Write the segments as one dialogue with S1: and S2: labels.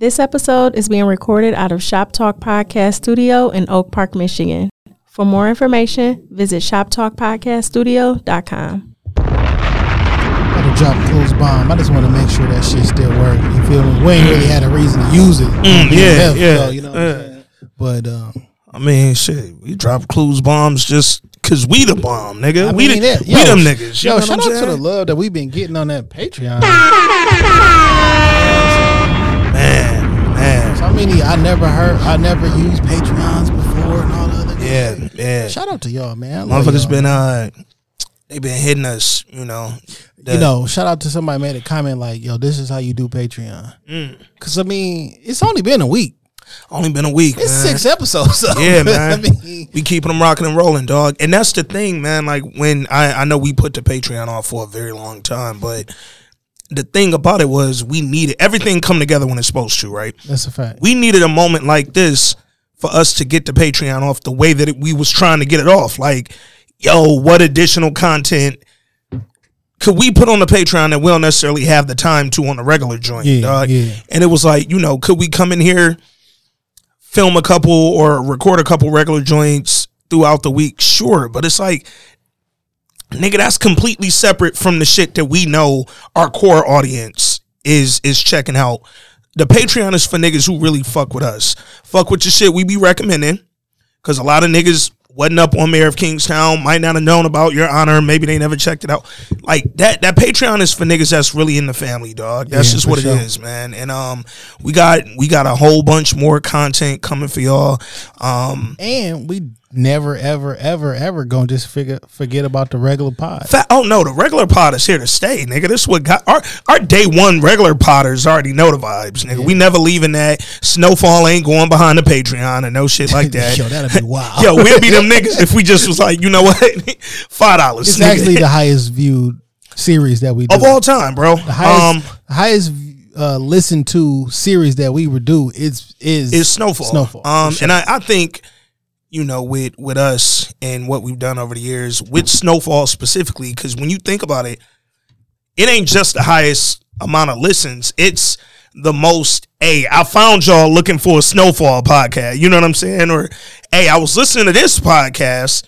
S1: This episode is being recorded out of Shop Talk Podcast Studio in Oak Park, Michigan. For more information, visit shoptalkpodcaststudio.com.
S2: Had to drop a close bomb. I just want to make sure that shit still work. You feel me? We ain't really had a reason to use it.
S3: Mm, yeah, yeah,
S2: so, you know what I'm
S3: yeah.
S2: But um,
S3: I mean, shit, we drop clues bombs just cause we the bomb, nigga.
S2: I
S3: we
S2: mean,
S3: the,
S2: yeah,
S3: we
S2: yo,
S3: them niggas.
S2: Yo, shout
S3: I'm
S2: out to the love that we've been getting on that Patreon.
S3: Man.
S2: Many I never heard, I never used Patreons before and all the other.
S3: Yeah, yeah.
S2: Shout out to y'all, man. I
S3: Motherfuckers
S2: y'all.
S3: been uh they been hitting us, you know. the-
S2: you know, shout out to somebody made a comment like, "Yo, this is how you do Patreon."
S3: Mm.
S2: Because I mean, it's only been a week.
S3: only been a week.
S2: It's
S3: man.
S2: six episodes. So,
S3: Yeah, man.
S2: I mean,
S3: we keeping them rocking and rolling, dog. And that's the thing, man. Like when I I know we put the Patreon off for a very long time, but the thing about it was we needed everything come together when it's supposed to, right?
S2: that's a fact.
S3: We needed a moment like this for us to get the Patreon off the way that it, we was trying to get it off. Like, yo, what additional content could we put on the Patreon that we don't necessarily have the time to on the regular joint,
S2: Yeah,
S3: dog?
S2: yeah.
S3: And it was like, you know, could we come in here, film a couple or record a couple regular joints throughout the week? Sure, but it's like, nigga, that's completely separate from the shit that we know our core audience is is checking out. The Patreon is for niggas who really fuck with us. Fuck with the shit we be recommending. Cause a lot of niggas wasn't up on Mayor of Kingstown, might not have known about your honor, maybe they never checked it out. Like that that Patreon is for niggas that's really in the family, dog. That's
S2: Yeah,
S3: just what
S2: sure.
S3: it is, man. And um we got we got a whole bunch more content coming for y'all. Um
S2: And we never, ever, ever, ever gonna just figure forget about the regular pod.
S3: Fa- oh no, the regular pod is here to stay, nigga. This what got our our day one regular potters already know the vibes, nigga. We never leaving that. Snowfall ain't going behind the Patreon and no shit like that.
S2: Yo, that'd be wild.
S3: Yo, we'll be them niggas if we just was like, you know what, five dollars.
S2: it's actually the highest viewed series that we do.
S3: of all time, bro.
S2: the highest,
S3: um,
S2: highest uh, listened to series that we would do is is
S3: is Snowfall.
S2: Snowfall.
S3: Um,
S2: sure.
S3: and I, I think, you know, with with us and what we've done over the years with Snowfall specifically, because when you think about it, it ain't just the highest amount of listens; it's the most. Hey, I found y'all looking for a Snowfall podcast. You know what I'm saying? Or, hey, I was listening to this podcast.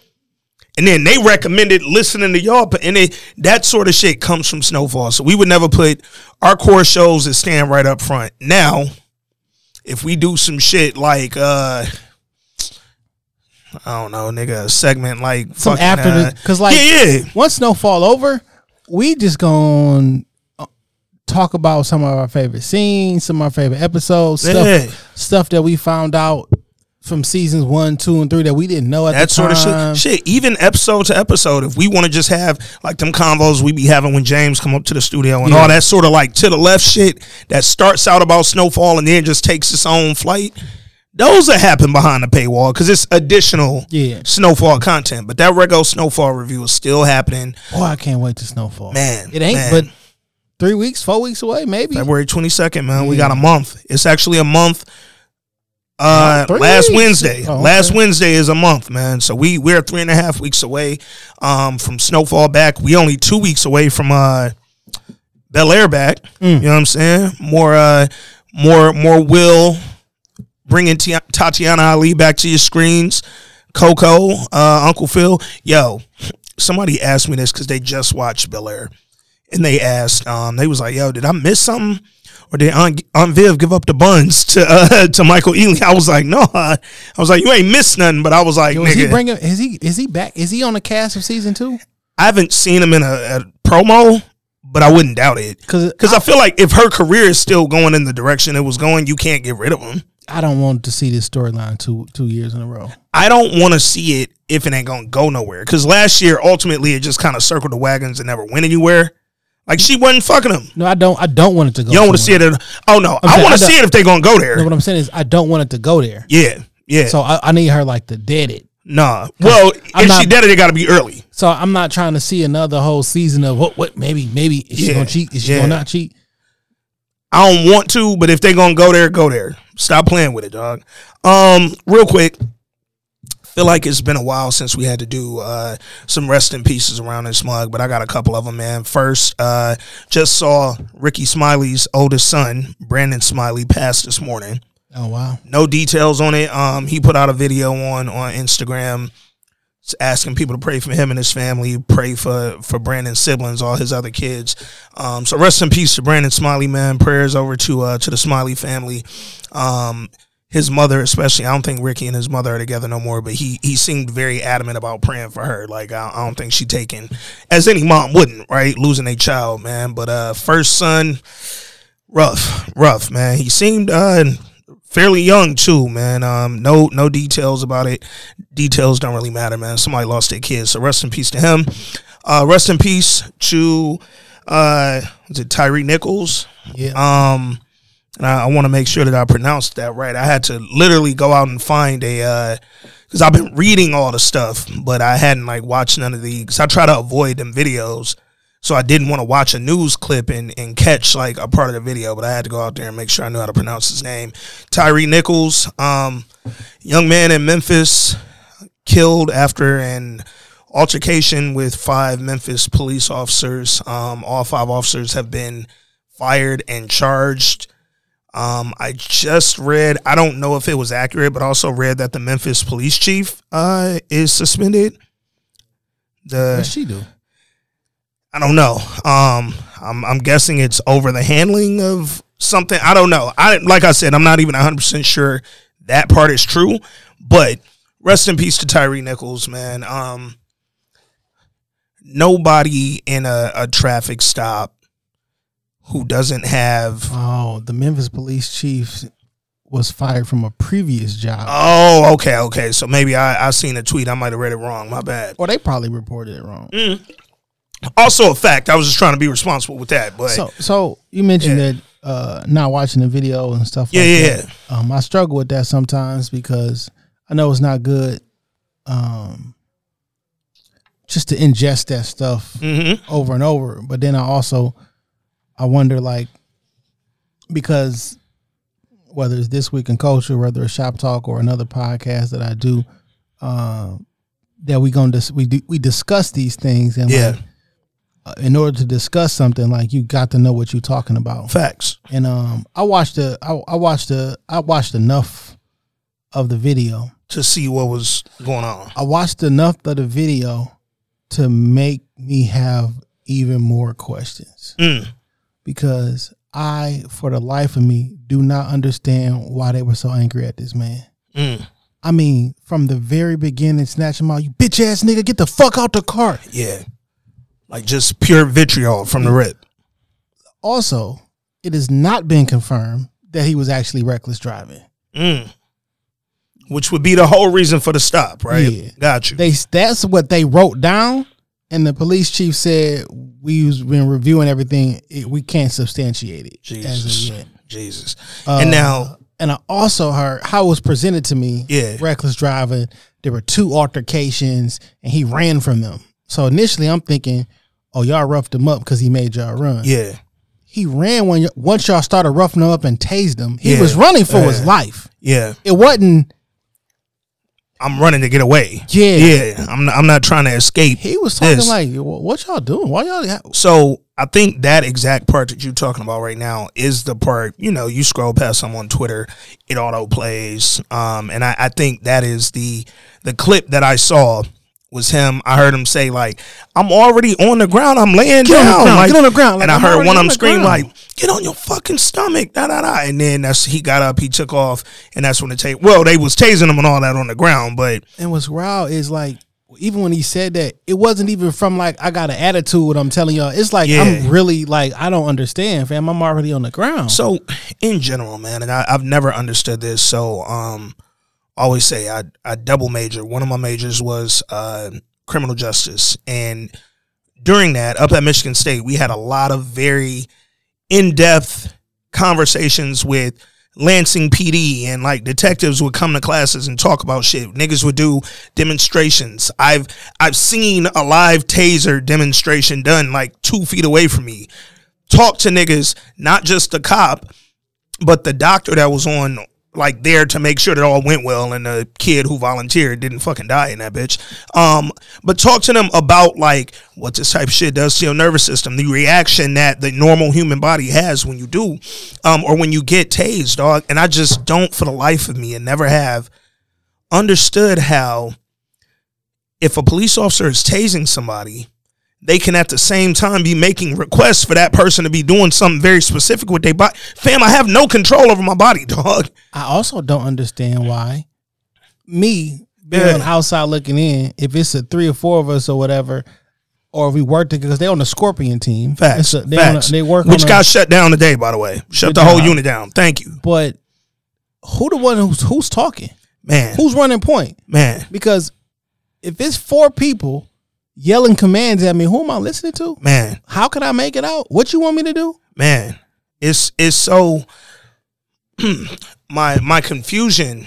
S3: And then they recommended listening to y'all, and it, that sort of shit comes from Snowfall. So we would never put our core shows that stand right up front. Now, if we do some shit like uh I don't know, nigga, a segment like
S2: some
S3: fucking,
S2: after
S3: uh,
S2: the because like
S3: yeah, yeah.
S2: once snowfall over, we just gonna uh, talk about some of our favorite scenes, some of our favorite episodes, stuff
S3: Yeah.
S2: stuff that we found out from seasons one, two, and three that we didn't know at
S3: that sort of shit. Shit, even episode to episode, if we want to just have like them convos we be having when James come up to the studio and
S2: Yeah.
S3: all that sort of like to the left shit that starts out about snowfall and then just takes its own flight. Those that happen behind the paywall because it's additional
S2: Yeah.
S3: snowfall content. But that Rego snowfall review is still happening.
S2: Boy, I can't wait to snowfall.
S3: Man,
S2: it ain't
S3: man.
S2: but three weeks, four weeks away, maybe.
S3: February 22nd, man. We got a month. It's actually a month. Uh,
S2: Oh,
S3: last
S2: weeks.
S3: Wednesday.
S2: Oh, okay.
S3: Last Wednesday is a month, man. So we we're three and a half weeks away um, from Snowfall back. We only two weeks away from uh, Bel Air back.
S2: Mm.
S3: You know what I'm saying? More, uh, more, more will bringing Ti- Tatyana Ali back to your screens. Coco, uh, Uncle Phil. Yo, somebody asked me this because they just watched Bel Air, and they asked, um, they was like, "Yo, did I miss something?" Or did Aunt, Aunt Viv give up the buns to uh, to Michael Ealy? I was like, no. I was like, you ain't missed nothing. But I was like,
S2: Yo, is he bringing? Is he? Is he back? Is he on the cast of season two?
S3: I haven't seen him in a, a promo, but I wouldn't doubt it.
S2: Because
S3: Because I feel like if her career is still going in the direction it was going, you can't get rid of him.
S2: I don't want to see this storyline two two years in a row.
S3: I don't want to see it if it ain't gonna go nowhere. Because last year, ultimately, it just kind of circled the wagons and never went anywhere. Like she wasn't fucking him.
S2: No, I don't. I don't want it to go.
S3: You don't want to see it. At, oh no,
S2: I'm
S3: I want to see it if they're gonna go there.
S2: No, what I'm saying is, I don't want it to go there.
S3: yeah, yeah.
S2: So I, I need her like to dead it.
S3: nah. Well,
S2: I'm
S3: if
S2: not-
S3: she did it, it got to be early.
S2: So I'm not trying to see another whole season of what what maybe maybe is she gonna cheat? Is she
S3: yeah.
S2: gonna not cheat?
S3: I don't want to, but if they're gonna go there, go there. Stop playing with it, dog. Um, real quick, feel like it's been a while since we had to do uh, some rest in pieces around this mug, but I got a couple of them, man. First, uh, just saw Rickey Smiley's oldest son, Brandon Smiley, pass this morning.
S2: Oh wow.
S3: No details on it. Um, he put out a video on on Instagram asking people to pray for him and his family, pray for for Brandon's siblings, all his other kids. Um, so rest in peace to Brandon Smiley, man. Prayers over to uh, to the Smiley family. Um, his mother, especially, I don't think Rickey and his mother are together no more. But he he seemed very adamant about praying for her. Like I, I don't think she taken as any mom wouldn't, right? Losing a child, man. But uh, first son, rough, rough, man. He seemed uh fairly young too, man. Um, no no details about it. Details don't really matter, man. Somebody lost their kids, so rest in peace to him. Uh, rest in peace to uh, is it Tyre Nichols?
S2: Yeah.
S3: Um, and I, I want to make sure that I pronounced that right. I had to literally go out and find a because I've been reading all the stuff, but I hadn't like watched none of the because I try to avoid them videos. So I didn't want to watch a news clip and, and catch like a part of the video, but I had to go out there and make sure I knew how to pronounce his name. Tyre Nichols, um, young man in Memphis, killed after an altercation with five Memphis police officers. Um, all five officers have been fired and charged. Um, I just read, I don't know if it was accurate, but also read that the Memphis police chief uh, is suspended. The
S2: What's she do?
S3: I don't know. Um, I'm, I'm guessing it's over the handling of something. I don't know. I like I said, I'm not even 100 percent sure that part is true. But rest in peace to Tyre Nichols, man. Um, nobody in a, a traffic stop who doesn't have.
S2: Oh, the Memphis police chief was fired from a previous job.
S3: Oh, okay, okay. So maybe I I seen a tweet. I might have read it wrong. My bad.
S2: or they probably reported it wrong.
S3: Also a fact. I was just trying to be responsible with that. But
S2: So, so you mentioned
S3: Yeah.
S2: that uh, not watching the video and stuff.
S3: Yeah,
S2: like
S3: yeah,
S2: that. Um, I struggle with that sometimes because I know it's not good. Um, just to ingest that stuff
S3: Mhm.
S2: over and over, but then I also I wonder like because whether it's this week in culture, whether it's shop talk or another podcast that I do, uh, that we gonna dis- we do, we discuss these things and
S3: Yeah.
S2: like, in order to discuss something like you got to know what you're talking about
S3: facts.
S2: and um I watched the I, I watched the I watched enough of the video
S3: To see what was going on.
S2: I watched enough of the video to make me have even more questions
S3: Mm.
S2: because I, for the life of me, do not understand why they were so angry at this man.
S3: Mm.
S2: I mean, from the very beginning, snatch him out, you bitch ass nigga, get the fuck out the car.
S3: Yeah. Like just pure vitriol from the rip.
S2: Also, it has not been confirmed that he was actually reckless driving.
S3: Mm. Which would be the whole reason for the stop, right?
S2: Yeah.
S3: Got you.
S2: They that's what they wrote down, and the police chief said we've been reviewing everything. It, we can't substantiate it
S3: Jesus. Jesus.
S2: Uh,
S3: and now,
S2: and I also heard how it was presented to me.
S3: Yeah.
S2: reckless driving. There were two altercations, and he ran from them. So initially, I'm thinking, oh, y'all roughed him up because he made y'all run.
S3: yeah.
S2: He ran when y- once y'all started roughing him up and tased him. He
S3: Yeah.
S2: was running for his life.
S3: Yeah.
S2: It wasn't.
S3: I'm running to get away.
S2: Yeah.
S3: Yeah. I'm not, I'm not trying to escape.
S2: He was talking
S3: this.
S2: like, "What y'all doing? Why y'all?" ha-
S3: So I think that exact part that you're talking about right now is the part, you know, you scroll past some on Twitter, it auto plays. Um, and I, I think that is the the clip that I saw was him. I heard him say like, "I'm already on the ground. I'm laying
S2: Get on
S3: down.
S2: ground,
S3: like,
S2: get on the ground. Like,
S3: and I
S2: I'm
S3: heard one of them scream
S2: ground.
S3: like, "Get on your fucking stomach!" Da da da. And then that's he got up, he took off, and that's when the tape. Well, they was tasing him and all that on the ground, but
S2: And what's wild is like, even when he said that, it wasn't even from like I got an attitude. I'm telling y'all, it's like
S3: Yeah.
S2: I'm really like I don't understand, fam. I'm already on the ground.
S3: So in general, man, and I, I've never understood this. So um, always say I I double major. One of my majors was uh, criminal justice, and during that, up at Michigan State, we had a lot of very in depth conversations with. Lansing PD and like detectives would come to classes and talk about shit. Niggas would do demonstrations. I've I've seen a live taser demonstration done like two feet away from me talk to niggas, not just the cop, but the doctor that was on like there to make sure that all went well and the kid who volunteered didn't fucking die in that bitch. Um, but talk to them about like what this type of shit does to your nervous system, the reaction that the normal human body has when you do, um, or when you get tased, dog. And I just don't, for the life of me, and never have understood how if a police officer is tasing somebody they can at the same time be making requests for that person to be doing something very specific with their body. Fam, I have no control over my body, dog.
S2: I also don't understand why me being
S3: Yeah.
S2: on the outside looking in, if it's a three or four of us or whatever, or if we work together, because they're on the Scorpion team.
S3: Facts.
S2: A- they, on a-
S3: Facts.
S2: they work
S3: Which
S2: on a-
S3: got shut down today, by the way. Shut the whole unit down. Thank you,
S2: but who the one who's who's talking?
S3: man.
S2: Who's running point?
S3: man,
S2: Because if it's four people yelling commands at me, who am I listening to?
S3: man,
S2: How can I make it out? What you want me to do?
S3: man. It's it's so my my confusion.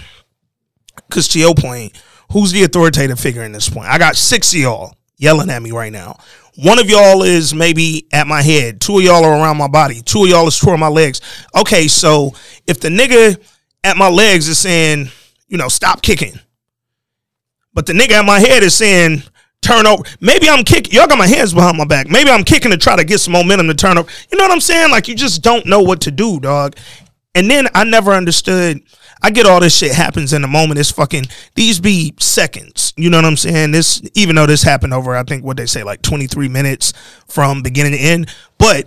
S3: Because to your point, who's the authoritative figure in this point? I got six of y'all yelling at me right now. One of y'all is maybe at my head. Two of y'all are around my body. Two of y'all is toward my legs. Okay, so if the nigga at my legs is saying, you know, stop kicking, but the nigga at my head is saying, turn over. Maybe I'm kicking. Y'all got my hands behind my back. Maybe I'm kicking to try to get some momentum to turn over. You know what I'm saying? Like you just don't know what to do, dog. And then I never understood. I get all this shit happens in the moment. It's fucking these be seconds. You know what I'm saying? This even though this happened over, I think what they say like 23 minutes from beginning to end, but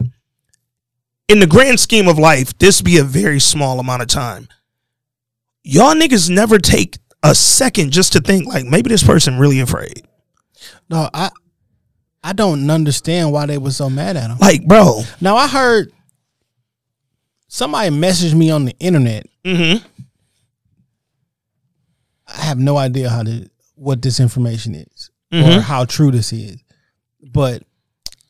S3: in the grand scheme of life, this be a very small amount of time. Y'all niggas never take a second just to think like maybe this person really afraid.
S2: No, I I don't understand why they were so mad at him.
S3: Like, bro.
S2: Now I heard somebody messaged me on the internet.
S3: Mm-hmm.
S2: I have no idea how to what this information is or
S3: Mhm.
S2: how true this is. But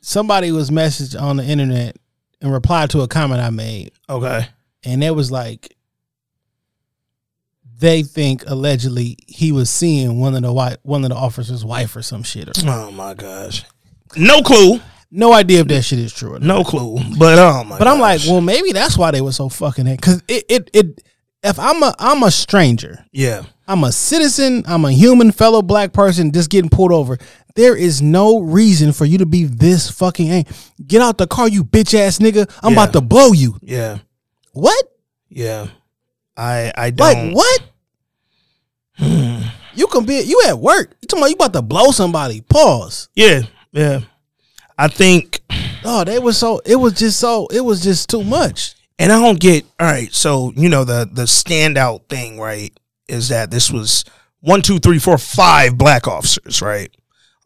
S2: somebody was messaged on the internet and replied to a comment I made,
S3: Okay.
S2: and it was like they think allegedly he was seeing one of the white one of the officers' wife or some shit. Or,
S3: Oh my gosh. No clue.
S2: no idea if that shit is true or not.
S3: No clue. But oh my
S2: But I'm like, well, maybe that's why they were so fucking because it, it it if I'm a I'm a stranger,
S3: Yeah.
S2: I'm a citizen, I'm a human fellow black person just getting pulled over. There is no reason for you to be this fucking angry. Get out the car, you bitch ass nigga. I'm
S3: Yeah.
S2: about to blow you.
S3: Yeah.
S2: What?
S3: Yeah. I I don't Like
S2: what? you can be you at work. You talking about you about to blow somebody. Pause.
S3: Yeah. Yeah. I think
S2: Oh, they was so it was just so it was just too much.
S3: and I don't get all right, so you know the the standout thing, right, is that this was one, two, three, four, five black officers, right?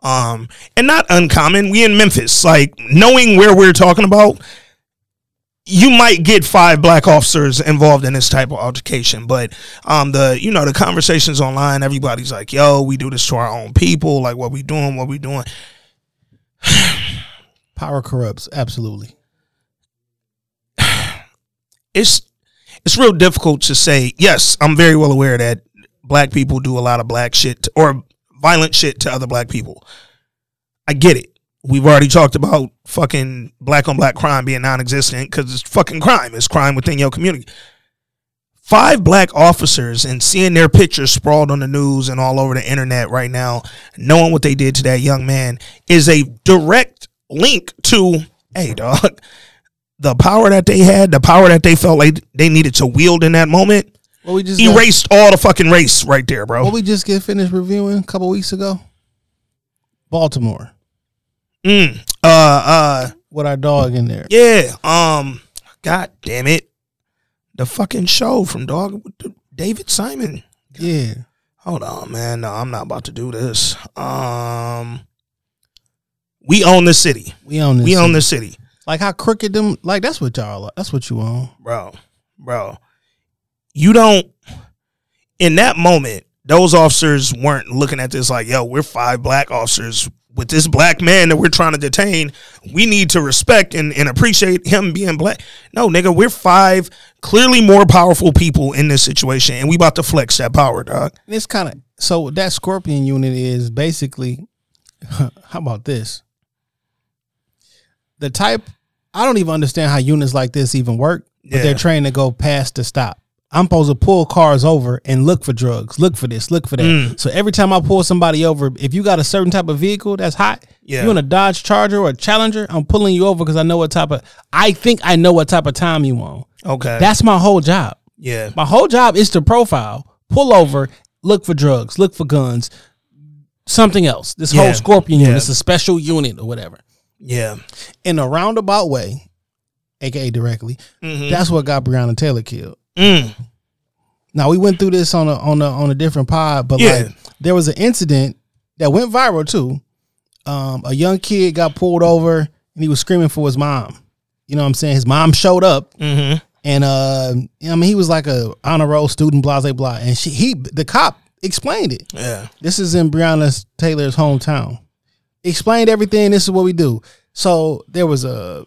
S3: Um, and not uncommon. We in Memphis, like knowing where we're talking about, you might get five black officers involved in this type of altercation. But um, the you know the conversations online, everybody's like, "Yo, we do this to our own people. Like, what we doing? What we doing?"
S2: Power corrupts, absolutely.
S3: it's it's real difficult to say. Yes, I'm very well aware that black people do a lot of black shit to- or violent shit to other black people. I get it. We've already talked about fucking black on black crime being non-existent because it's fucking crime. It's crime within your community. Five black officers and seeing their pictures sprawled on the news and all over the internet right now, knowing what they did to that young man is a direct link to, hey, dog, the power that they had, the power that they felt like they needed to wield in that moment,
S2: Well, we just got-
S3: erased all the fucking race right there, bro.
S2: What we just get finished reviewing a couple weeks ago? Baltimore
S3: Mm. Uh, uh,
S2: with our dog in there.
S3: yeah. Um, god damn it, the fucking show from Dog David Simon.
S2: Yeah.
S3: Hold on, man. No, I'm not about to do this. Um, we own the city.
S2: We own this.
S3: We own the city,
S2: Like how crooked them. Like that's what y'all. Are. That's what you own.
S3: bro. Bro, you don't. In that moment, those officers weren't looking at this like, "Yo, we're five black officers with this black man that we're trying to detain. We need to respect and, and appreciate him being black." No, nigga, we're five clearly more powerful people in this situation, and we about to flex that power, dog.
S2: And it's kind of so that Scorpion unit is basically. How about this? The type. I don't even understand how units like this even work. But
S3: Yeah.
S2: they're trained to go past the stop. I'm supposed to pull cars over and look for drugs, look for this, look for that.
S3: Mm.
S2: So every time I pull somebody over, if you got a certain type of vehicle that's hot,
S3: Yeah.
S2: you in a Dodge Charger or a Challenger, I'm pulling you over because I know what type of I think I know what type of time you want.
S3: Okay.
S2: That's my whole job.
S3: yeah.
S2: My whole job is to profile, pull over, look for drugs, look for guns, something else. This
S3: Yeah.
S2: whole Scorpion
S3: Yeah.
S2: unit, it's a special unit or whatever.
S3: Yeah.
S2: In a roundabout way, aka directly,
S3: Mhm.
S2: that's what got Breonna Taylor killed.
S3: Mm.
S2: Now we went through this on a on a on a different pod, but
S3: Yeah.
S2: like there was an incident that went viral too. Um, a young kid got pulled over and he was screaming for his mom. You know what I'm saying? His mom showed up
S3: Mm-hmm.
S2: and uh, I mean he was like a honor roll student, blah blah blah. And she he the cop explained it.
S3: Yeah.
S2: This is in Breonna Taylor's hometown. Explained everything. This is what we do. So there was a,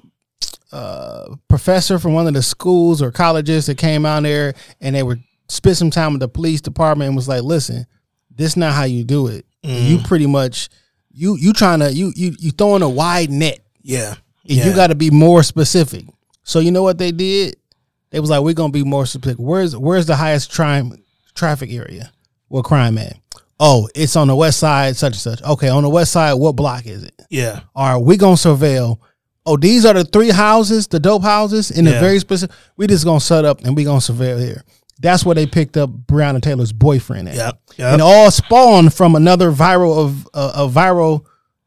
S2: uh professor from one of the schools or colleges that came out there, and they were spent some time with the police department and was like, "Listen, this not how you do it. You pretty much you you trying to you you you throwing a wide net.
S3: Yeah.
S2: And
S3: Yeah.
S2: You got to be more specific. So you know what they did? They was like, we're gonna be more specific. Where's where's the highest crime traffic area? What crime at? Oh, it's on the west side, such and such. Okay, on the west side, what block is it?
S3: Yeah.
S2: All right, we gonna surveil. Oh, these are the three houses, the dope houses in
S3: Yeah.
S2: a very specific. We just gonna set up and we gonna surveil here. That's where they picked up Breonna Taylor's boyfriend at.
S3: Yep. Yep.
S2: And all spawned from another viral of uh, a viral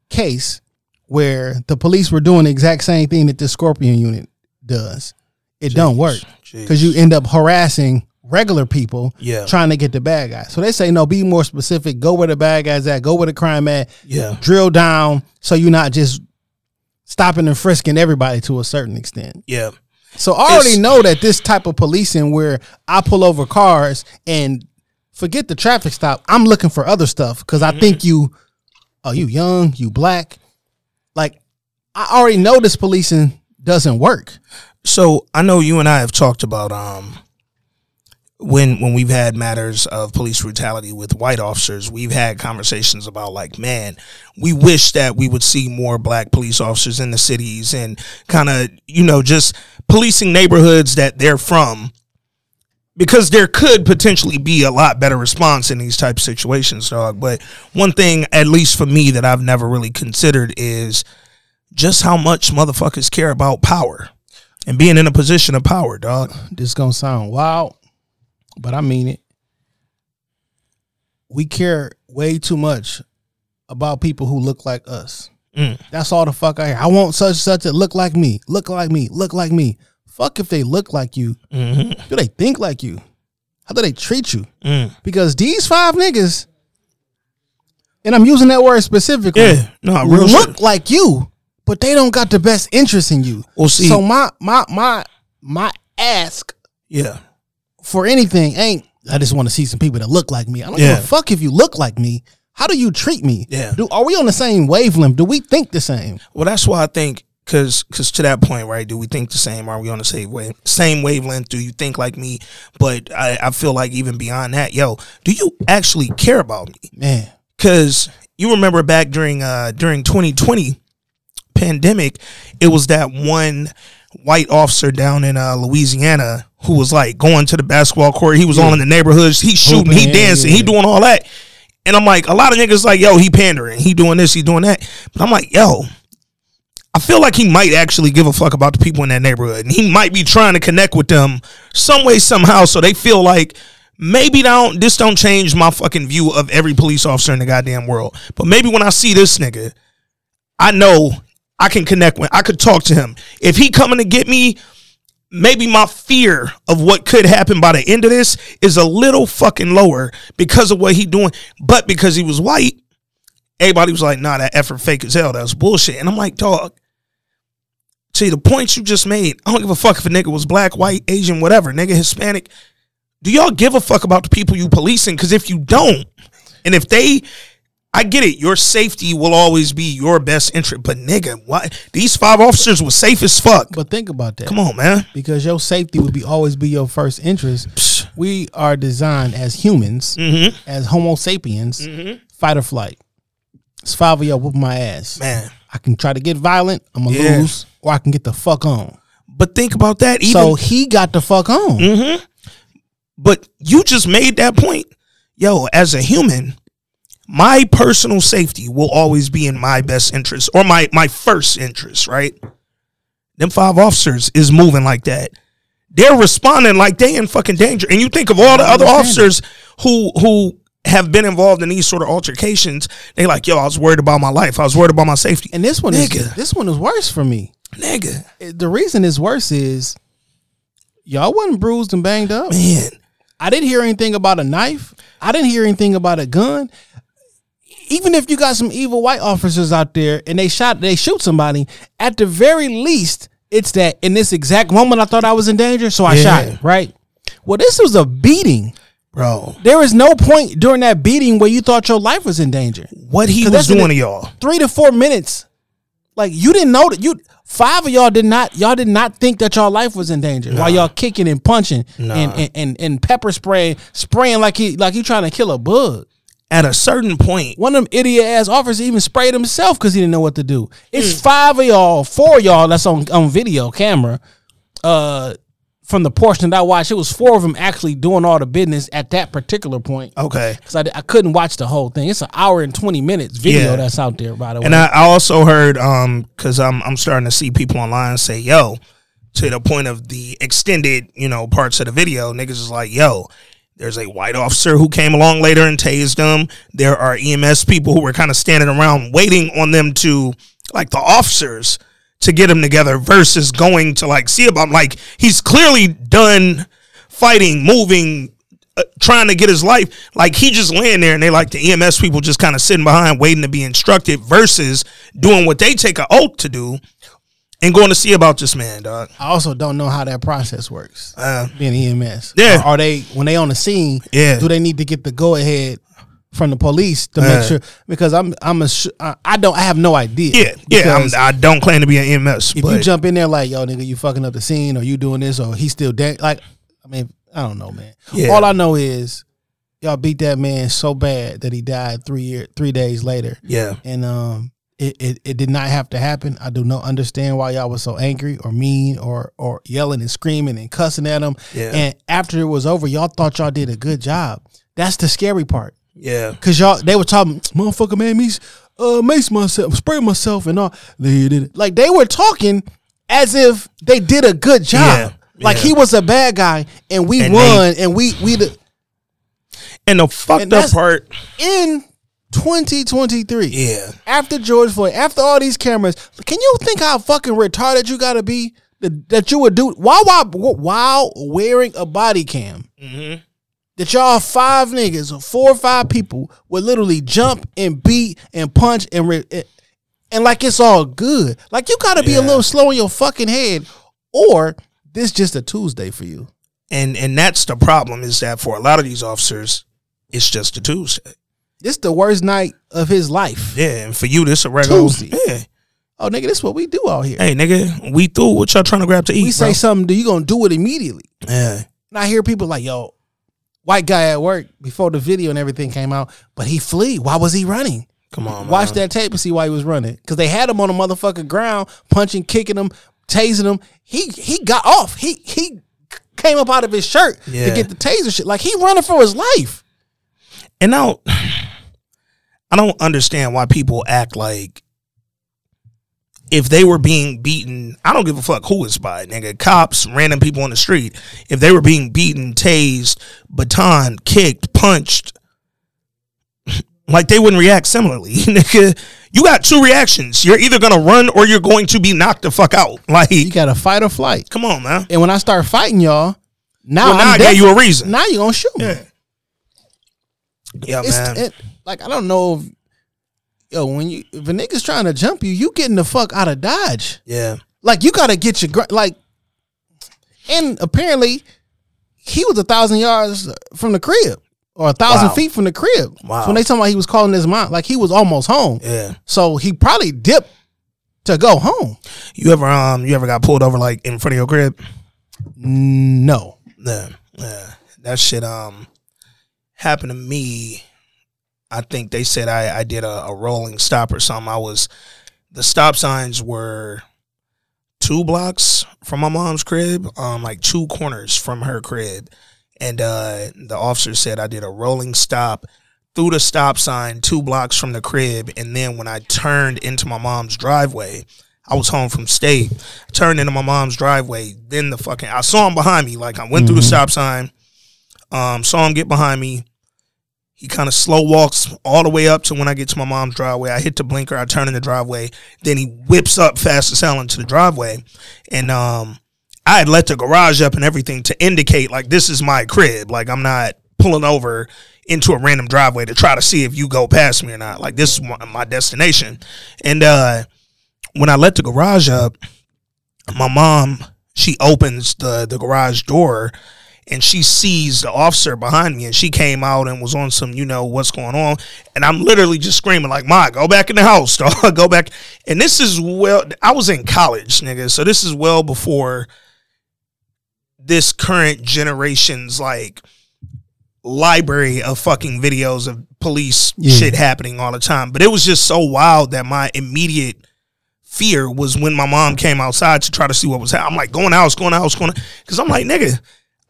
S2: case where the police were doing the exact same thing that the Scorpion unit does. It don't work because you end up harassing regular people
S3: Yeah.
S2: trying to get the bad guys. So they say no, be more specific. Go where the bad guys at. Go where the crime at.
S3: Yeah.
S2: Drill down so you're not just stopping and frisking everybody to a certain extent.
S3: Yeah.
S2: So I already
S3: It's-
S2: know that this type of policing where I pull over cars and forget the traffic stop, I'm looking for other stuff because I think you, oh, you young, you black. Like, I already know this policing doesn't work.
S3: So I know you and I have talked about um when when we've had matters of police brutality with white officers, we've had conversations about like, man, we wish that we would see more black police officers in the cities and kind of, you know, just policing neighborhoods that they're from. Because there could potentially be a lot better response in these type of situations, dog. But one thing, at least for me, that I've never really considered is just how much motherfuckers care about power and being in a position of power, dog.
S2: This gonna sound wild, but I mean it. We care way too much about people who look like us.
S3: Mm.
S2: That's all the fuck I hear. I want such and such that look like me, look like me, look like me. Fuck if they look like you.
S3: Mm-hmm.
S2: Do they think like you? How do they treat you?
S3: Mm.
S2: Because these five niggas, and I'm using that word specifically,
S3: Yeah, no, real
S2: look
S3: shit.
S2: like you, but they don't got the best interest in you.
S3: Well, see-
S2: so my my my my ask
S3: Yeah,
S2: for anything ain't I just want to see some people that look like me. I don't
S3: Yeah.
S2: give a fuck if you look like me. How do you treat me?
S3: Yeah.
S2: Do, are we on the same wavelength? Do we think the same?
S3: well, that's why I think because because to that point, right? Do we think the same? Are we on the same wave same wavelength? Do you think like me? But I, I feel like even beyond that, yo, do you actually care about me?
S2: Man,
S3: Because you remember back during uh during 2020 pandemic, it was that one white officer down in uh, Louisiana who was like going to the basketball court. He was all in the neighborhoods. He shooting, he dancing, he doing all that. And I'm like, a lot of niggas like, yo, he pandering, he doing this, he doing that. But I'm like, yo, I feel like he might actually give a fuck about the people in that neighborhood, and he might be trying to connect with them some way, somehow, so they feel like maybe don't this don't change my fucking view of every police officer in the goddamn world. But maybe when I see this nigga, I know I can connect with. I could talk to him if he coming to get me. Maybe my fear of what could happen by the end of this is a little fucking lower because of what he doing, but because he was white, everybody was like, "Nah, that effort fake as hell. That was bullshit." And I'm like, "Dog, see the points you just made. I don't give a fuck if a nigga was black, white, Asian, whatever, nigga, Hispanic. Do y'all give a fuck about the people you policing? Because if you don't, and if they, I get it, your safety will always be your best interest. But nigga, why these five officers were safe as fuck?
S2: but think about that.
S3: Come on, man.
S2: Because your safety would be always be your first interest.
S3: Psh.
S2: We are designed as humans,
S3: Mm-hmm.
S2: as Homo sapiens, fight or flight. It's five of y'all whoop my ass.
S3: Man.
S2: I can try to get violent, I'm gonna
S3: Yeah.
S2: lose, or I can get the fuck on.
S3: But think about that. Even
S2: so he got the fuck on.
S3: Mm-hmm. But you just made that point. Yo, as a human, my personal safety will always be in my best interest or my my first interest, right? Them five officers is moving like that. They're responding like they in fucking danger. And you think of all the other officers who who have been involved in these sort of altercations, they like, yo, I was worried about my life. I was worried about my safety.
S2: And this one
S3: Nigga.
S2: is this one is worse for me.
S3: Nigga, eh,
S2: The reason it's worse is y'all wasn't bruised and banged up.
S3: man.
S2: I didn't hear anything about a knife. I didn't hear anything about a gun. Even if you got some evil white officers out there and they shot, they shoot somebody, at the very least, it's that in this exact moment I thought I was in danger, so I
S3: Yeah.
S2: shot right? Well, this was a beating.
S3: Bro,
S2: There was no point during that beating where you thought your life was in danger.
S3: what he was doing to y'all.
S2: Three to four minutes. Like you didn't know that you five of y'all did not y'all did not think that y'all life was in danger while y'all kicking and punching and, and, and and pepper spraying spraying like he like he trying to kill a bug.
S3: At a certain point,
S2: One of them idiot ass officers even sprayed himself because he didn't know what to do. It's
S3: Hmm.
S2: five of y'all, four of y'all that's on on video camera. Uh, from the portion that I watched, it was four of them actually doing all the business at that particular point.
S3: okay.
S2: Because I, I couldn't watch the whole thing. It's an hour and twenty minutes video
S3: Yeah.
S2: that's out there. By the way,
S3: And I, I also heard um because I'm I'm starting to see people online say, yo, to the point of the extended, you know, parts of the video, niggas is like, yo, there's a white officer who came along later and tased them. There are EMS people who were kind of standing around waiting on them to like the officers to get them together versus going to like see about like he's clearly done fighting, moving, uh, trying to get his life. Like he just laying there and they like the EMS people just kind of sitting behind waiting to be instructed versus doing what they take an oath to do and going to see about this man, dog.
S2: I also don't know how that process works.
S3: Uh,
S2: being EMS,
S3: Yeah.
S2: Are, are they when they on the scene?
S3: Yeah.
S2: Do they need to get the go ahead from the police to
S3: Uh.
S2: make sure? Because I'm I'm a I don't I have no idea.
S3: yeah, yeah. I'm, I don't claim to be an EMS,
S2: if you jump in there like yo nigga, you fucking up the scene, or you doing this, or he's still dead. Like I mean, I don't know, man.
S3: Yeah.
S2: All I know is y'all beat that man so bad that he died three year three days later,
S3: yeah,
S2: and um. It, it, it did not have to happen. I do not understand why y'all was so angry or mean or or yelling and screaming and cussing at him.
S3: Yeah.
S2: And after it was over, y'all thought y'all did a good job. That's the scary part.
S3: yeah,
S2: Cause y'all they were talking, motherfucker made me uh mace myself, spray myself and all. They did it. Like they were talking as if they did a good job.
S3: Yeah,
S2: Like
S3: yeah.
S2: he was a bad guy and we
S3: And
S2: won and we we the
S3: And the fucked
S2: And
S3: up part,
S2: in 2023.
S3: yeah,
S2: After George Floyd, after all these cameras, can you think how fucking retarded you gotta be that, that you would do while while while wearing a body cam?
S3: Mm-hmm.
S2: That y'all five niggas or four or five people would literally jump and beat and punch and re- and- and like it's all good. Like you gotta be a little slow in your fucking head, or this just a Tuesday for you.
S3: and and that's the problem is that for a lot of these officers, it's just a Tuesday.
S2: This the worst night of his life.
S3: Yeah, and for you, this a regular.
S2: Tuesday.
S3: Yeah,
S2: Oh nigga, this is what we do out here.
S3: hey nigga, we through. What y'all trying to grab to eat?
S2: we say
S3: bro?
S2: something, do you gonna do it immediately?
S3: yeah,
S2: And I hear people like, yo, white guy at work before the video and everything came out, but he flee. Why was he running?
S3: come on,
S2: Watch
S3: man.
S2: that tape and see why he was running. Because they had him on the motherfucking ground, punching, kicking him, tasing him. He he got off. He he came up out of his shirt
S3: Yeah.
S2: to get the taser shit. Like he running for his life.
S3: And now, I don't understand why people act like if they were being beaten, I don't give a fuck who it's by, nigga. Cops, random people on the street. If they were being beaten, tased, baton, kicked, punched, like they wouldn't react similarly, nigga. You got two reactions. You're either gonna run or you're going to be knocked the fuck out. Like,
S2: You got to fight or flight.
S3: come on, man.
S2: And when I start fighting y'all, now,
S3: Well, now
S2: I'm
S3: I gave you a reason.
S2: Now you're gonna shoot me.
S3: Yeah. Yeah, man.
S2: it, like I don't know if yo when you if a nigga's trying to jump you, you getting the fuck out of dodge.
S3: yeah.
S2: Like you gotta get your like, and apparently he was a thousand yards from the crib or a thousand
S3: Wow.
S2: feet from the crib.
S3: Wow.
S2: So when they talking about he was calling his mom, like he was almost home.
S3: Yeah.
S2: So he probably dipped to go home.
S3: You ever um you ever got pulled over like in front of your crib?
S2: No,
S3: Yeah, yeah. That shit um happened to me. I think they said I, I did a, a rolling stop or something. I was the stop signs were two blocks from my mom's crib, um, like two corners from her crib. and uh, the officer said I did a rolling stop through the stop sign two blocks from the crib, and then when I turned into my mom's driveway, I was home from state. Turned into my mom's driveway. Then the fucking I saw him behind me. Like I went through the stop sign. Um, saw him get behind me. He kind of slow walks all the way up to when I get to my mom's driveway. I hit the blinker. I turn in the driveway. Then he whips up fast as hell into the driveway, and um, I had let the garage up and everything to indicate like this is my crib. Like I'm not pulling over into a random driveway to try to see if you go past me or not. Like this is my, destination. And uh, when I let the garage up, my mom she opens the the garage door and she sees the officer behind me and she came out and was on some you know what's going on and i'm literally just screaming like ma go back in the house dog go back and this is well i was in college nigga so this is well before this current generation's like library of fucking videos of police
S2: Yeah.
S3: shit happening all the time but it was just so wild that my immediate fear was when my mom came outside to try to see what was happening. I'm like, going out, going out, going because I'm like, nigga,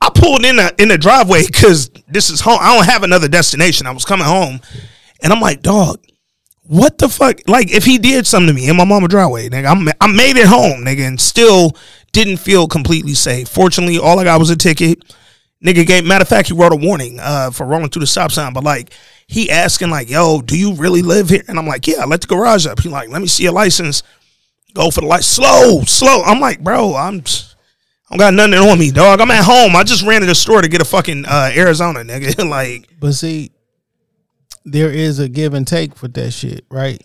S3: I pulled in the in the driveway because this is home. I don't have another destination. I was coming home, and I'm like, dog, what the fuck? Like, if he did something to me in my mama driveway, nigga, I'm, I made it home, nigga, and still didn't feel completely safe. Fortunately, all I got was a ticket. Nigga gave matter of fact, he wrote a warning uh, for rolling through the stop sign, but like he asking like, "Yo, do you really live here?" And I'm like, "Yeah, I let the garage up." He like, "Let me see your license." Go for the light, slow, slow. I'm like, bro, I'm, I don't got nothing on me, dog. I'm at home. I just ran to the store to get a fucking uh, Arizona, nigga. like,
S2: But see, there is a give and take for that shit, right?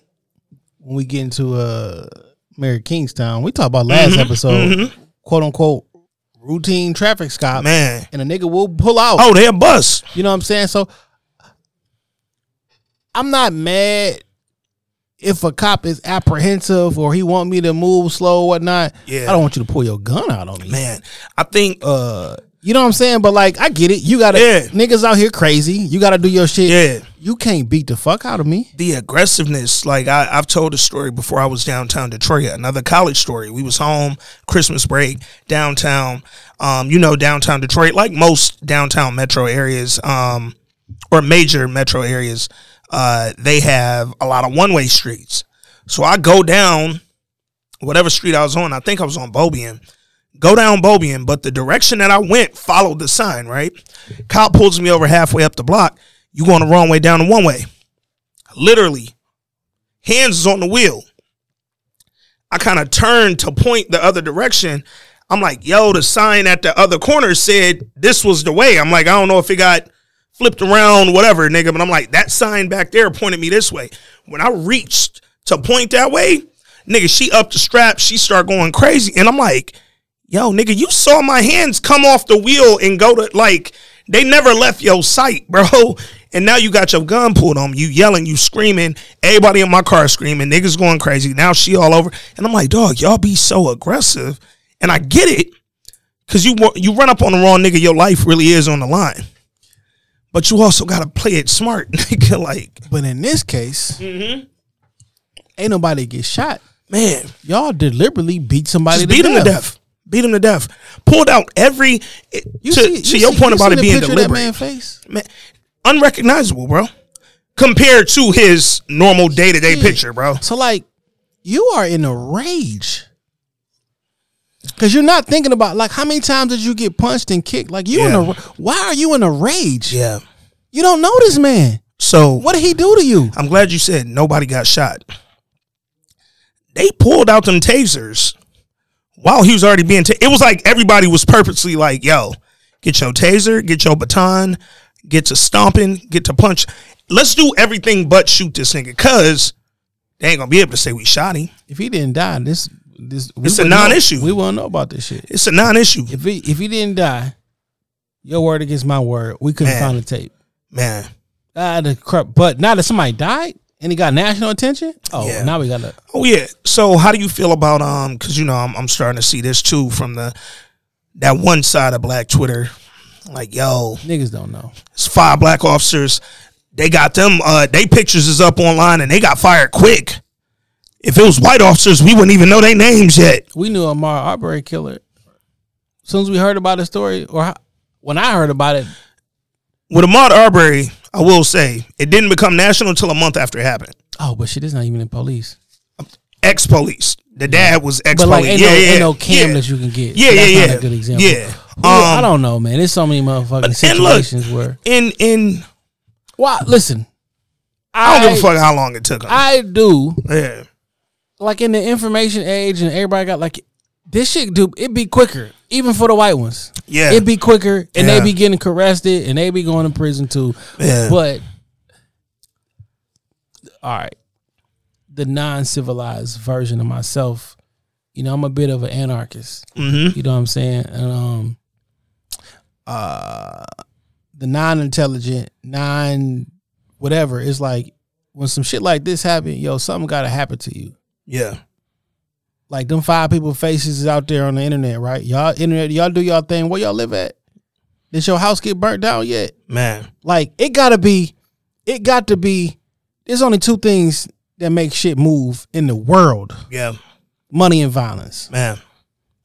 S2: When we get into uh Mayor Kingstown, we talked about last episode, quote unquote, routine traffic stop,
S3: man,
S2: and a nigga will pull out.
S3: oh, they a bus.
S2: You know what I'm saying? So I'm not mad if a cop is apprehensive or he want me to move slow or whatnot.
S3: Yeah.
S2: I don't want you to pull your gun out on me.
S3: Man, I think
S2: Uh you know what I'm saying? But like I get it. You gotta
S3: Yeah.
S2: niggas out here crazy. You gotta do your shit.
S3: Yeah.
S2: You can't beat the fuck out of me.
S3: the aggressiveness like I, i've told a story before i was downtown detroit another college story we was home christmas break downtown um, you know downtown detroit like most downtown metro areas um, or major metro areas uh, they have a lot of one-way streets so i go down whatever street i was on i think i was on Beaubien go down Beaubien but the direction that i went followed the sign right cop pulls me over halfway up the block you going the wrong way down the one way literally hands is on the wheel. I kind of turned to point the other direction. I'm like, yo, the sign at the other corner said this was the way. I'm like, I don't know if it got flipped around, whatever, nigga. But I'm like, that sign back there pointed me this way. When I reached to point that way, nigga, she up the strap, she start going crazy. And I'm like, yo, nigga, you saw my hands come off the wheel and go to like they never left your sight, bro. And now you got your gun pulled on you, yelling, you screaming, everybody in my car screaming, niggas going crazy. Now she all over, and I'm like, dog, y'all be so aggressive, and I get it, cause you you run up on the wrong nigga, your life really is on the line. But you also gotta play it smart, nigga. Like,
S2: But in this case,
S3: Mm-hmm.
S2: ain't nobody get shot.
S3: man,
S2: Y'all deliberately beat somebody
S3: just
S2: to
S3: beat him to death. Beat him to death. Pulled out every.
S2: You
S3: to
S2: see,
S3: to
S2: you
S3: your
S2: see-
S3: point
S2: you
S3: about
S2: seen
S3: it
S2: the
S3: being
S2: picture of that
S3: deliberate.
S2: man face.
S3: man, unrecognizable, bro. Compared to his normal day to day
S2: Yeah.
S3: picture, bro.
S2: So like, you are in a rage. Cause you're not thinking about like how many times did you get punched and kicked? Like you in
S3: Yeah.
S2: a why are you in a rage?
S3: Yeah.
S2: You don't know this man.
S3: So
S2: What did he do to you?
S3: I'm glad you said nobody got shot. They pulled out them tasers while he was already being. Ta- it was like everybody was purposely like, "Yo, get your taser, get your baton, get to stomping, get to punch. Let's do everything but shoot this nigga, cause they ain't gonna be able to say we shot him.
S2: If he didn't die, this this
S3: It's a
S2: wouldn't know-
S3: non-issue.
S2: We won't know about this shit.
S3: It's a non-issue,
S2: If he if he didn't die, your word against my word, we couldn't
S3: Man.
S2: find the tape.
S3: man.
S2: Ah, the crap. But now that somebody died and he got national attention, oh,
S3: Yeah.
S2: now we got to.
S3: Oh yeah. So how do you feel about um? Because you know I'm I'm starting to see this too from the that one side of Black Twitter. Like yo,
S2: Niggas don't know.
S3: it's five black officers. They got them. Uh, they pictures is up online and they got fired quick. If it was white officers, we wouldn't even know their names yet.
S2: We knew Ahmaud Arbery killer. As soon as we heard about the story, or when I heard about it,
S3: With Ahmaud Arbery, I will say it didn't become national until a month after it happened.
S2: oh, but shit, it's not even in police.
S3: Ex police. The dad was ex
S2: like,
S3: police.
S2: ain't,
S3: yeah,
S2: no,
S3: yeah,
S2: ain't no cam
S3: yeah.
S2: that you can get.
S3: Yeah,
S2: So
S3: yeah,
S2: that's
S3: yeah.
S2: Good example.
S3: Yeah.
S2: Who- I
S3: Um,
S2: don't know, man. There's so many motherfucking
S3: and look,
S2: situations where.
S3: In in
S2: Well, listen.
S3: I don't give a fuck how long it took him.
S2: I do
S3: yeah.
S2: Like in the information age, and everybody got like this shit. Do it be quicker, even for the white ones.
S3: Yeah.
S2: it be quicker, and
S3: Yeah.
S2: they be getting arrested, and they be going to prison too.
S3: Yeah.
S2: But all right, the non-civilized version of myself. You know, I'm a bit of an anarchist.
S3: Mm-hmm.
S2: You know what I'm saying? And um, uh, the non-intelligent, non whatever is like when some shit like this happen, yo, something got to happen to you.
S3: Yeah.
S2: Like them five people faces is out there on the internet, right? Y'all internet, y'all do y'all thing. Where y'all live at? Did your house get burnt down yet?
S3: Man.
S2: Like it gotta be, it got to be. There's only two things that make shit move in the world:
S3: Yeah.
S2: money and violence.
S3: Man.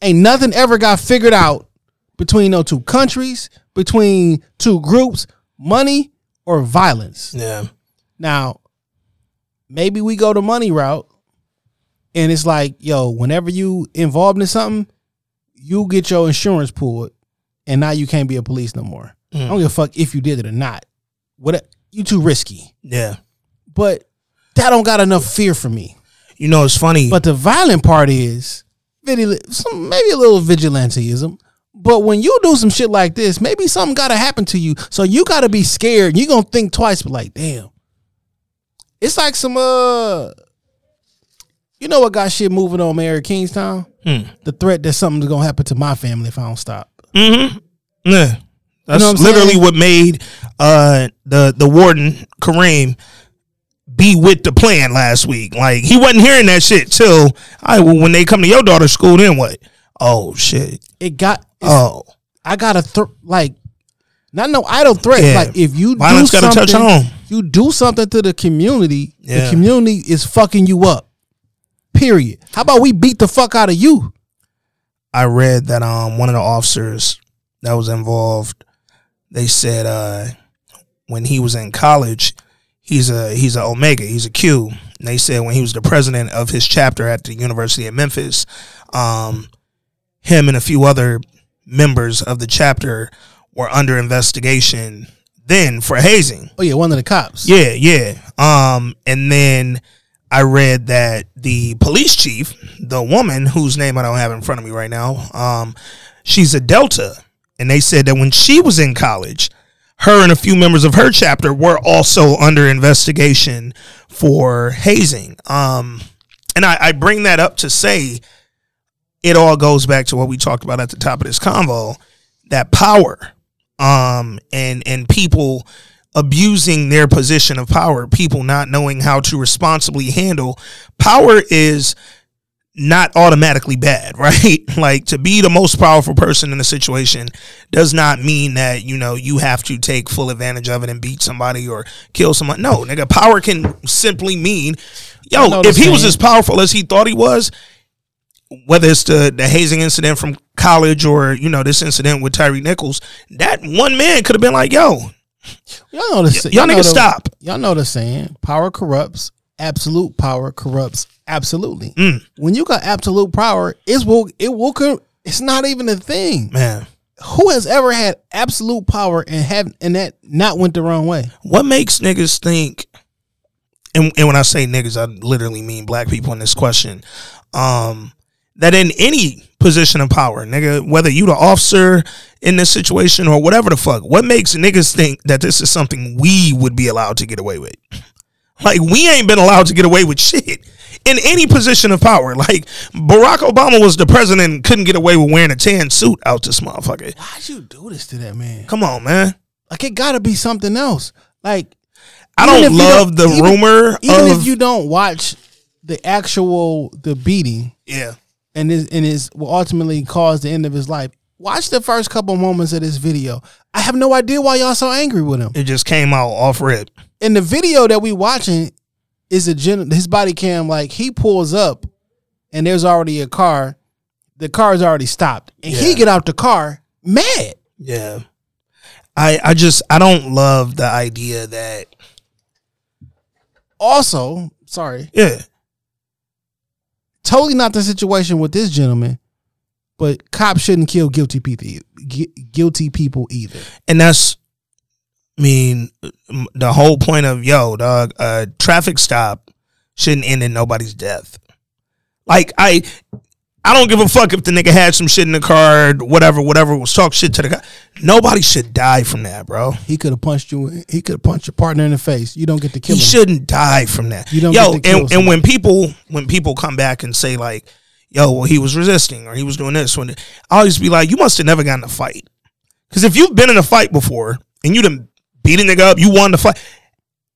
S2: Ain't nothing ever got figured out between those two countries, between two groups, money or violence.
S3: Yeah.
S2: Now, maybe we go the money route, and it's like, yo, whenever you involved in something, you get your insurance pulled, and now you can't be a police no more. I don't give a fuck if you did it or not. What you too risky,
S3: Yeah.
S2: but that don't got enough fear for me.
S3: You know, it's funny.
S2: But the violent part is some maybe a little vigilanteism. But when you do some shit like this, maybe something got to happen to you. So you got to be scared. You're going to think twice, but like, damn. It's like some, uh, you know what got shit moving on Mayor Kingstown?
S3: Hmm.
S2: The threat that something's going to happen to my family if I don't stop.
S3: Mm-hmm. Yeah. That's
S2: know what
S3: literally
S2: saying?
S3: what made uh the the warden Kareem be with the plan last week. Like he wasn't hearing that shit till all right, well, when they come to your daughter's school, then what? Oh shit.
S2: It got,
S3: Oh.
S2: I got to, th- like, not no idle threat.
S3: Yeah.
S2: Like, if you
S3: Violence
S2: do
S3: gotta touch
S2: something-
S3: home.
S2: you do something to the community, the community is fucking you up. Period. How about we beat the fuck out of you?
S3: I read that um one of the officers that was involved, they said uh when he was in college, he's a he's a Omega, he's a Q. And they said when he was the president of his chapter at the University of Memphis, um, him and a few other members of the chapter were under investigation then for hazing.
S2: Oh yeah, one of the cops.
S3: Yeah, yeah. Um, and then I read that the police chief, the woman whose name I don't have in front of me right now, um, she's a Delta, and they said that when she was in college, her and a few members of her chapter were also under investigation for hazing. Um, and I, I bring that up to say it all goes back to what we talked about at the top of this convo that power um and and people abusing their position of power people not knowing how to responsibly handle power is not automatically bad right? Like to be the most powerful person in a situation does not mean that you know you have to take full advantage of it and beat somebody or kill someone. No nigga power can simply mean yo if he was as powerful as he thought he was whether it's the the hazing incident from college or you know this incident with Tyre Nichols, that one man could have been like, "Yo,
S2: Y'all know the
S3: y'all
S2: know
S3: niggas stop."
S2: Y'all know the saying: power corrupts. Absolute power corrupts absolutely.
S3: Mm.
S2: When you got absolute power, it's will it will. It's not even a thing.
S3: Man,
S2: Who has ever had absolute power and have and that not went the wrong way?
S3: what makes niggas think? And, and when I say niggas, I literally mean black people in this question. Um, that in any position of power, nigga, whether you the officer in this situation or whatever the fuck, what makes niggas think that this is something we would be allowed to get away with? Like we ain't been allowed to get away with shit in any position of power. Like Barack Obama was the president and couldn't get away with wearing a tan suit out this motherfucker.
S2: Why'd you do this to that man?
S3: Come on, man.
S2: Like it got to be something else. Like
S3: I don't love the
S2: even-
S3: rumor
S2: even
S3: of
S2: if you don't watch the actual the beating
S3: yeah.
S2: and is and is will ultimately cause the end of his life. Watch the first couple moments of this video. I have no idea why y'all so angry with him.
S3: It just came out off rip.
S2: In the video that we watching is a gen his body cam like he pulls up and there's already a car. The car is already stopped. And he get out the car mad.
S3: Yeah. I I just I don't love the idea that
S2: Also, sorry,
S3: yeah
S2: totally not the situation with this gentleman, but cops shouldn't kill guilty people. Guilty people either.
S3: and that's I mean the whole point of yo dog a traffic stop shouldn't end in nobody's death. Like I I don't give a fuck if the nigga had some shit in the car, whatever, whatever was talk shit to the guy. Nobody should die from that, bro.
S2: He could have punched you. He could have punched your partner in the face. You don't get to kill
S3: He
S2: him.
S3: shouldn't die from that.
S2: You don't
S3: yo,
S2: get to kill
S3: and, and when people when people come back and say like, yo, well, he was resisting or he was doing this, when I always be like, you must have never gotten a fight. Because if you've been in a fight before and you done beat a nigga up, you won the fight,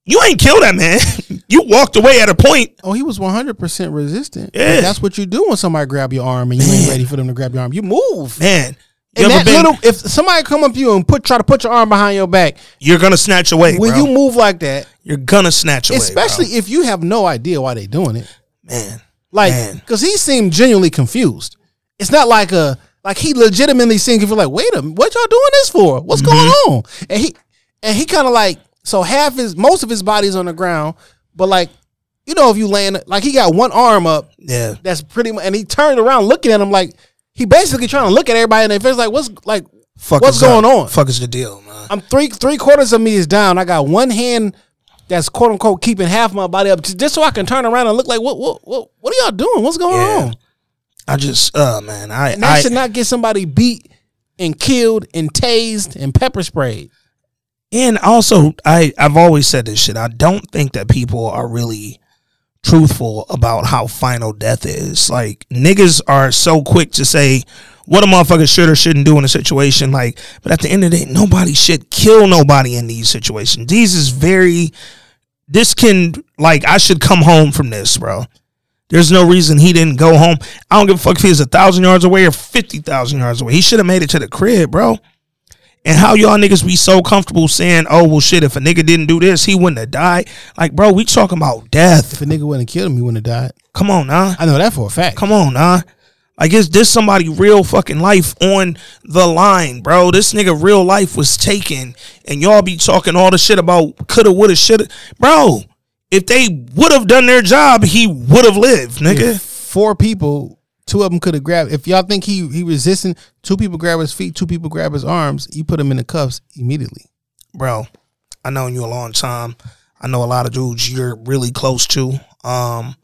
S3: you ain't killed that man. you walked away at a point.
S2: Oh, he was one hundred percent resistant.
S3: Yeah.
S2: that's what you do when somebody grab your arm and you ain't ready for them to grab your arm. You move.
S3: Man, you
S2: And that
S3: been,
S2: little, if somebody come up to you and put try to put your arm behind your back,
S3: you're gonna snatch away.
S2: when
S3: bro.
S2: you move like that,
S3: you're gonna snatch away.
S2: especially if you have no idea why they doing it,
S3: man.
S2: Like
S3: Man.
S2: because he seemed genuinely confused. It's not like a like he legitimately seemed confused. Like, wait a minute, what y'all doing this for? What's going
S3: Mm-hmm.
S2: on? And he and he kind of like so half his most of his body's on the ground, but like you know if you land like he got one arm up
S3: Yeah.
S2: that's pretty much and he turned around looking at him like he basically trying to look at everybody in their face like what's like
S3: Fuck
S2: what's
S3: is up?
S2: going on?
S3: Fuck is the deal, man?
S2: I'm three three quarters of me is down. I got one hand that's quote unquote keeping half my body up just, so I can turn around and look like what what what what are y'all doing? What's going
S3: Yeah.
S2: on?
S3: I just, uh, man, I,
S2: And that
S3: I
S2: should not get somebody beat and killed and tased and pepper sprayed.
S3: And also, I I've always said this shit. I don't think that people are really truthful about how final death is. Like niggas are so quick to say what a motherfucker should or shouldn't do in a situation. Like, but at the end of the day, nobody should kill nobody in these situations. These is very. This can like I should come home from this, bro. There's no reason he didn't go home. I don't give a fuck if he was a thousand yards away or fifty thousand yards away. He should have made it to the crib, bro. And how y'all niggas be so comfortable saying, "Oh well, shit, if a nigga didn't do this, he wouldn't have died." Like, bro, we talking about death.
S2: If a nigga wouldn't have killed him, he wouldn't have died.
S3: Come on, nah.
S2: I know that for a fact.
S3: Come on, nah. Like, is this somebody real fucking life on the line, bro? This nigga real life was taken, and y'all be talking all the shit about coulda, woulda, shoulda, bro. If they would have done their job, he would have lived, nigga.
S2: If four people, two of them could have grabbed. If y'all think he he resisting, two people grab his feet, two people grab his arms. You put him in the cuffs immediately.
S3: bro, I known you a long time. I know a lot of dudes you're really close to. Um,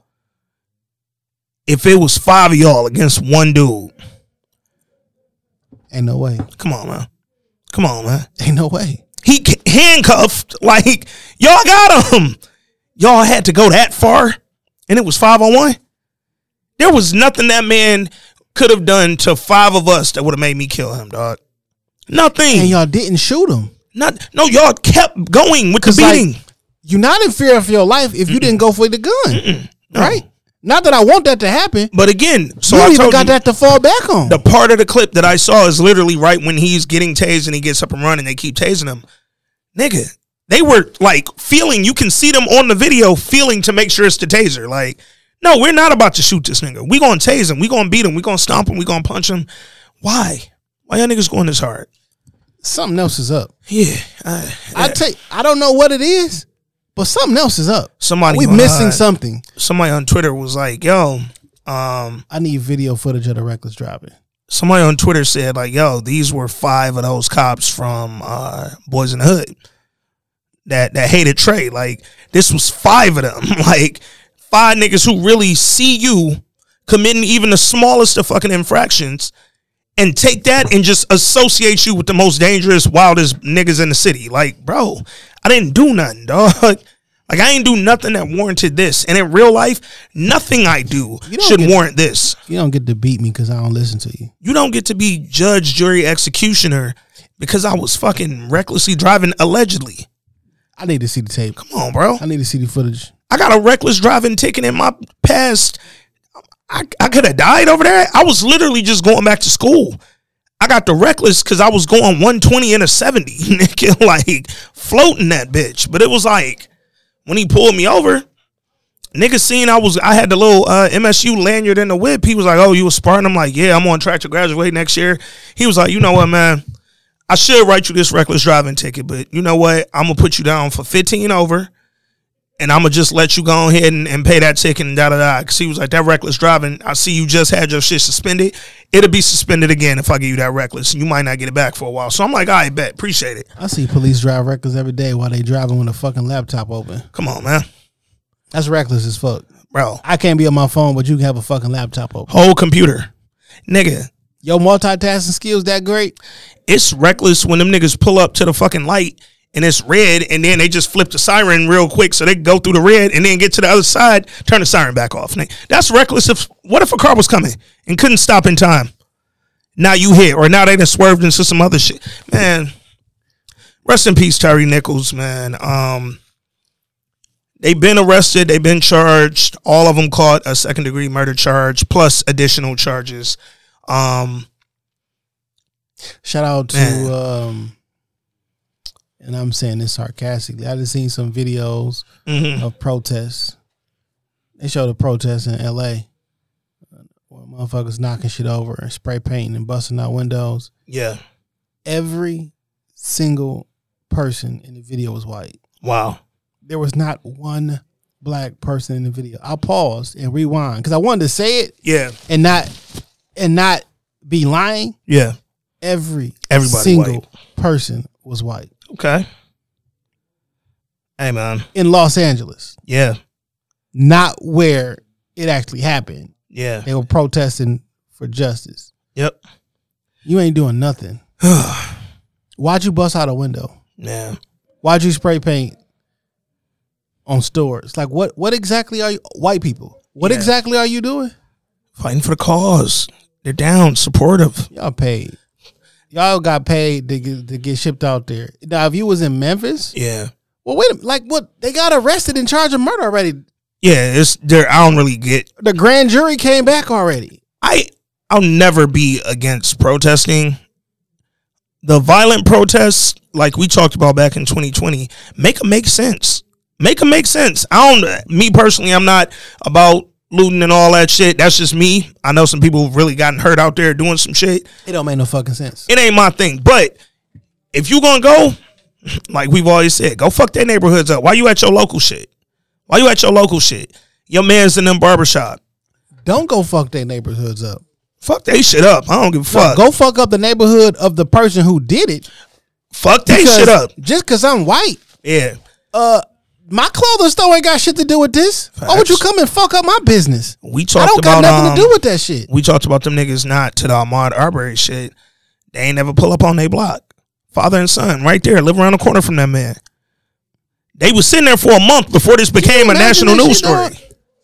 S3: if it was five of y'all against one dude,
S2: Ain't no way.
S3: come on, man. Come on, man.
S2: Ain't no way.
S3: He handcuffed, like y'all got him. Y'all had to go that far, and it was five on one. There was nothing that man could have done to five of us that would have made me kill him, dog. Nothing.
S2: And y'all didn't shoot him.
S3: Not no. Y'all kept going with the
S2: 'Cause, like. You're not in fear of your life if you didn't go for the gun, right? Not that I want that to happen.
S3: but again, so
S2: you
S3: I
S2: even got
S3: you,
S2: that to fall back on.
S3: the part of the clip that I saw is literally right when he's getting tased and he gets up and running. They keep tasing him, nigga. They were like feeling. You can see them on the video feeling to make sure it's the taser. Like, no, we're not about to shoot this nigga. We gonna tase him. We gonna beat him. We gonna stomp him. We gonna punch him. Why? Why y'all niggas going this hard?
S2: something else is up.
S3: Yeah, I,
S2: I tell you, I don't know what it is, but something else is up.
S3: somebody
S2: We
S3: on,
S2: missing
S3: uh,
S2: something.
S3: Somebody on Twitter was like, "Yo, um,
S2: I need video footage of the reckless driving.
S3: somebody on Twitter said like, "Yo, these were five of those cops from uh, Boys in the Hood that that hated Trey. Like, this was five of them. like, five niggas who really see you committing even the smallest of fucking infractions." And take that and just associate you with the most dangerous, wildest niggas in the city. Like, bro, I didn't do nothing, dog. Like, I ain't do nothing that warranted this. And in real life, nothing I do should
S2: get-
S3: warrant this
S2: You don't get to beat me because I don't listen to you.
S3: you don't get to be judge, jury, executioner because I was fucking recklessly driving allegedly.
S2: I need to see the tape.
S3: Come on, bro.
S2: I need to see the footage.
S3: I got a reckless driving ticket in my past. I, I could have died over there. I was literally just going back to school. I got the reckless because I was going 120 in a 70, nigga, like floating that bitch. But it was like when he pulled me over, nigga seen I was I had the little uh, MSU lanyard in the whip. He was like, "Oh, you was Spartan?" I'm like, "Yeah, I'm on track to graduate next year." He was like, "You know what, man? I should write you this reckless driving ticket, but you know what? I'm gonna put you down for 15 over, and I'm gonna just let you go ahead and, and pay that ticket and da da da. Cause he was like that reckless driving. I see you just had your shit suspended. It'll be suspended again if I give you that reckless, and you might not get it back for a while. So I'm like, I bet, appreciate it.
S2: I see police drive reckless every day while they driving with a fucking laptop open.
S3: Come on, man,
S2: That's reckless as fuck.
S3: bro.
S2: I can't be on my phone, but you can have a fucking laptop open.
S3: Whole computer, nigga.
S2: Your multitasking skills that great?
S3: it's reckless when them niggas pull up to the fucking light and it's red and then they just flip the siren real quick so they go through the red and then get to the other side, turn the siren back off. That's reckless. If what if a car was coming and couldn't stop in time? Now you hit, or now they done swerved into some other shit. Man, rest in peace, Terry Nichols, man. Um they've been arrested, they've been charged, all of them caught a second degree murder charge plus additional charges. Um
S2: Shout out to
S3: Man.
S2: um and I'm saying this sarcastically. I just seen some videos
S3: mhm.
S2: of protests. They showed a protest in LA where motherfuckers knocking shit over and spray painting and busting out windows.
S3: yeah.
S2: Every single person in the video was white.
S3: Wow.
S2: There was not one black person in the video. I paused and rewind because I wanted to say it
S3: Yeah.
S2: and not and not be lying.
S3: Yeah.
S2: Every
S3: Everybody
S2: single
S3: white.
S2: person was white
S3: Okay. Hey man.
S2: in Los Angeles,
S3: Yeah.
S2: not where it actually happened.
S3: Yeah.
S2: They were protesting for justice.
S3: Yep.
S2: You ain't doing nothing. Why'd you bust out a window?
S3: yeah.
S2: Why'd you spray paint on stores? Like what? What exactly are you? White people. What
S3: Yeah.
S2: exactly are you doing?
S3: Fighting for the cause. They're down, supportive.
S2: Y'all paid. Y'all got paid to get, to get shipped out there. Now, if you was in Memphis,
S3: Yeah.
S2: well, wait, a minute, like what? They got arrested and charged of murder already.
S3: Yeah. It's there. I don't really get.
S2: The grand jury came back already.
S3: I. I'll never be against protesting. The violent protests, like we talked about back in 2020, make them make sense. Make them make sense. I don't. Me personally, I'm not about looting and all that shit. That's just me. I know some people really gotten hurt out there doing some shit.
S2: It don't make no fucking sense.
S3: it ain't my thing. But if you gonna go, like we've always said, go fuck their neighborhoods up. Why you at your local shit? Why you at your local shit? Your man's in them barbershop.
S2: Don't go fuck their neighborhoods up.
S3: Fuck they shit up. I don't give a fuck.
S2: Go fuck up the neighborhood of the person who did it.
S3: fuck they shit up.
S2: Just because I'm white,
S3: Yeah.
S2: uh, my clothing store ain't got shit to do with this. Why would you come and fuck up my business?
S3: We
S2: I
S3: talked
S2: don't got
S3: about
S2: nothing
S3: um,
S2: to do with that shit.
S3: we talked about them niggas not to the Ahmaud Arbery shit. They ain't never pull up on their block. Father and son, right there, live around the corner from that man. They was sitting there for a month before this became a national news story.
S2: dog.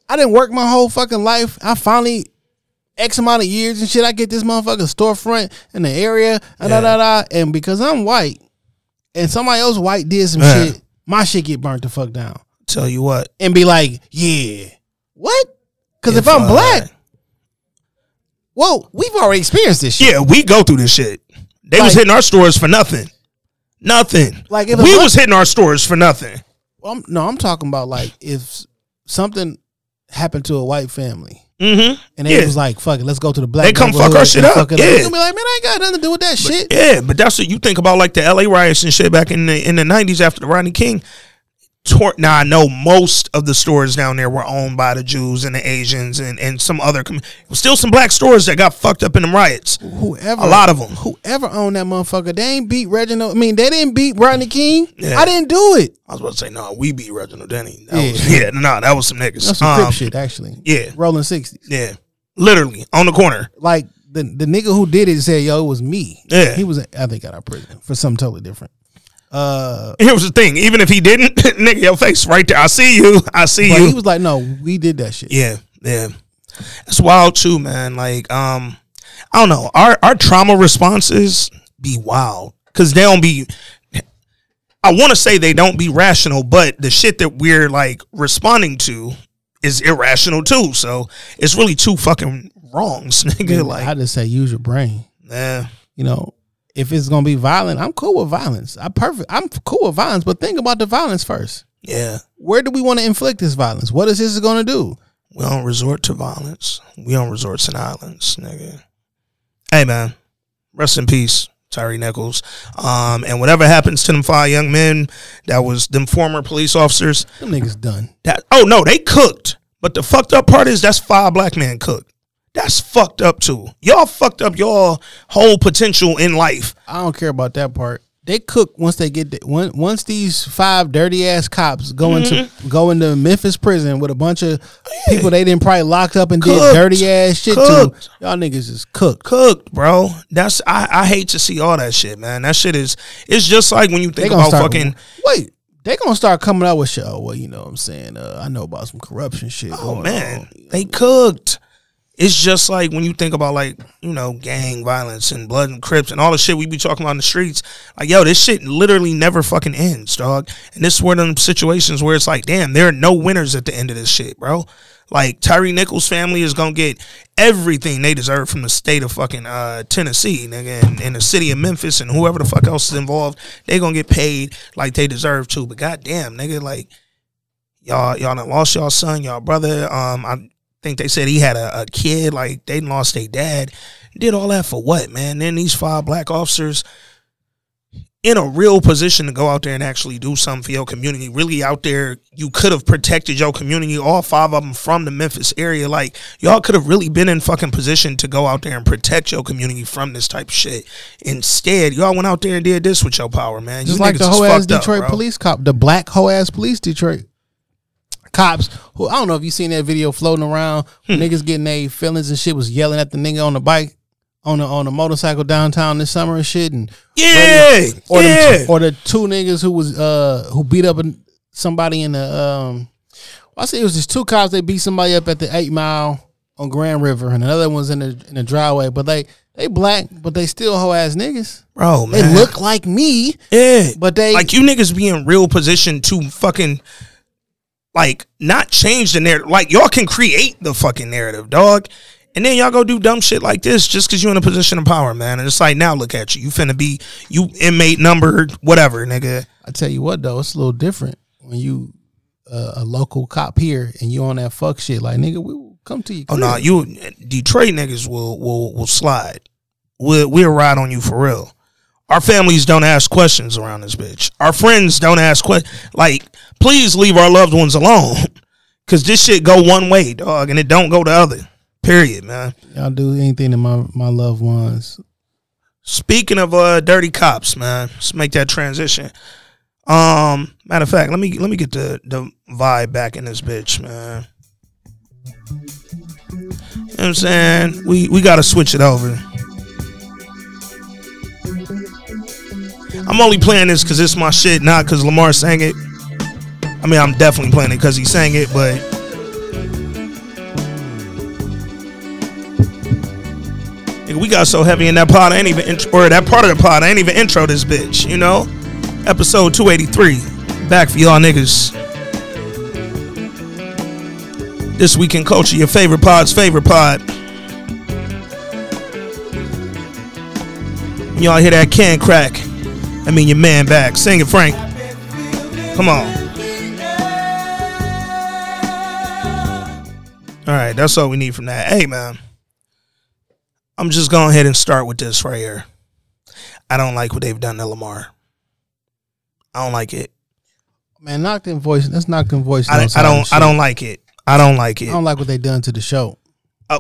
S2: I didn't work my whole fucking life. I finally X amount of years and shit. I get this motherfucking storefront in the area, and da da da. And because I'm white, and somebody else white did some
S3: Yeah.
S2: shit, my shit get burnt the fuck down,
S3: Tell you what.
S2: and be like, yeah, what? Because if,
S3: If,
S2: I'm
S3: uh,
S2: black, well, we've already experienced this shit.
S3: Yeah, we go through this shit. They was hitting our stores for nothing. Nothing.
S2: Like, if
S3: we
S2: black-
S3: was hitting our stores for nothing.
S2: Well, I'm, no, I'm talking about like if something happened to a white family.
S3: Mm-hmm.
S2: And they
S3: Yeah.
S2: was like, "Fuck it, let's go to the black."
S3: They come fuck our shit up, yeah.
S2: You gonna be like, "Man, I ain't got nothing to do with that shit."
S3: Yeah, but that's what you think about like the LA riots and shit back in the in the nineties after the Rodney King. Tor- now I know most of the stores down there were owned by the Jews and the Asians and, and some other. Com- still some black stores that got fucked up in the riots.
S2: Whoever,
S3: A lot of them.
S2: whoever owned that motherfucker, they ain't beat Reginald. I mean, they didn't beat Rodney King.
S3: Yeah.
S2: I didn't do it.
S3: I was about to say no, we beat Reginald Denny. That
S2: Yeah.
S3: was, yeah, no, that was some niggas.
S2: That's some
S3: Um,
S2: shit, actually.
S3: Yeah,
S2: Rolling sixties.
S3: yeah, literally on the corner.
S2: Like the the nigga who did it said, "Yo, it was me."
S3: Yeah.
S2: he was. I think out of prison for something totally different. Uh,
S3: Here was the thing: even if he didn't, nigga, your face right there. I see you. I see
S2: but
S3: you.
S2: he was like, "No, we did that shit."
S3: Yeah, yeah. It's wild too, man. Like, um, I don't know. Our our trauma responses be wild because they don't be. I want to say they don't be rational, but the shit that we're like responding to is irrational too. So it's really two fucking wrongs, nigga.
S2: I
S3: Like, I
S2: just say use your brain.
S3: yeah,
S2: you know, if it's gonna be violent, I'm cool with violence. I perfect. I'm cool with violence, but think about the violence first.
S3: yeah.
S2: Where do we want to inflict this violence? What is this gonna do?
S3: We don't resort to violence. We don't resort to violence, nigga. Hey, man. Rest in peace, Tyre Nichols. Um, and whatever happens to them five young men, that was them former police officers.
S2: Them niggas done.
S3: That oh no, they cooked. But the fucked up part is that's five black men cooked. That's fucked up too. Y'all fucked up your whole potential in life.
S2: I don't care about that part. They cook once they get the, once these five dirty ass cops go into
S3: Mm-hmm.
S2: go into Memphis prison with a bunch of people they didn't probably locked up and
S3: Cooked.
S2: did dirty ass shit
S3: Cooked.
S2: to. Y'all niggas is cooked.
S3: Cooked, bro. That's I, I hate to see all that shit, man. That shit is it's just like when you think about fucking
S2: wait. They gonna start coming out with shit. Oh well, you know what I'm saying. Uh, I know about some corruption shit.
S3: Oh man,
S2: on.
S3: they cooked. It's just like when you think about like you know gang violence and blood and crips and all the shit we be talking about in the streets. Like yo, this shit literally never fucking ends, dog. And this is one of them situations where it's like, damn, there are no winners at the end of this shit, bro. Like Tyre Nichols' family is gonna get everything they deserve from the state of fucking uh, Tennessee, nigga, and, and the city of Memphis and whoever the fuck else is involved. They gonna get paid like they deserve to. But goddamn, nigga, like y'all y'all done lost y'all son, y'all brother. Um, I think they said he had a, a kid. Like they lost their dad. Did all that for what, man? Then these five black officers in a real position to go out there and actually do something for your community. Really out there, you could have protected your community. All five of them from the Memphis area. Like y'all could have really been in fucking position to go out there and protect your community from this type of shit. Instead, y'all went out there and did this with your power, man.
S2: Just
S3: You
S2: like the whole ass
S3: fucked up,
S2: Detroit police cop, the black whole ass police Detroit cops. Who I don't know if you seen that video floating around.
S3: Hmm.
S2: Niggas getting their feelings and shit was yelling at the nigga on the bike. On the on the motorcycle downtown this summer and shit, and
S3: Yeah,
S2: or
S3: yeah.
S2: the, or the two niggas who was uh who beat up somebody in the um I say it was just two cops they beat somebody up at the eight mile on Grand River and another one was in the in the driveway but they they black but they still hoe ass niggas
S3: bro,
S2: they look like me
S3: Yeah.
S2: but they
S3: like you niggas be in real position to fucking like not change the narrative. Like y'all can create the fucking narrative, dog. And then y'all go do dumb shit like this just because you're in a position of power, man. And it's like now look at you. You finna be you inmate number whatever, nigga.
S2: I tell you what though it's a little different when you uh, a local cop here and you on that fuck shit like nigga we will come to you
S3: Oh no, you Detroit niggas will will will slide. We'll we'll ride on you for real. Our families don't ask questions around this bitch. Our friends don't ask questions. Like, please leave our loved ones alone, cause this shit go one way, dog, and it don't go the other. Period, man.
S2: y'all do anything to my my loved ones
S3: Speaking of uh dirty cops, man, let's make that transition. Um, matter of fact, let me let me get the the vibe back in this bitch, man. You know what I'm saying? We we gotta switch it over. I'm only playing this because it's my shit, not because Lamar sang it. I mean, I'm definitely playing it because he sang it, but we got so heavy in that pod, I ain't even int- or that part of the pod, I ain't even intro this bitch. You know, episode 283, back for y'all niggas. This week in culture, your favorite pod's favorite pod. Y'all hear that can crack, I mean your man back. Sing it, Frank. Come on. All right, that's all we need from that. Hey, man. I'm just going ahead and start with this right here. I don't like what they've done to Lamar. I don't like it.
S2: Man, knock them voice. Let's knock them voice.
S3: I, I don't. I don't like it. I don't like it.
S2: I don't like what they done to the show.
S3: Oh,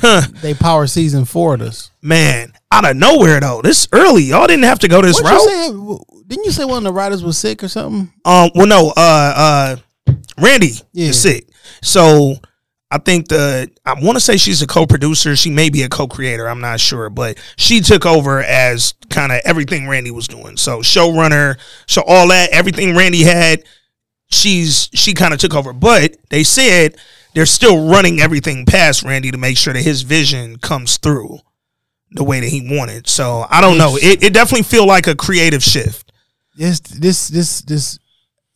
S2: They power season forward us.
S3: man, out of nowhere though. This early, y'all didn't have to go this
S2: What
S3: route.
S2: you say? Didn't you say one of the riders was sick or something?
S3: Um, well, no, uh, uh, Randy
S2: Yeah.
S3: is sick. So I think the I want to say she's a co-producer. She may be a co-creator. I'm not sure, but she took over as kind of everything Randy was doing. So showrunner, so all that, everything Randy had, she's she kind of took over. But they said they're still running everything past Randy to make sure that his vision comes through the way that he wanted. So I don't know. It, it definitely feel like a creative shift.
S2: This this this this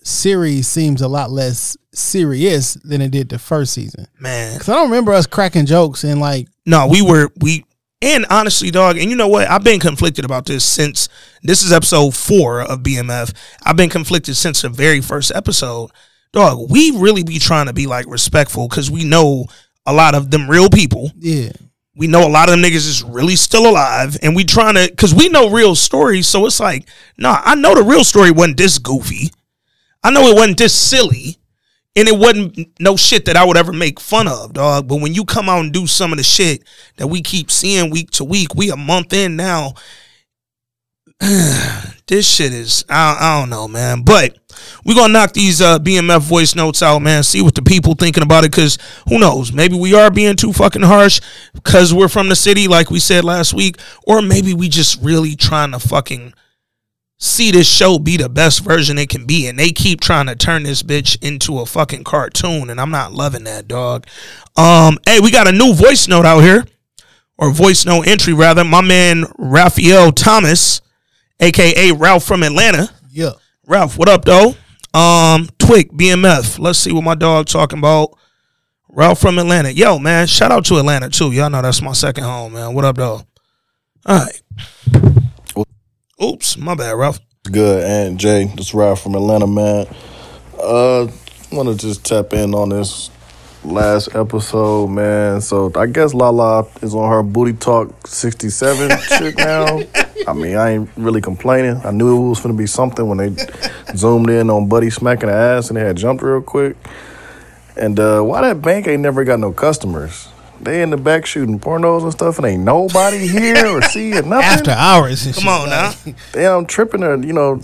S2: series seems a lot less serious than it did the first season.
S3: Man,
S2: Cause I don't remember us cracking jokes and like
S3: No, we were we and honestly, dog, and you know what? I've been conflicted about this since this is episode four of BMF. I've been conflicted since the very first episode. Dog, we really be trying to be like respectful because we know a lot of them real people.
S2: yeah
S3: we know a lot of them niggas is really still alive, and we trying to because we know real stories. So it's like, nah, I know the real story wasn't this goofy. I know it wasn't this silly, and it wasn't no shit that I would ever make fun of, dog. But when you come out and do some of the shit that we keep seeing week to week, we a month in now. this shit is I, I don't know, man. But we're gonna knock these uh, BMF voice notes out, man. See what the people thinking about it, because who knows? Maybe we are being too fucking harsh because we're from the city, like we said last week, or maybe we just really trying to fucking see this show be the best version it can be, and they keep trying to turn this bitch into a fucking cartoon, and I'm not loving that, dog. Um, hey, we got a new voice note out here, or voice note entry rather. My man Raphael Thomas, aka Ralph from Atlanta.
S2: Yeah.
S3: Ralph, what up, though? Um, Twig, BMF. Let's see what my dog talking about. Ralph from Atlanta. Yo, man, shout out to Atlanta too. Y'all know that's my second home, man. What up, though? All right. Oops, my bad, Ralph.
S4: Good, Ant Jay. This Ralph from Atlanta, man. Uh, want to just tap in on this last episode, man. So I guess Lala is on her booty talk sixty seven shit now. I mean, I ain't really complaining. I knew it was gonna be something when they zoomed in on Buddy smacking the ass and they had jumped real quick. And uh, why that bank ain't never got no customers? They in the back shooting pornos and stuff, and ain't nobody here or seeing nothing.
S2: After hours. And
S3: Come
S2: shit,
S3: on now.
S2: like-
S4: Damn, I'm tripping or you know.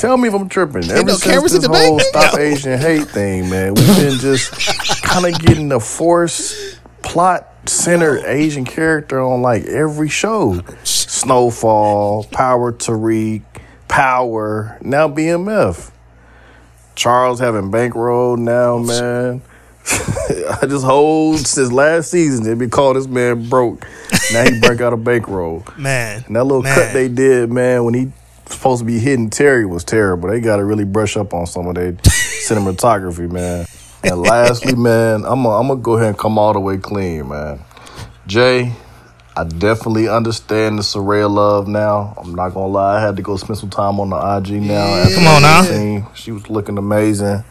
S4: Tell me if I'm tripping. Ever
S2: no
S4: since
S2: cameras in
S4: this
S2: the bank?
S4: whole stop Asian hate thing, man, we've been just kind of getting the force plot centered Asian character on like every show. Snowfall, Power Tariq, Power, now BMF. Charles having bankroll now, man. I just hold since last season they been called this man broke. Now he break out a bankroll.
S3: Man.
S4: And that little
S3: man.
S4: cut they did, man, when he supposed to be hitting Terry was terrible. They got to really brush up on some of their cinematography, man. And lastly, man, I'm gonna I'm gonna go ahead and come all the way clean, man. Jay, I definitely understand the Soraya love now. I'm not gonna lie, I had to go spend some time on the IG now. after
S3: Come on now.
S4: seeing- She was looking amazing.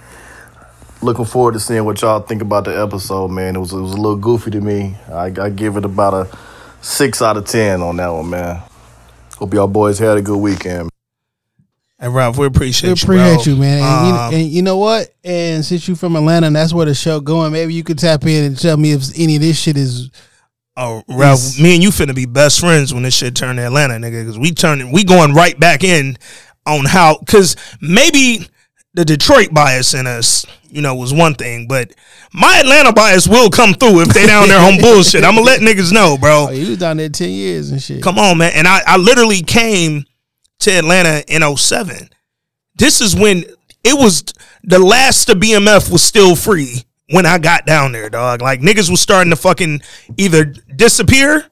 S4: Looking forward to seeing what y'all think about the episode, man. It was it was a little goofy to me. I, I give it about a six out of ten on that one, man. Hope y'all boys had a good weekend.
S3: Hey, Ralph, we appreciate
S2: We
S3: you.
S2: appreciate
S3: bro.
S2: you, man. And,
S3: Um,
S2: you, and you know what? And since you from Atlanta and that's where the show going, maybe you could tap in and tell me if any of this shit is
S3: Oh, Ralph,
S2: Is-
S3: me and you finna be best friends when this shit turn to Atlanta, nigga. Because we turning, we going right back in on how. Because maybe the Detroit bias in us, you know, was one thing, but my Atlanta bias will come through if they down there on bullshit. I'm gonna let niggas know, bro.
S2: Oh, you was down there ten years and shit.
S3: Come on, man. And I, I literally came to Atlanta in 07. This is when it was the last of BMF was still free when I got down there, dog. Like niggas was starting to fucking either disappear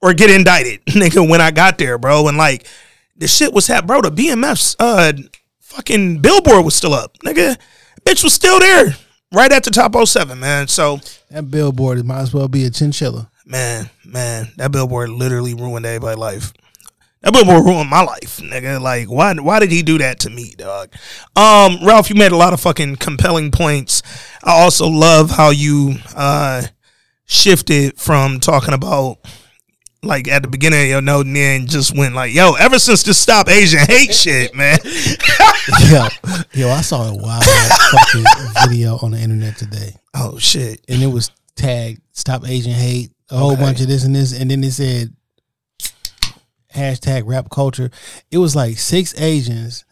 S3: or get indicted, nigga, when I got there, bro. And like the shit was happening, bro. The BMF's uh fucking billboard was still up, nigga. Bitch was still there. Right at the top 07, man. So
S2: That billboard might as well be a chinchilla.
S3: man, man, that billboard literally ruined everybody's life. That billboard ruined my life, nigga. Like, why? Why did he do that to me, dog? Um, Ralph, you made a lot of fucking compelling points. I also love how you uh shifted from talking about like at the beginning of your note and then just went like, yo, ever since the stop Asian hate shit, man.
S2: yo, yo, I saw a wild fucking video on the internet today,
S3: oh shit.
S2: and it was tagged "Stop Asian Hate," a whole
S3: Okay.
S2: bunch of this and this, and then it said hashtag Rap Culture. It was like six Asians,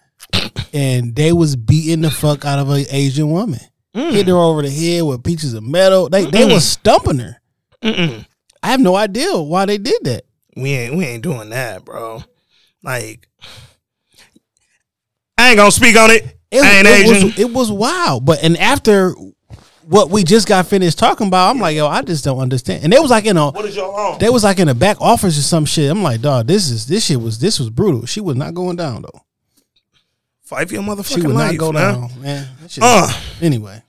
S2: and they was beating the fuck out of an Asian woman, mm. hit her over the head with pieces of metal. They they was stumping her.
S3: Mm-mm.
S2: I have no idea why they did that.
S3: we ain't we ain't doing that, bro. Like, I ain't gonna speak on it.
S2: It,
S3: I ain't
S2: it
S3: Asian.
S2: was it was wild. But and after what we just got finished talking about, I'm like, yo, I just don't understand. And they was like in a
S3: what is your home?
S2: they was like in a back office or some shit. I'm like, dog, this is this shit was this was brutal. She was not going down though.
S3: Five year your motherfucking
S2: She would
S3: life,
S2: not go
S3: man.
S2: down, man. That shit-
S3: Uh,
S2: anyway,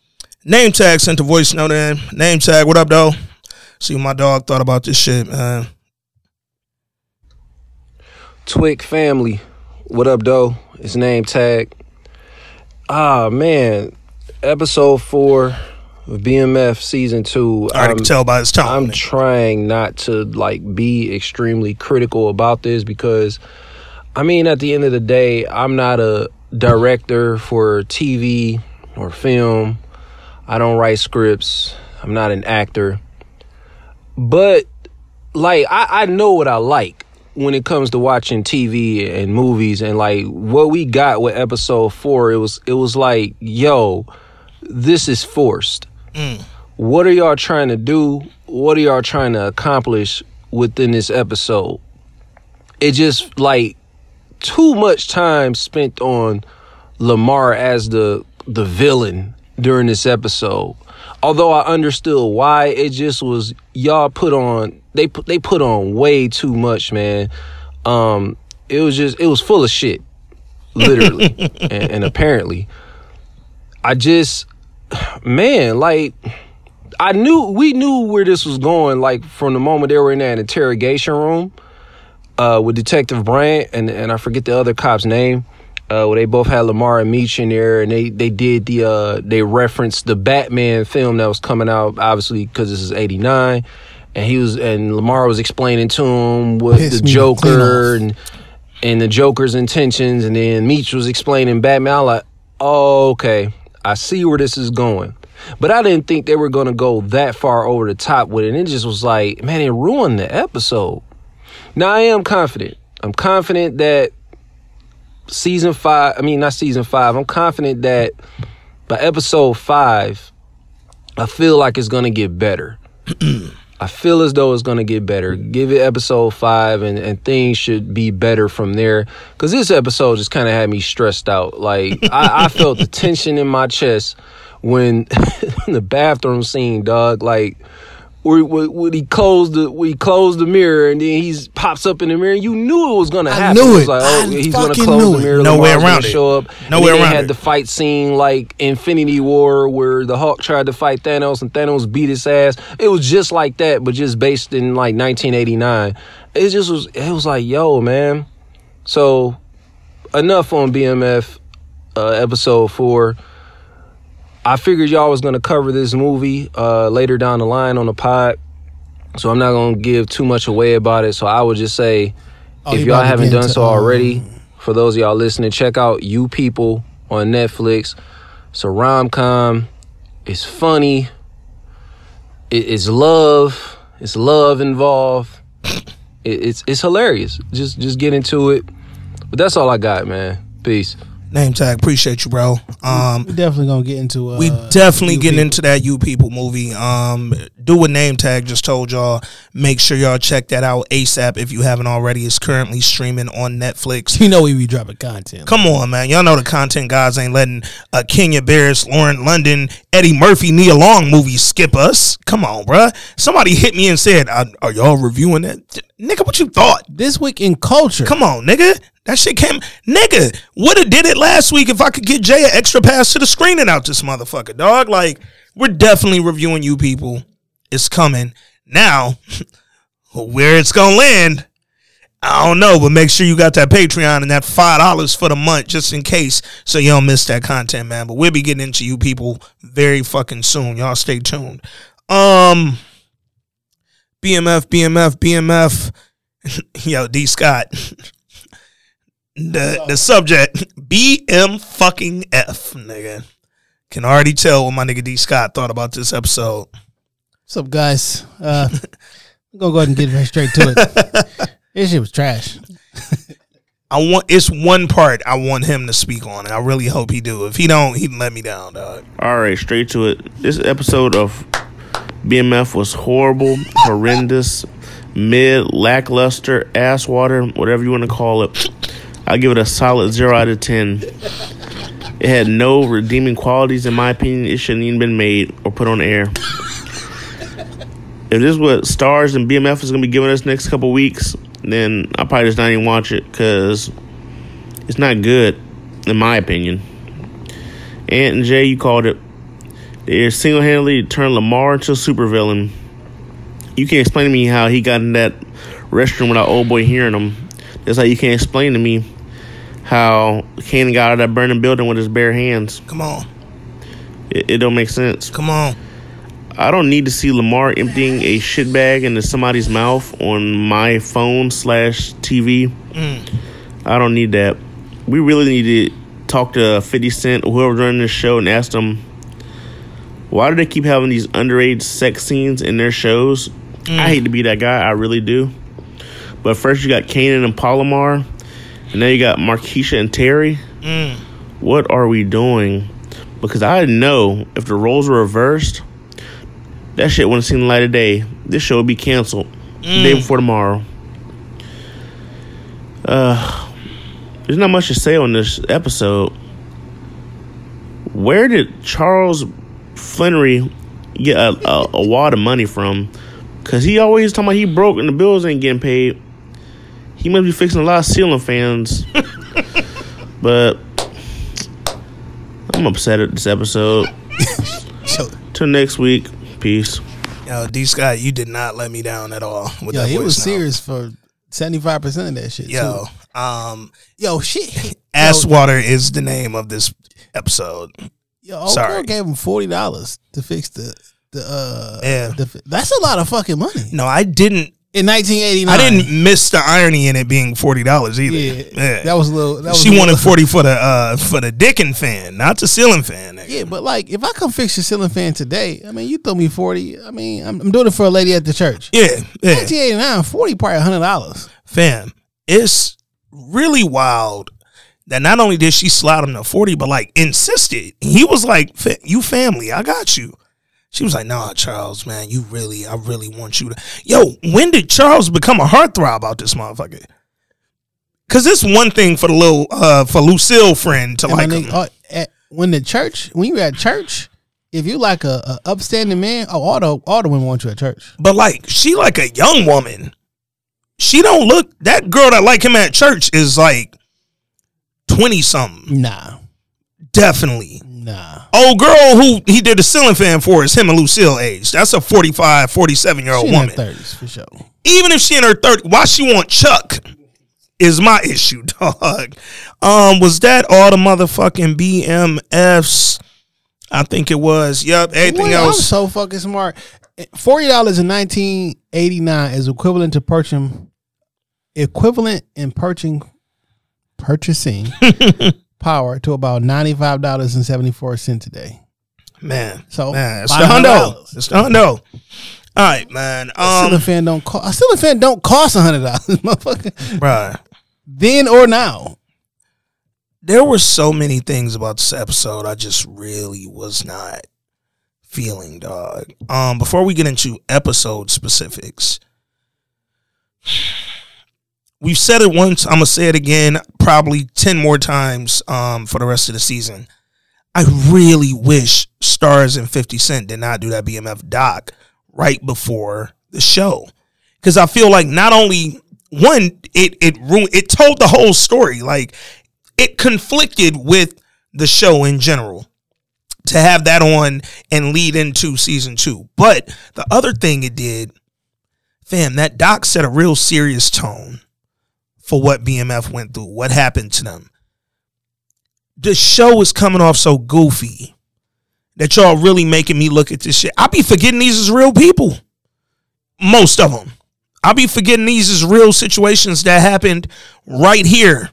S3: name tag sent a voice note in. Name tag, what up, though? See what my dog thought about this shit, man.
S5: Twig family. What up, though? It's name tag. Ah, man. Episode four of BMF season two.
S3: I can tell by his tone.
S5: I'm trying not to like be extremely critical about this because I mean at the end of the day, I'm not a director for TV or film. I don't write scripts. I'm not an actor. But like I, I know what I like when it comes to watching TV and movies and like what we got with episode 4 it was it was like yo this is forced mm. what are y'all trying to do? What are y'all trying to accomplish within this episode? It just like too much time spent on Lamar as the the villain during this episode. Although I understood why, it just was y'all put on they put they put on way too much, man. Um, it was just it was full of shit, literally and, and apparently. I just man, like I knew we knew where this was going, like from the moment they were in that interrogation room uh, with Detective Bryant and and I forget the other cop's name. Uh, where they both had Lamar and Meech in there, and they they did the uh, they referenced the Batman film that was coming out, obviously because this is '89, and he was and Lamar was explaining to him what the Joker and and the Joker's intentions, and then Meech was explaining Batman. I'm like, oh, okay, I see where this is going. But I didn't think they were going to go that far over the top with it. And it just was like, man, it ruined the episode. Now I am confident. I'm confident that season five, I mean, not season five, I'm confident that by episode five, I feel like it's going to get better. I feel as though it's gonna get better. Give it episode five, and, and things should be better from there. Cause this episode just kind of had me stressed out. Like I, I felt the tension in my chest when the bathroom scene, dog. Like where, where, when he closed the when he closed the mirror, and then he pops up in the mirror. You knew it was gonna happen.
S6: I
S5: happen.
S6: knew
S5: was
S6: it.
S5: like, oh,
S6: I
S5: he's gonna
S6: fucking
S5: close
S6: knew
S5: the mirror.
S3: No way around it.
S5: Show up.
S3: No
S5: And
S3: way
S5: then they
S3: around
S5: had
S3: it.
S5: the fight scene like Infinity War, where the Hulk tried to fight Thanos, and Thanos beat his ass. It was just like that, but just based in like 1989. It just was. It was like, yo, man. So enough on BMF uh, episode four. I figured y'all was gonna cover this movie uh, later down the line on the pod, so I'm not gonna give too much away about it. So I would just say,
S6: Oh,
S5: if y'all haven't done so
S6: um,
S5: already, for those of y'all listening, check out You People on Netflix. It's a rom com. It's funny. It- it's love. It's love involved. It- it's it's hilarious. Just just get into it. But that's all I got, man. Peace.
S3: Name tag, appreciate you, bro. Um,
S6: We definitely gonna get into. Uh,
S3: we definitely getting
S6: People.
S3: into that you people movie. Um, do what name tag just told y'all. Make sure y'all check that out ASAP if you haven't already. It's currently streaming on Netflix.
S6: You know we be dropping content.
S3: Come on, man. Y'all know the content guys ain't letting uh, Kenya Barris, Lauren London, Eddie Murphy, Nia Long movies skip us. Come on, bruh. Somebody hit me and said, "Are are y'all reviewing that?" Nigga, what you thought?
S6: This week in culture.
S3: Come on, nigga. That shit came. Nigga, would have did it last week if I could get Jay an extra pass to the screening out this motherfucker, dog. Like, we're definitely reviewing you people. It's coming. Now, where it's gonna land, I don't know, but make sure you got that Patreon and that five dollars for the month just in case so you don't miss that content, man. But we'll be getting into you people very fucking soon. Y'all stay tuned. Um BMF, BMF, BMF. Yo, D Scott. the the subject BM fucking F, nigga. Can already tell what my nigga D Scott thought about this episode.
S6: What's up, guys? Uh, I'm gonna go ahead and get right straight to it. this shit was trash.
S3: I want it's one part I want him to speak on, and I really hope he do. If he don't, he let me down, dog.
S7: All right, straight to it. This episode of BMF was horrible, horrendous, mid, lackluster, ass water, whatever you want to call it. I give it a solid zero out of ten. It had no redeeming qualities, in my opinion. It shouldn't even been made or put on air. If this is what Starz and BMF is gonna be giving us next couple weeks, then I'll probably just not even watch it because it's not good, in my opinion. Ant and Jay, you called it. They single handedly turned Lamar into a supervillain. You can't explain to me how he got in that restroom without old boy hearing him. That's how you can't explain to me how Kanan got out of that burning building with his bare hands.
S3: Come on,
S7: It, it don't make sense.
S3: come on.
S7: I don't need to see Lamar emptying a shit bag into somebody's mouth on my phone slash TV. Mm. I don't need that. We really need to talk to 50 Cent or whoever's running this show and ask them why do they keep having these underage sex scenes in their shows? I mm. hate to be that guy, I really do. But first you got Kanan and Palomar, and now you got Markeisha and Terry. What are we doing? Because I know if the roles were reversed, that shit wouldn't seen the light of day. This show would be canceled the day before tomorrow. Uh, there's not much to say on this episode. Where did Charles Flannery get a, a, a wad of money from? Cause he always talking about he broke and the bills ain't getting paid. He must be fixing a lot of ceiling fans. but I'm upset at this episode.
S2: So,
S7: Till next week. Peace.
S3: Yo, D Scott, you did not let me down at all with
S2: yo,
S3: that
S2: he was
S3: voice note.
S2: serious for seventy five percent of that shit.
S3: Yo,
S2: too.
S3: um,
S2: yo, shit.
S3: ass
S2: Yo,
S3: water is the name of this episode.
S2: yo, old
S3: sorry.
S2: girl gave him forty dollars to fix the the uh.
S3: Yeah.
S2: the that's a lot of fucking money
S3: No, I didn't.
S2: In nineteen eighty nine.
S3: I didn't miss the irony in it being forty dollars either.
S2: Yeah,
S3: Yeah,
S2: that was a little. That was
S3: she
S2: a
S3: wanted
S2: little-
S3: forty for the uh for the Dickin fan, not the ceiling fan. nigga.
S2: Yeah, but like if I come fix your ceiling fan today, I mean, you throw me forty. I mean, I'm, I'm doing it for a lady at the church.
S3: Yeah, yeah.
S2: 1989, 40 probably hundred dollars.
S3: fam, it's really wild that not only did she slide him to 40, but like insisted. He was like, "Fa- You family, I got you. She was like, Nah, Charles, man, you really, I really want you to. Yo, when did Charles become a heartthrob out this motherfucker? Cause it's one thing for the little uh for Lucille friend to
S2: And
S3: like
S2: nigga,
S3: him.
S2: uh, at, when the church, when you at church, if you like a, a upstanding man, oh, all the all the women want you at church.
S3: But like she like a young woman. She don't look that girl that like him at church is like 20 something.
S2: Nah,
S3: Definitely.
S2: Nah.
S3: Old girl who he did the ceiling fan for is him and Lucille age. That's a 45, 47 year old
S2: She in her
S3: woman.
S2: thirties for sure.
S3: Even if she in her 30, why she want Chuck is my issue, dog. Um, was that all the motherfucking BMFs? I think it was. Yep. Everything
S2: Well, I'm
S3: else.
S2: so fucking smart. Forty dollars in nineteen eighty nine is equivalent to purchasing equivalent in purchasing purchasing power to about ninety five dollars and seventy four cent today.
S3: man.
S2: So
S3: Man, it's
S2: $500.
S3: the hundo. It's the hundo. All right, man.
S2: A ceiling
S3: Um,
S2: fan don't cost. A ceiling fan don't cost hundred dollars, motherfucker.
S3: bruh.
S2: Then or now.
S3: there were so many things about this episode I just really was not feeling, dog. Um, before we get into episode specifics, we've said it once. I'm gonna say it again, probably ten more times. Um, for the rest of the season, I really wish Starz and Fifty Cent did not do that BMF doc right before the show, because I feel like not only one, it it ruined, it told the whole story, like it conflicted with the show in general to have that on and lead into season two. But the other thing it did, fam, that doc set a real serious tone for what BMF went through, what happened to them. The show is coming off so goofy that y'all really making me look at this shit. I be forgetting these is real people. Most of them. I be forgetting these is real situations that happened right here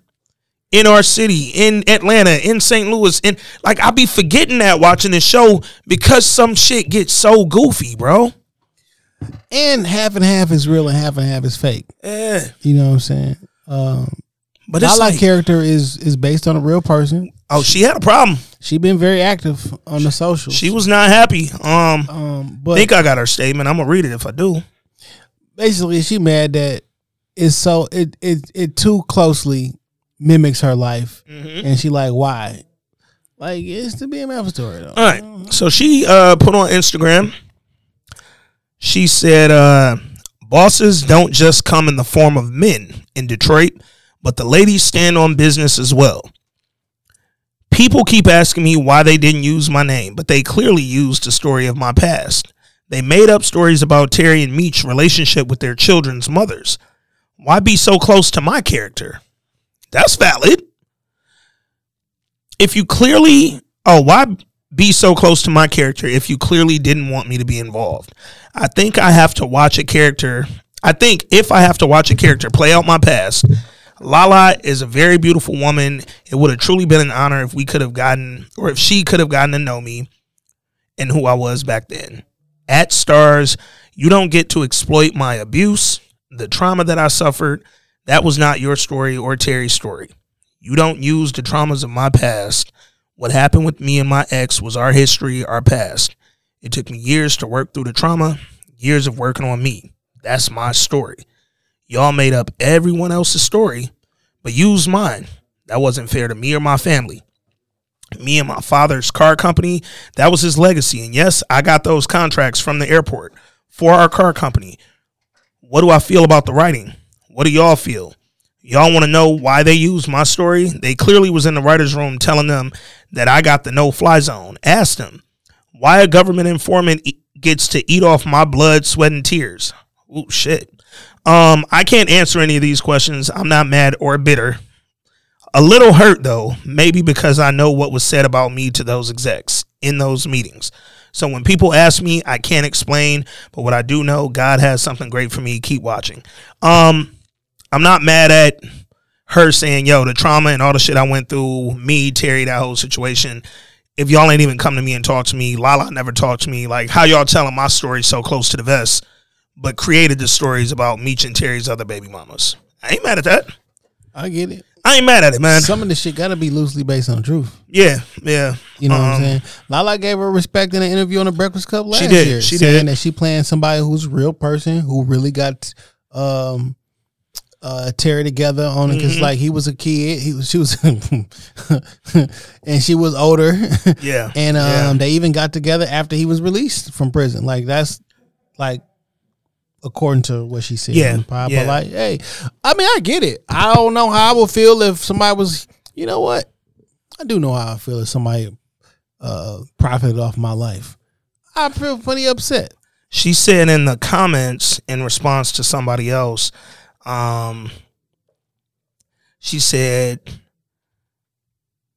S3: in our city, in Atlanta, in St. Louis, and like I be forgetting that watching this show because some shit gets so goofy, bro.
S2: And half and half is real and half and half is fake.
S3: Yeah,
S2: You know what I'm saying? Um,
S3: but
S2: Lala
S3: like,
S2: character is is based on a real person.
S3: oh, she had a problem.
S2: She been very active on the social.
S3: She was not happy. Um,
S2: um,
S3: I
S2: but
S3: think I got her statement. I'm gonna read it if I do.
S2: basically she mad that it's so it it it too closely mimics her life,
S3: Mm-hmm.
S2: and she like why? Like it's the BMF story though.
S3: All right. So she uh, put on Instagram. She said, uh, "Bosses don't just come in the form of men in Detroit, but the ladies stand on business as well." People keep asking me why they didn't use my name, but they clearly used the story of my past. They made up stories about Terry and Meech's relationship with their children's mothers. Why be so close to my character? That's valid. If you clearly, oh, why be so close to my character if you clearly didn't want me to be involved? I think I have to watch a character. I think if I have to watch a character play out my past, Lala is a very beautiful woman. It would have truly been an honor if we could have gotten, or if she could have gotten to know me and who I was back then. At Starz, you don't get to exploit my abuse, the trauma that I suffered. That was not your story or Terry's story. You don't use the traumas of my past. What happened with me and my ex was our history, our past. It took me years to work through the trauma, years of working on me. That's my story. Y'all made up everyone else's story, but used mine. That wasn't fair to me or my family. Me and my father's car company, that was his legacy. And yes, I got those contracts from the airport for our car company. What do I feel about the writing? What do y'all feel? Y'all want to know why they used my story? They clearly was in the writer's room telling them that I got the no-fly zone. Ask them why a government informant gets to eat off my blood, sweat, and tears. Ooh, shit. Um, I can't answer any of these questions. I'm not mad or bitter. A little hurt though, maybe because I know what was said about me to those execs in those meetings. So when people ask me, I can't explain, but what I do know, God has something great for me. Keep watching. Um, I'm not mad at her saying, yo, the trauma and all the shit I went through, me, Terry, that whole situation. If y'all ain't even come to me and talk to me, Lala never talked to me. Like how y'all telling my story so close to the vest, but created the stories about Meech and Terry's other baby mamas. I ain't mad at that.
S2: I get it.
S3: I ain't mad at it, man.
S2: Some of this shit gotta be loosely based on truth.
S3: Yeah, yeah.
S2: You know what I'm
S3: Um,
S2: saying? Lala gave her respect in an interview on the Breakfast Club last
S3: She did.
S2: year,
S3: She
S2: saying
S3: did.
S2: that she playing somebody who's a real person who really got um uh Terry together on it because
S3: Mm-hmm.
S2: like he was a kid, he was she was, and she was older,
S3: Yeah.
S2: and um
S3: yeah.
S2: they even got together after he was released from prison. Like that's like according to what she said
S3: Yeah,
S2: pod.
S3: yeah.
S2: But like, hey, I mean, I get it. I don't know how I would feel if somebody was, you know what? I do know how I feel if somebody uh profited off my life. I feel plenty upset.
S3: she said in the comments in response to somebody else, um, she said,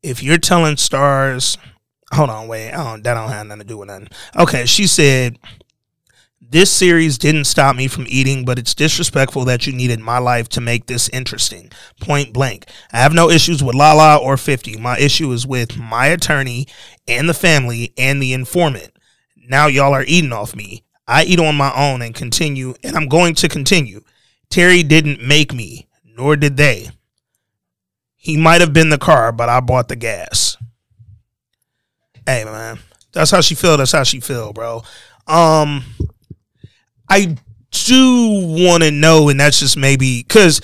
S3: if you're telling Starz, hold on, wait, I don't, that don't have nothing to do with nothing. Okay, she said, this series didn't stop me from eating, but it's disrespectful that you needed my life to make this interesting. Point blank. I have no issues with Lala or 50. My issue is with my attorney and the family and the informant. Now y'all are eating off me. I eat on my own and continue, and I'm going to continue. Terry didn't make me, nor did they. He might have been the car, but I bought the gas. Hey man, that's how she feel. That's how she feel, bro. Um, I do want to know, and that's just maybe because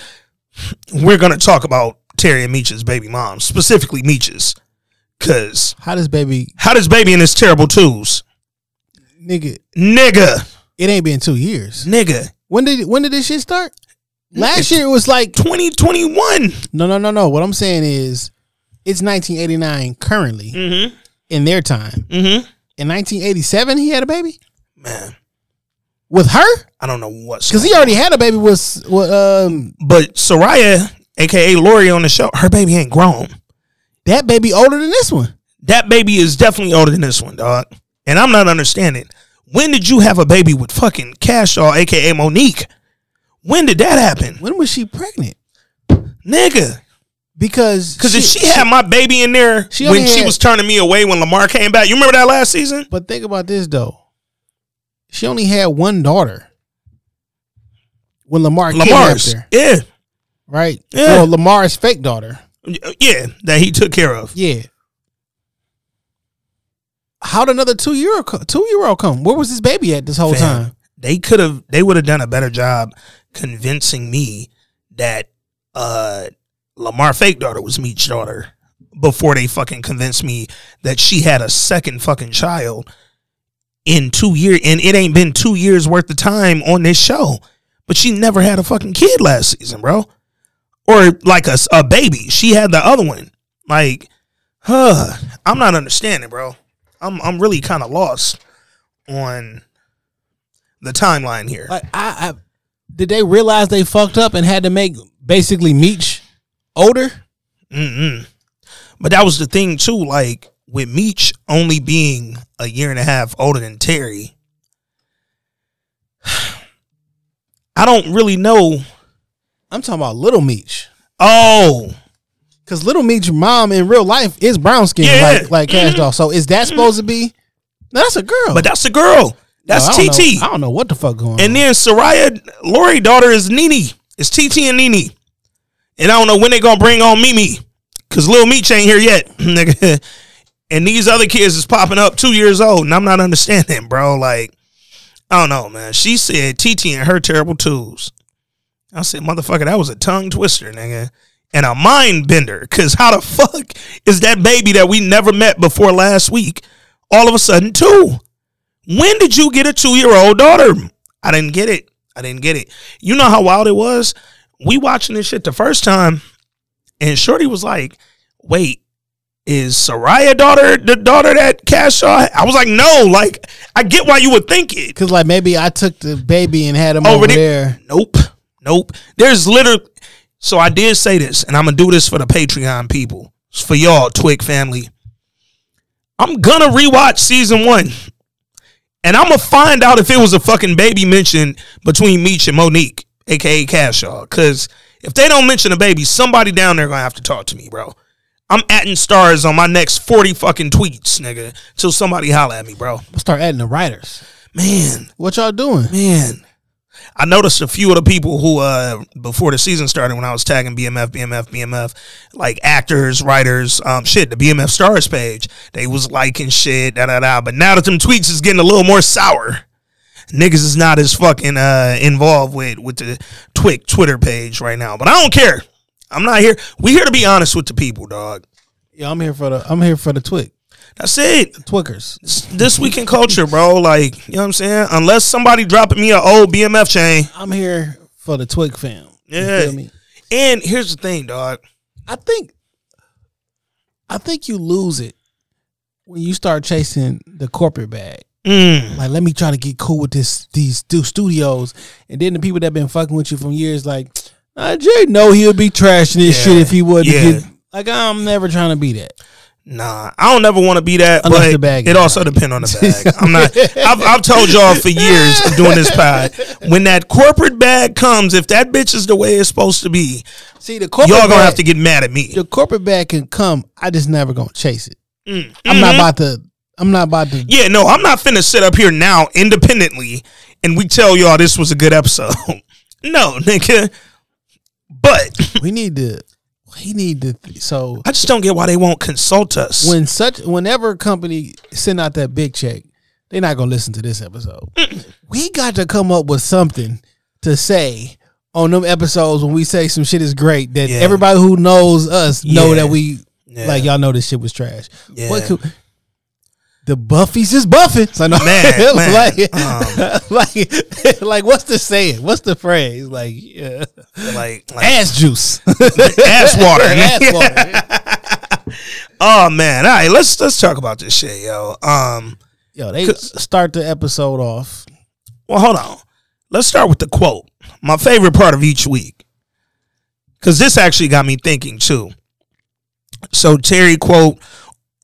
S3: we're gonna talk about Terry and Meech's baby mom, specifically Meech's, because
S2: How does baby
S3: how does baby in his terrible twos,
S2: nigga?
S3: nigga,
S2: It ain't been two years.
S3: nigga,
S2: When did when did this shit start? Last year it was like
S3: twenty twenty one.
S2: no no no no. What I'm saying is, it's 1989 currently
S3: Mm-hmm.
S2: in their time.
S3: Mm-hmm.
S2: In 1987, he had a baby
S3: Man,
S2: with her
S3: I don't know what's
S2: because he already had a baby with with um
S3: But Soraya, aka Lori, on the show, her baby ain't grown.
S2: that baby older than this one.
S3: That baby is definitely older than this one, dog. And I'm not understanding. When did you have a baby with fucking Kash Doll, aka Monique? When did that happen,
S2: When was she pregnant?
S3: nigga?
S2: Because
S3: Because if she had my baby in there
S2: she
S3: when she
S2: had-
S3: was turning me away when Lamar came back, you remember that last season?
S2: But think about this though. She only had one daughter when Lamar
S3: Lamar's,
S2: kidnapped her,
S3: yeah,
S2: right?
S3: Yeah.
S2: Well, Lamar's fake daughter.
S3: yeah, that he took care of.
S2: Yeah. How'd another two year two year old come? Where was this baby at this whole
S3: Fam,
S2: time?
S3: They could have they would have done a better job convincing me that uh Lamar fake daughter was Meech's daughter before they fucking convinced me that she had a second fucking child in two years and it ain't been two years worth of time on this show. But she never had a fucking kid last season, bro. Or like a, a baby. She had the other one. Like, huh. I'm not understanding, bro. I'm I'm really kind of lost on the timeline here.
S2: Like I, I did they realize they fucked up and had to make basically Meech older?
S3: Mm-mm. But that was the thing too. Like with Meech only being a year and a half older than Terry, I don't really know.
S2: I'm talking about Little Meech.
S3: Oh,
S2: Cause Little Meech's mom in real life is brown skin,
S3: Yeah.
S2: like like mm-hmm. Kash Doll. So is that mm-hmm. supposed to be? No, that's a girl.
S3: but that's a girl. That's
S2: No, I
S3: TT.
S2: know- I don't know what the fuck going on.
S3: And then Soraya Lori daughter is Nene. It's TT and Nene. And I don't know when they gonna bring on Mimi. Cause Lil Meech ain't here yet. nigga. and these other kids is popping up two years old. And I'm not understanding, bro. Like, I don't know, man. She said TT and her terrible twos. I said, motherfucker, that was a tongue twister, nigga. And a mind bender. Cause how the fuck is that baby that we never met before last week all of a sudden two? When did you get a two year old daughter? I didn't get it. I didn't get it. You know how wild it was? We watching this shit the first time, and Shorty was like, wait, is Soraya daughter the daughter that Cash saw? I was like, no, like, I get why you would think it.
S2: Cause like maybe I took the baby and had him
S3: Over
S2: over
S3: there.
S2: there.
S3: Nope. Nope. There's literally so I did say this, and I'm gonna do this for the Patreon people. It's for y'all, Twig family. I'm gonna rewatch season one. And I'm gonna find out if it was a fucking baby mentioned between Meech and Monique, aka Cashaw. Cause if they don't mention a baby, somebody down there gonna have to talk to me, bro. I'm adding Starz on my next 40 fucking tweets, nigga, till somebody holla at me, bro.
S2: Start adding the writers.
S3: Man,
S2: What y'all doing?
S3: man. I noticed a few of the people who, uh, before the season started, when I was tagging BMF, BMF, BMF, like actors, writers, um, shit, the BMF Starz page, they was liking shit, da da da. But now that them tweets is getting a little more sour, niggas is not as fucking uh involved with with the Twig Twitter page right now. But I don't care. I'm not here. We here to be honest with the people, dog.
S2: Yeah, I'm here for the I'm here for the twig.
S3: That's it.
S2: Twickers.
S3: This week in culture, bro. Like, you know what I'm saying? Unless somebody dropping me an old BMF chain.
S2: I'm here for the twig fam. You
S3: Yeah.
S2: feel me?
S3: And here's the thing, dog.
S2: I think I think you lose it when you start chasing the corporate bag.
S3: Mm.
S2: Like, let me try to get cool with this these stu- studios, and then the people that been fucking with you from years, like, nah, Jay know he'll be trashing this
S3: Yeah.
S2: shit if he wouldn't
S3: Yeah.
S2: get. Like, I'm never trying to be that.
S3: Nah, I don't ever want to be that,
S2: Unless
S3: but
S2: the bag
S3: it also depends on the bag. I'm not. I've, I've told y'all for years of doing this pod. When that corporate bag comes, if that bitch is the way it's supposed to be,
S2: See, the corporate
S3: y'all gonna
S2: bag,
S3: have to get mad at me.
S2: the corporate bag can come. I just never gonna chase it.
S3: Mm.
S2: I'm not
S3: Mhm.
S2: about to. I'm not about to.
S3: Yeah, no, I'm not finna sit up here now independently and we tell y'all this was a good episode. no, nigga. But
S2: We need to. We need to. So
S3: I just don't get why they won't consult us.
S2: when such whenever a company send out that big check, they're not gonna listen to this episode. We got to come up with something to say on them episodes when we say some shit is great that
S3: Yeah.
S2: everybody who knows us know
S3: Yeah.
S2: that we
S3: Yeah.
S2: like y'all know this shit was trash.
S3: Yeah.
S2: What could, the Buffy's is buffing. So no,
S3: Man, man.
S2: like,
S3: Um.
S2: like, like, what's the saying? What's the phrase? Like, yeah.
S3: like, like
S2: ass juice,
S3: ass water.
S2: ass water.
S3: Oh man. All right, let's let's talk about this shit, yo. Um
S2: Yo, they start the episode off.
S3: well hold on. Let's start with the quote. My favorite part of each week. Cause this actually got me thinking too. So Terry quote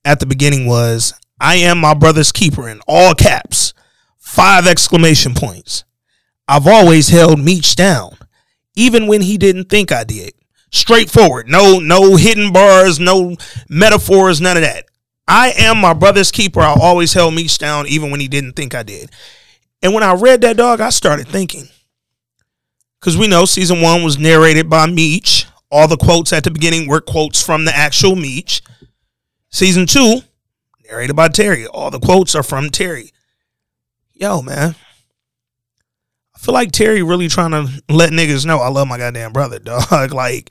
S3: at the beginning was, I am my brother's keeper in all caps. Five exclamation points. I've always held Meech down, even when he didn't think I did. Straightforward. No, no hidden bars, no metaphors, none of that. I am my brother's keeper. I always held Meech down, even when he didn't think I did. And when I read that dog, I started thinking. Because we know season one was narrated by Meech. All the quotes at the beginning were quotes from the actual Meech. Season two, narrated by Terry. All the quotes are from Terry. Yo, man. I feel like Terry really trying to let niggas know I love my goddamn brother, dog. like,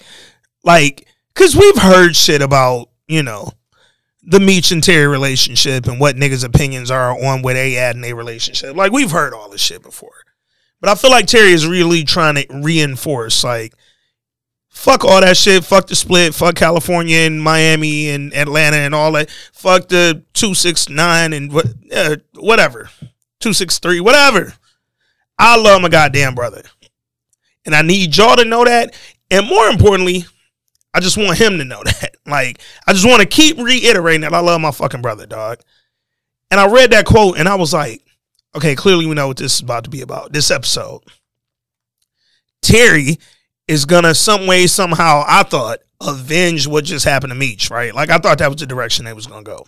S3: like, cause we've heard shit about, you know, the Meech and Terry relationship and what niggas' opinions are on where they at in their relationship. Like, we've heard all this shit before. But I feel like Terry is really trying to reinforce, like, fuck all that shit. Fuck the split. Fuck California and Miami and Atlanta and all that. Fuck the 269 and what, whatever. 263, whatever. I love my goddamn brother. And I need y'all to know that. And more importantly, I just want him to know that. Like, I just want to keep reiterating that I love my fucking brother, dog. And I read that quote and I was like, okay, clearly we know what this is about to be about. This episode. Terry is gonna some way, somehow, I thought, avenge what just happened to Meech, right? Like I thought that was the direction they was gonna go.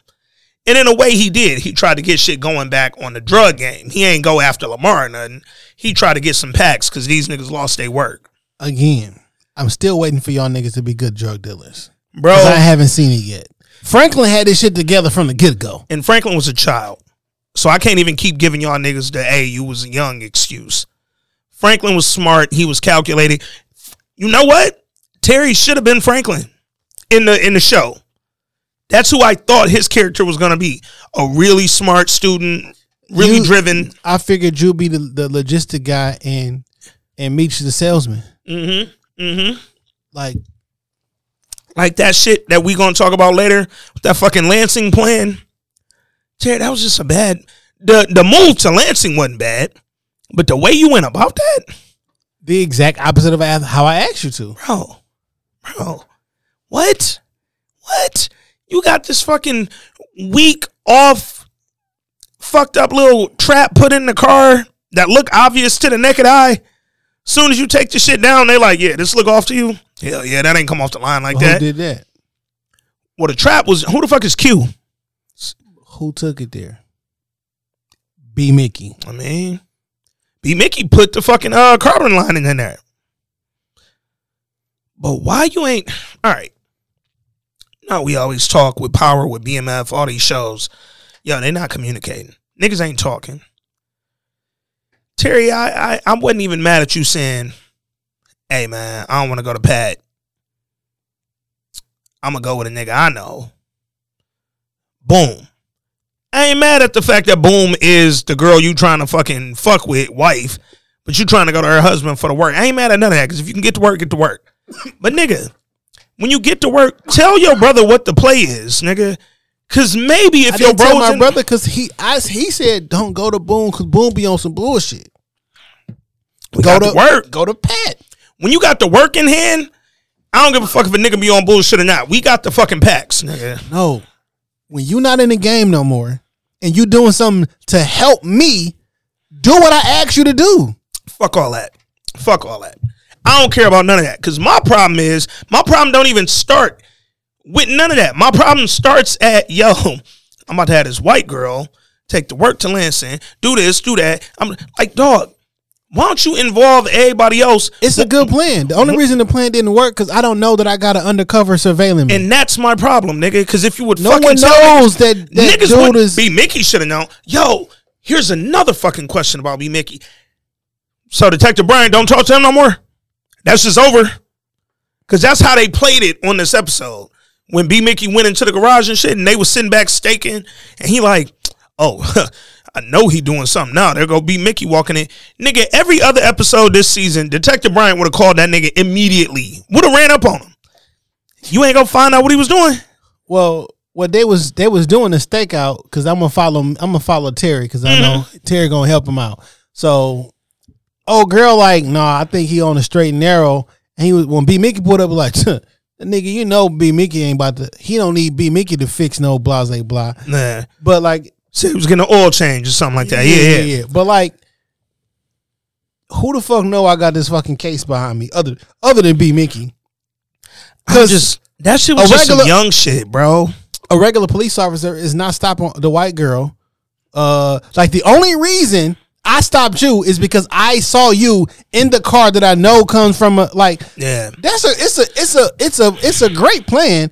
S3: And in a way he did. He tried to get shit going back on the drug game. He ain't go after Lamar or nothing. He tried to get some packs because these niggas lost their work.
S2: Again, I'm still waiting for y'all niggas to be good drug dealers.
S3: Bro.
S2: I haven't seen it yet. Franklin had this shit together from the get go.
S3: and Franklin was a child. So I can't even keep giving y'all niggas the hey, you was a young excuse. Franklin was smart, he was calculated. You know what? Terry should have been Franklin in the in the show. That's who I thought his character was gonna be. A really smart student, really
S2: You-
S3: driven.
S2: I figured you'd be the, the logistic guy and and Meech the salesman.
S3: Mm-hmm. Mm-hmm.
S2: Like
S3: Like that shit that we gonna talk about later with that fucking Lansing plan. Terry, that was just a bad the the move to Lansing wasn't bad. But the way you went about that,
S2: the exact opposite of how I asked you to.
S3: bro, bro, what, what? You got this fucking weak off, fucked up little trap put in the car that look obvious to the naked eye. Soon as you take the shit down, they like, yeah, this look off to you. Hell yeah, that ain't come off the line like
S2: Who
S3: that.
S2: Who did that?
S3: Well, the trap was who the fuck is Q?
S2: Who took it there? B Mickey.
S3: I mean, Mickey put the fucking uh carbon lining in there. But why you ain't all right? No, we always talk with power with BMF, all these shows. Yo, they not communicating. Niggas ain't talking. Terry, I, I I wasn't even mad at you saying, "Hey man, I don't want to go to Pat. I'm gonna go with a nigga I know." Boom. I ain't mad at the fact that Boom is the girl you trying to fucking fuck with, wife, but you trying to go to her husband for the work. I ain't mad at none of that because if you can get to work, get to work. But nigga, when you get to work, tell your brother what the play is, nigga. Cause maybe if
S2: I
S3: your bro
S2: my
S3: in,
S2: brother because he I, he said don't go to Boom because Boom be on some bullshit.
S3: we
S2: go to
S3: to work,
S2: Go to Pat.
S3: when you got the work in hand, I don't give a fuck if a nigga be on bullshit or not. We got the fucking packs, nigga.
S2: No, when you not in the game no more, and you doing something to help me, do what I asked you to do.
S3: Fuck all that. Fuck all that. I don't care about none of that. Cause my problem is my problem don't even start with none of that. My problem starts at yo, I'm about to have this white girl take the work to Lansing, do this, do that. I'm like, dog, why don't you involve everybody else?
S2: It's a good plan. The only reason the plan didn't work because I don't know that I got an undercover surveilling me.
S3: And that's my problem, nigga. Because if you would
S2: no
S3: fucking
S2: one knows
S3: niggas,
S2: that that
S3: niggas
S2: dude
S3: would
S2: is.
S3: be Mickey should have known. Yo, here's another fucking question about B Mickey. So Detective Bryant, don't talk to him no more. That's just over. Cause that's how they played it on this episode. When B Mickey went into the garage and shit, and they was sitting back staking, and he like, oh, I know he doing something now. There go be Mickey walking in, nigga. Every other episode this season, Detective Bryant would have called that nigga immediately. Would have ran up on him. You ain't gonna find out what he was doing.
S2: Well, what they was they was doing the stakeout because I'm gonna follow I'm gonna follow Terry because I know
S3: Mm-hmm.
S2: Terry gonna help him out. So, oh girl, like no, I think he on a straight and narrow. And he was when B Mickey put up like, the nigga, you know B Mickey ain't about to. He don't need B Mickey to fix no blase blah.
S3: Nah.
S2: But like,
S3: Said he was getting an oil change or something like that. Yeah, yeah. yeah.
S2: But like, who the fuck know I got this fucking case behind me other other than B Mickey?
S3: Cause just that shit was
S2: a
S3: just some
S2: regular-
S3: young shit, bro.
S2: a regular police officer is not stopping the white girl. Uh, like the only reason I stopped you is because I saw you in the car that I know comes from a like.
S3: Yeah.
S2: That's a it's a it's a it's a it's a great plan.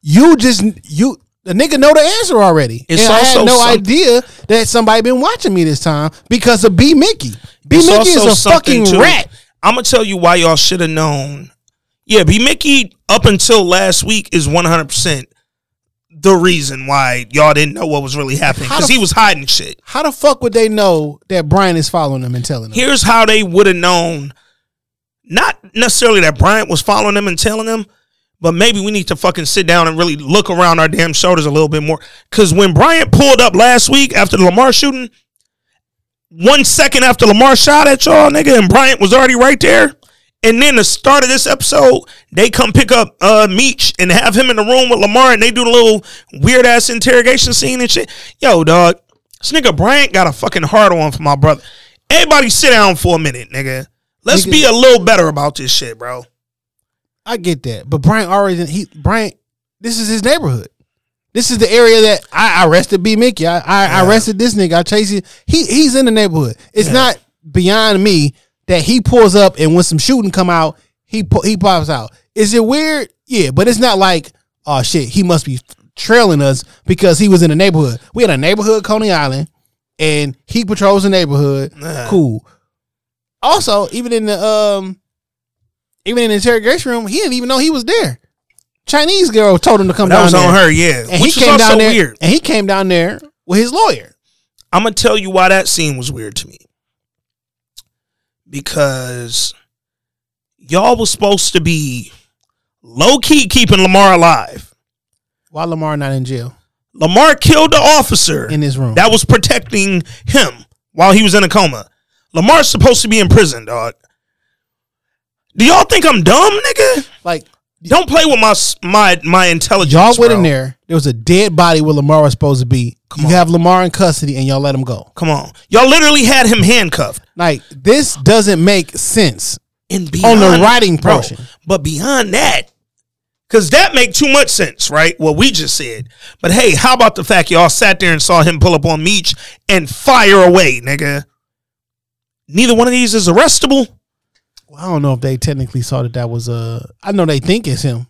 S2: You just you the nigga know the answer already.
S3: It's
S2: and I had no idea that somebody been watching me this time because of B Mickey. B
S3: It's
S2: Mickey is a fucking
S3: too.
S2: rat.
S3: I'm gonna tell you why y'all should have known. Yeah, B Mickey up until last week is 100 percent the reason why y'all didn't know what was really happening because he was hiding shit.
S2: How the fuck would they know that Bryant is following them and telling them?
S3: Here's how they would have known. Not necessarily that Bryant was following them and telling them, but maybe we need to fucking sit down and really look around our damn shoulders a little bit more. Because when Bryant pulled up last week after the Lamar shooting, one second after Lamar shot at y'all, nigga, and Bryant was already right there, And then the start of this episode, they come pick up uh Meech and have him in the room with Lamar and they do the little weird ass interrogation scene and shit. Yo, dog, this nigga Bryant got a fucking hard on for my brother. Everybody sit down for a minute, nigga. Let's
S2: Nigga-
S3: be a little better about this shit, bro.
S2: I get that, but Bryant already he Bryant. This is his neighborhood. This is the area that I arrested B Mickey. I I, I arrested this nigga. I chased him. He he's in the neighborhood. It's not beyond me that he pulls up and when some shooting come out, he he pops out. Is it weird? Yeah, but it's not like oh shit, he must be trailing us because he was in the neighborhood. We had a neighborhood, Coney Island, and he patrols the neighborhood. Cool. Also, even in the um, even in the interrogation room, he didn't even know he was there. Chinese girl told him to come
S3: That
S2: down
S3: was
S2: there.
S3: on her, yeah.
S2: and
S3: Which
S2: he
S3: was
S2: came down there.
S3: weird.
S2: And he came down there with his lawyer.
S3: I'm gonna tell you why that scene was weird to me. Because y'all was supposed to be low key keeping Lamar alive.
S2: Why Lamar not in jail
S3: Lamar killed the officer
S2: in his room?
S3: that was protecting him while he was in a coma. Lamar's supposed to be in prison, dog. Do y'all think I'm dumb, nigga?
S2: like
S3: Don't play with my my my intelligence.
S2: y'all went
S3: bro.
S2: in there. There was a dead body where Lamar was supposed to be. Come you have Lamar in custody, and y'all let him go.
S3: Come on, y'all literally had him handcuffed.
S2: Like this doesn't make sense.
S3: And
S2: On the writing
S3: bro,
S2: portion.
S3: but beyond that, because that make too much sense, right? What we just said. But hey, how about the fact y'all sat there and saw him pull up on Meech and fire away, nigga? Neither one of these is arrestable.
S2: Well, I don't know if they technically saw that that was uh I know they think it's him,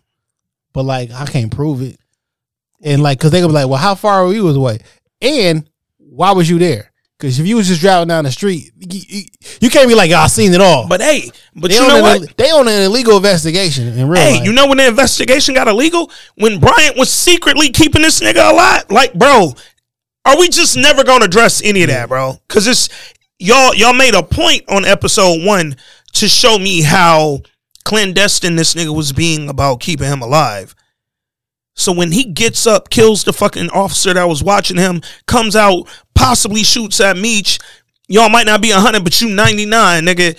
S2: but like I can't prove it. And like, cause they gonna be like, well, how far were you away? And why was you there? Because if you was just driving down the street, you, you, can't be like, oh, I seen it all.
S3: But hey, but
S2: they
S3: you know
S2: an,
S3: what?
S2: They on an illegal investigation in real
S3: Hey,
S2: life.
S3: you know when the investigation got illegal? When Bryant was secretly keeping this nigga alive? Like, bro, are we just never gonna address any of that, bro? Cause it's y'all y'all made a point on episode one to show me how clandestine this nigga was being about keeping him alive. So when he gets up, kills the fucking officer that was watching him, comes out, possibly shoots at Meech, y'all might not be 100, but you 99, nigga.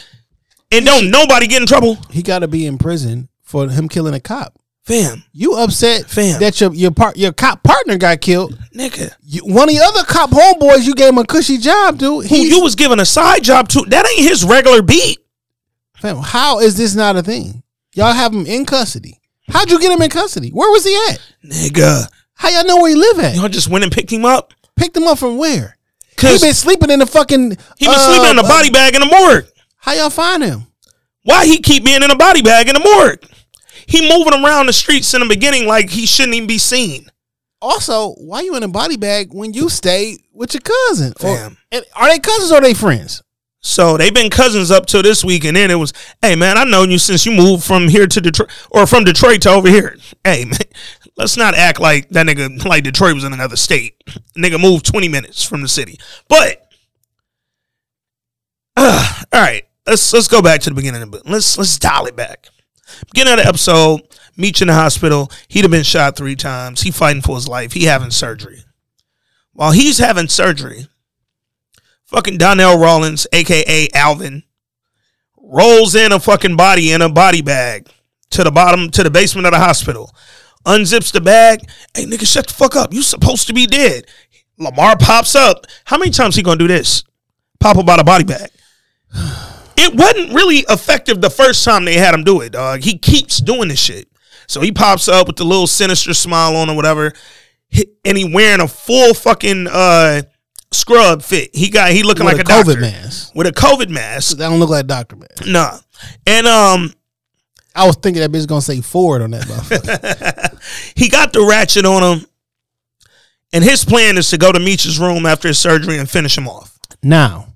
S3: And don't nobody get in trouble.
S2: he got to be in prison for him killing a cop.
S3: Fam,
S2: You upset
S3: Fam.
S2: that your your part your cop partner got killed.
S3: nigga.
S2: You, one of the other cop homeboys, you gave him a cushy job, dude.
S3: who you was giving a side job to. That ain't his regular beat.
S2: Fam, how is this not a thing? Y'all have him in custody. How'd you get him in custody? Where was he at?
S3: Nigga.
S2: How y'all know where he live at?
S3: Y'all just went and picked him up?
S2: Picked him up from where? He been sleeping in the fucking.
S3: he was
S2: uh,
S3: sleeping in a
S2: uh,
S3: body bag in the morgue.
S2: How y'all find him?
S3: Why he keep being in a body bag in the morgue? He moving around the streets in the beginning like he shouldn't even be seen.
S2: Also, why you in a body bag when you stay with your cousin? Or-
S3: Fam.
S2: and are they cousins or are they friends?
S3: So they've been cousins up till this week, and then it was, hey man, I known you since you moved from here to Detroit or from Detroit to over here. Hey man, let's not act like that nigga like Detroit was in another state. Nigga moved twenty minutes from the city. But uh, all right, let's let's go back to the beginning of it. Let's let's dial it back. Beginning of the episode, Meech in the hospital. He'd have been shot three times. He fighting for his life. He having surgery. While he's having surgery, fucking Donnell Rawlings, aka Alvin, rolls in a fucking body in a body bag to the bottom to the basement of the hospital. Unzips the bag. Hey nigga, shut the fuck up. You supposed to be dead. Lamar pops up. How many times he gonna do this? Pop up out a body bag. It wasn't really effective the first time they had him do it, dog. He keeps doing this shit. So he pops up with the little sinister smile on or whatever. And he wearing a full fucking uh scrub fit. He got he looking
S2: With
S3: like a,
S2: a COVID
S3: doctor.
S2: mask.
S3: With a COVID mask.
S2: That don't look like Doctor Man.
S3: Nah. And um
S2: I was thinking that bitch is gonna say Ford on that motherfucker.
S3: he got the ratchet on him. And his plan is to go to Meech's room after his surgery and finish him off.
S2: now,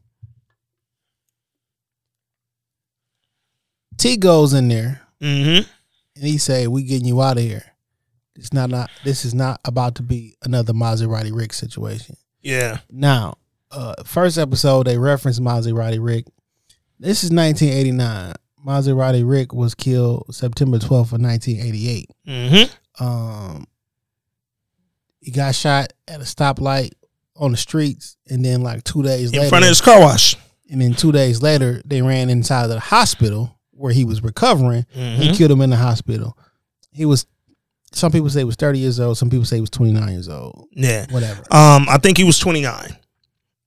S2: T goes in there
S3: Mm-hmm.
S2: and he say, "We getting you out of here. It's not not. This is not about to be another Maserati Rick situation."
S3: Yeah.
S2: Now, uh, first episode they referenced Maserati Rick. This is 1989. Maserati Rick was killed September 12th of 1988.
S3: Mm-hmm.
S2: Um, he got shot at a stoplight on the streets, and then like two days
S3: In
S2: later,
S3: front of his car wash.
S2: and then two days later they ran inside of the hospital where he was recovering.
S3: Mm-hmm.
S2: He killed him in the hospital. He was. Some people say he was thirty years old. Some people say he was twenty nine years old.
S3: Yeah.
S2: Whatever.
S3: Um, I think he was 29.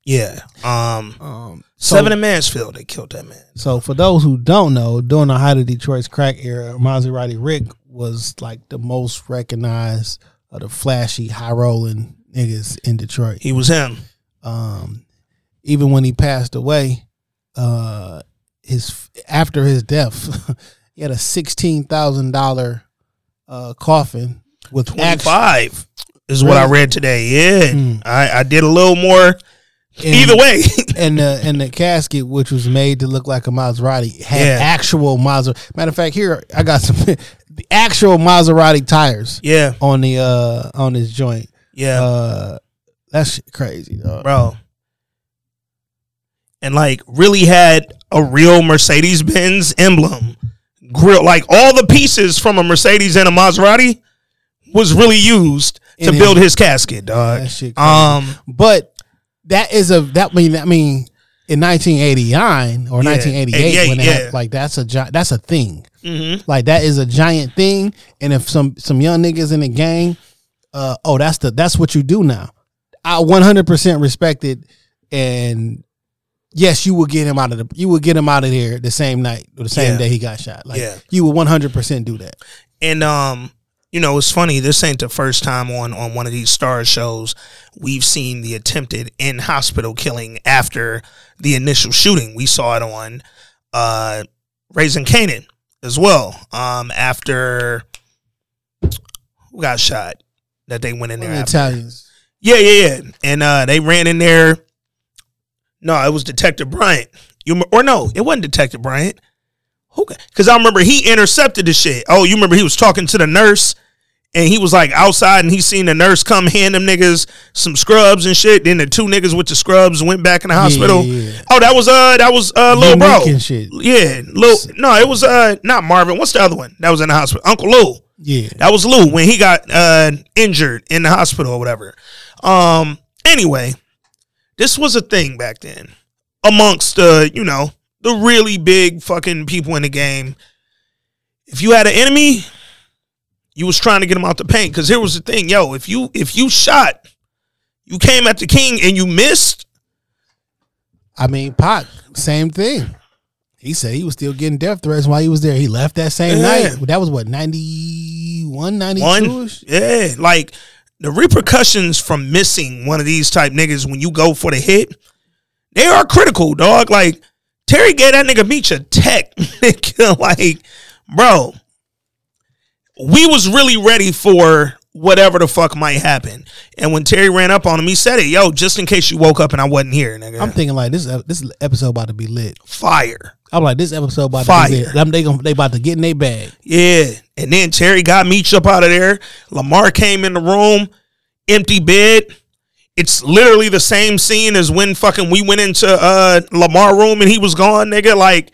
S3: Yeah. Um,
S2: Um, so-
S3: seven in Mansfield, they killed that man.
S2: So for those who don't know, during the height of Detroit's crack era, Maserati Rick was like the most recognized of the flashy, high rolling niggas in Detroit.
S3: He was him.
S2: Um, even when he passed away, uh, his after his death, he had a sixteen thousand dollar uh coffin with act-
S3: 25 is what I read today. Yeah.
S2: Mm.
S3: I, I did a little more.
S2: and-
S3: Either way.
S2: and the and the casket, which was made to look like a Maserati, had
S3: Yeah.
S2: actual Maserati. Matter of fact, here I got some the actual Maserati tires
S3: yeah.
S2: on the uh on this joint.
S3: Yeah.
S2: Uh, that's shit crazy, dog.
S3: bro. And like really had a real Mercedes Benz emblem. Grill like all the pieces from a Mercedes and a Maserati was really used to
S2: In
S3: build
S2: his-
S3: casket, dog.
S2: That shit.
S3: Um
S2: But that is a that mean that mean in 1989 or
S3: Yeah,
S2: 1988 when they
S3: yeah.
S2: had, like that's a gi- that's a thing.
S3: mhm.
S2: Like that is a giant thing. And if some some young niggas in the gang, uh, oh, that's the that's what you do now. I 100 percent respect it, and yes, you will get him out of the you will get him out of there the same night or the same
S3: Yeah.
S2: day he got shot. Like
S3: Yeah.
S2: you will 100 percent do that.
S3: And um, you know, it's funny. This ain't the first time on on one of these star shows we've seen the attempted in hospital killing after the initial shooting. We saw it on uh, Raising Kanan as well. Um, after who got shot that they went in there.
S2: The. Italians.
S3: Yeah, yeah, yeah. And uh, they ran in there. No, it was Detective Bryant. You or no, it wasn't Detective Bryant. Who? Because I remember he intercepted the shit. Oh, you remember he was talking to the nurse, and he was like outside, and he seen the nurse come hand them niggas some scrubs and shit. Then the two niggas with the scrubs went back in the hospital.
S2: yeah, yeah.
S3: Oh, that was uh, that was uh, little bro.
S2: And shit.
S3: Yeah, Lil. No, it was uh, not Marvin. What's the other one that was in the hospital? Uncle Lou.
S2: Yeah.
S3: That was Lou when he got uh, injured in the hospital or whatever. Um. Anyway, this was a thing back then amongst uh, you know, the really big fucking people in the game. If you had an enemy, you was trying to get him out the paint. Cause here was the thing, yo. If you if you shot, you came at the king and you missed.
S2: I mean, Pac, same thing. He said he was still getting death threats while he was there. He left that same
S3: Yeah.
S2: night. That was what, 91, 92
S3: One, yeah, like the repercussions from missing one of these type niggas when you go for the hit, they are critical, dog. Like Terry gave that nigga Meech a tech, nigga. Like, bro, we was really ready for whatever the fuck might happen. And when Terry ran up on him, he said it, yo, just in case you woke up and I wasn't here, nigga.
S2: I'm thinking like this this episode about to be lit.
S3: fire.
S2: I'm like this episode about
S3: Fire.
S2: to be lit. Them- They gonna, they about to get in their bag.
S3: Yeah. And then Terry got Meech up out of there. Lamar came in the room, empty bed. It's literally the same scene as when fucking we went into uh Lamar room and he was gone, nigga. Like,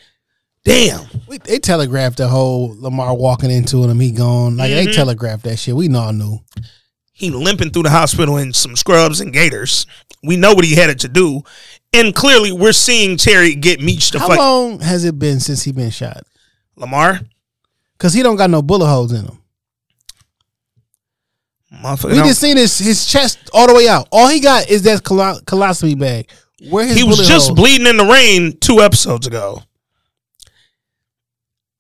S3: damn.
S2: We, they telegraphed the whole Lamar walking into him, he gone. Like
S3: Mm-hmm.
S2: they telegraphed that shit. We all knew.
S3: He limping through the hospital in some scrubs and gaiters. We know what he headed to do. And clearly we're seeing Terry get Meech to
S2: How
S3: fight
S2: long has it been since he been shot?
S3: Lamar.
S2: Cause he don't got no bullet holes in him.
S3: Motherfucker.
S2: We just seen his his chest all the way out. All he got is that colo- colostomy bag. Where
S3: he was just
S2: holes?
S3: bleeding in the rain two episodes ago.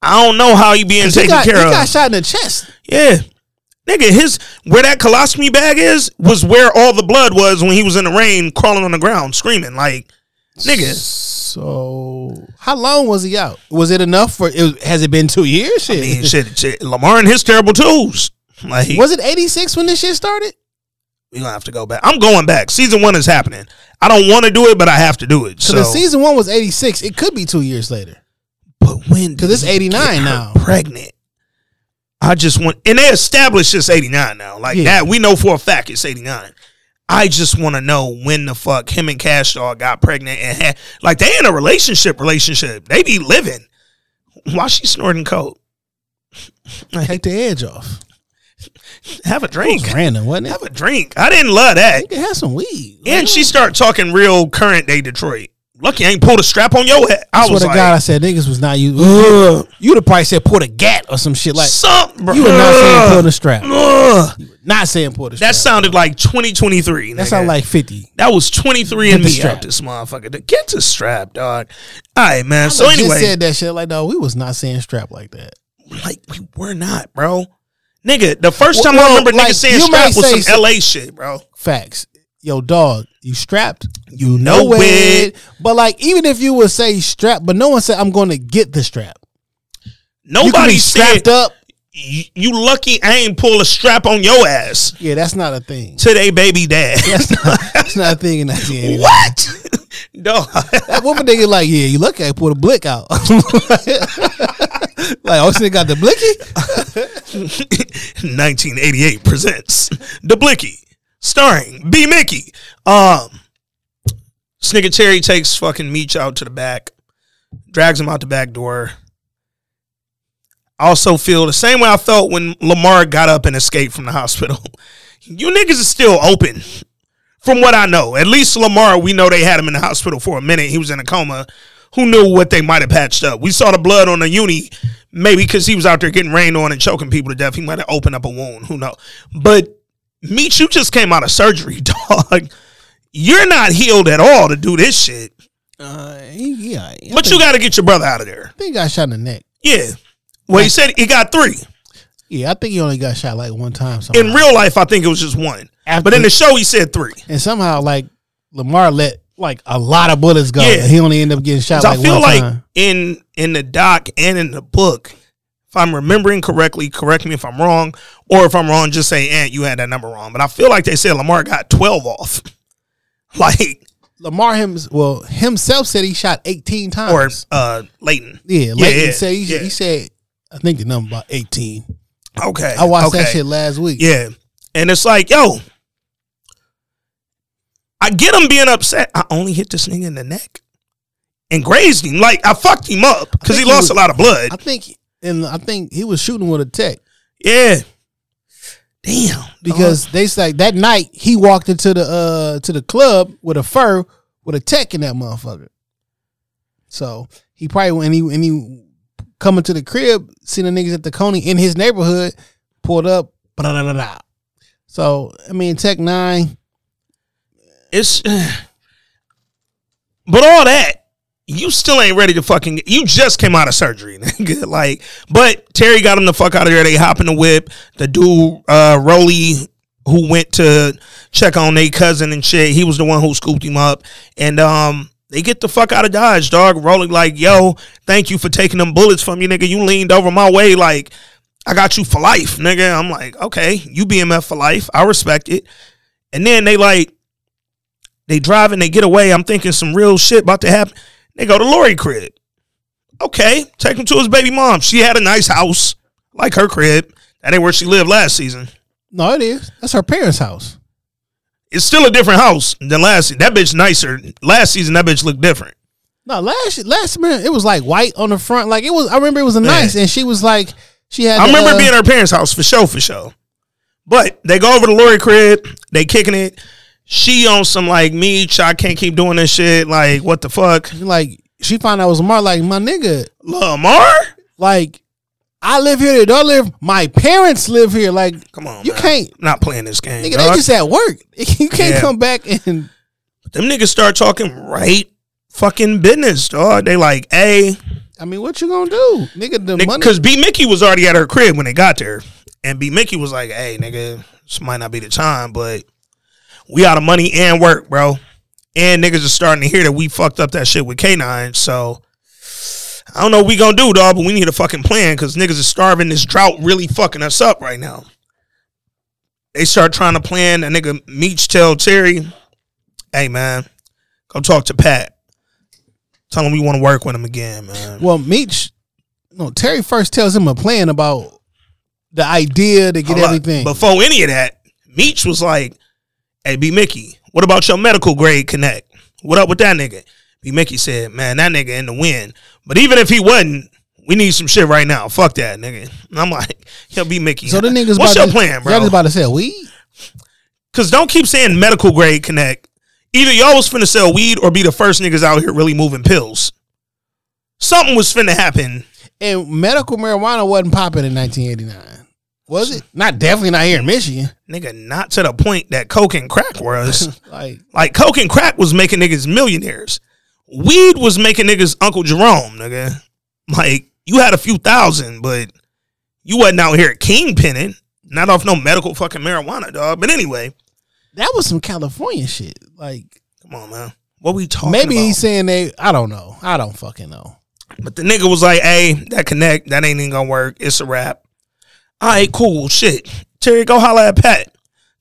S3: I don't know how he being
S2: 'Cause he
S3: taken
S2: got,
S3: care
S2: he
S3: of.
S2: got shot in the chest.
S3: Yeah. Nigga, his where that colostomy bag is was where all the blood was when he was in the rain crawling on the ground screaming like nigga.
S2: So how long was he out? Was it enough for? It has it been two years? Shit.
S3: I mean shit, shit Lamar and his terrible twos. Like
S2: was it eighty six when this shit started?
S3: we gonna have to go back. I'm going back. Season one is happening. I don't want to do it, but I have to do it.
S2: So,
S3: So
S2: the season one was eighty six. It could be two years later.
S3: But when
S2: Because it's eighty nine now.
S3: Pregnant. I just want and they established it's 89 now. Like
S2: Yeah.
S3: that, we know for a fact it's 89. I just want to know when the fuck him and Cash Dog got pregnant and had like they in a relationship relationship. They be living. Why she snorting coke?
S2: Take the edge off.
S3: Have a
S2: It
S3: drink.
S2: was random, wasn't it?
S3: Have a drink. I didn't love that.
S2: Nigga, have some weed.
S3: And she start talking real current day Detroit. Lucky I ain't pulled a strap on your head. I was
S2: to
S3: like,
S2: God, I said niggas was not you. You'd have probably said pull a gat or some shit like.
S3: something, bro.
S2: You were not saying pull the strap.
S3: Ugh.
S2: Not saying pull the strap.
S3: That sounded like 2023.
S2: That
S3: nigga.
S2: sounded like fifty.
S3: that was 23 and
S2: Get the
S3: me
S2: strap.
S3: out this motherfucker. Get the strap, dog. All right, man.
S2: I
S3: So anyway,
S2: said that shit like no, we was not saying strap like that.
S3: like we were not, bro. Nigga, the first time
S2: Well,
S3: I remember
S2: like,
S3: niggas saying strap was some
S2: so-
S3: LA shit, bro.
S2: Facts. Yo, dog, you strapped.
S3: You
S2: know
S3: know
S2: it.
S3: it.
S2: But like, even if you would say strap, but no one said I'm going to get the strap.
S3: Nobody
S2: strapped
S3: said
S2: up.
S3: you, you lucky I ain't pull a strap on your ass
S2: Yeah, that's not a thing.
S3: Today, baby dad.
S2: That's not, that's not a thing in 1989.
S3: what? Dog.
S2: That woman nigga like, yeah, you lucky I pulled a blick out. like, oh, nigga got the blicky?
S3: 1988 presents The Blicky, starring B. Mickey. Um, Snigger Cherry takes fucking Meech out to the back, drags him out the back door. I also feel the same way I felt when Lamar got up and escaped from the hospital. You niggas is still open, from what I know. At least Lamar, we know they had him in the hospital for a minute. He was in a coma. Who knew what they might have patched up? We saw the blood on the uni, maybe because he was out there getting rained on and choking people to death. He might have opened up a wound. Who knows? But Meech, you just came out of surgery, dog. You're not healed at all to do this shit.
S2: Uh, yeah. I
S3: But you got to get your brother out of there.
S2: I think he got shot in the neck.
S3: Yeah. Well, he said he got three.
S2: Yeah, I think he only got shot like one time. Somehow.
S3: In real life, I think it was just one.
S2: After-
S3: But in the show, he said three.
S2: and somehow like Lamar let like a lot of bullets go.
S3: Yeah.
S2: and he only ended up getting shot
S3: 'Cause
S2: like
S3: I feel
S2: one
S3: like
S2: time.
S3: in in the doc and in the book, if I'm remembering correctly, correct me if I'm wrong, or if I'm wrong, just say, "Ant, you had that number wrong." But I feel like they said Lamar got 12 off, like
S2: Lamar him well himself said he shot eighteen
S3: or
S2: times.
S3: uh Leighton.
S2: yeah, Leighton
S3: yeah,
S2: said he,
S3: yeah.
S2: he said I think the number about eighteen.
S3: Okay,
S2: I watched
S3: okay.
S2: that shit last week.
S3: Yeah, and it's like, yo, I get him being upset. I only hit this nigga in the neck and grazed him. Like I fucked him up because he
S2: he
S3: lost
S2: was-
S3: a lot of blood.
S2: I think and I think he was shooting with a tech
S3: yeah. Damn.
S2: because they say that night he walked into the uh to the club with a fur with a tech in that motherfucker. So he probably when he when he coming to the crib, seen the niggas at the Coney in his neighborhood, pulled up, da da da. So I mean, Tech Nine,
S3: it's but all that you still ain't ready to fucking you just came out of surgery nigga like but terry got him the fuck out of there they hop in the whip the dude uh Rolly who went to check on their cousin and shit he was the one who scooped him up and um they get the fuck out of Dodge, dog. Rolling like, yo, thank you for taking them bullets from you, nigga. You leaned over my way, like, I got you for life, nigga. I'm like, okay, you BMF for life. I respect it. And then they like, they drive and they get away. I'm thinking some real shit about to happen. They go to Lori crib. Okay, take him to his baby mom. She had a nice house, like her crib. That ain't where she lived last season.
S2: no, it is. That's her parents' house.
S3: It's still a different house than last season. That bitch nicer. Last season, that bitch looked different.
S2: No, last last minute it was like white on the front. Like it was. I remember it was a nice, and she was like, she had.
S3: I
S2: the,
S3: remember
S2: uh,
S3: being her parents' house for sure, for sure. But they go over to Lori crib. They kicking it. She on some like me. I can't keep doing this shit. Like what the fuck,
S2: like she found out it was Lamar. Like my nigga,
S3: Lamar?
S2: like I live here. They don't live. My parents live here. Like
S3: Come on,
S2: you
S3: man.
S2: can't.
S3: I'm not playing this game.
S2: Nigga,
S3: dog.
S2: they just at work. You can't
S3: Yeah.
S2: come back and
S3: Them niggas start talking right fucking business, dog. They like, hey,
S2: I mean, what you gonna do, nigga? The money.
S3: because B Mickey was already at her crib when they got there, and B Mickey was like, hey, nigga, this might not be the time, but we out of money and work, bro. And niggas are starting to hear that we fucked up that shit with K9, so. I don't know what we gonna do, dog, but we need a fucking plan because niggas is starving. This drought really fucking us up right now. They start trying to plan. A nigga Meech tell Terry, hey man, go talk to Pat. Tell him we want to work with him again, man.
S2: well, Meech, no, Terry first tells him a plan about the idea to get
S3: Hold up.
S2: everything.
S3: Before any of that, Meech was like, hey, B Mickey, what about your medical grade connect? What up with that nigga? B Mickey said, man, that nigga in the wind. But even if he wasn't, we need some shit right now. Fuck that, nigga. And I'm like, yo, B Mickey.
S2: so the niggas.
S3: What's
S2: about
S3: your
S2: to,
S3: plan,
S2: Y'all
S3: bro?
S2: just about to say weed.
S3: Because don't keep saying medical grade connect. Either y'all was finna sell weed or be the first niggas out here really moving pills. Something was finna happen.
S2: And medical marijuana wasn't popping in 1989. Was it? Not definitely not here in Michigan.
S3: Nigga, not to the point that coke and crack was.
S2: Like
S3: like coke and crack was making niggas millionaires. Weed was making niggas Uncle Jerome, nigga. Like you had a few thousand, but you wasn't out here kingpinning. Not off no medical fucking marijuana, dog. But anyway,
S2: that was some California shit. Like
S3: come on, man. What we talking
S2: maybe
S3: about?
S2: he's saying they. I don't know. I don't fucking know.
S3: But the nigga was like, hey, that connect, that ain't even gonna work. It's a wrap. All right, cool. Shit. Terry, go holla at Pat.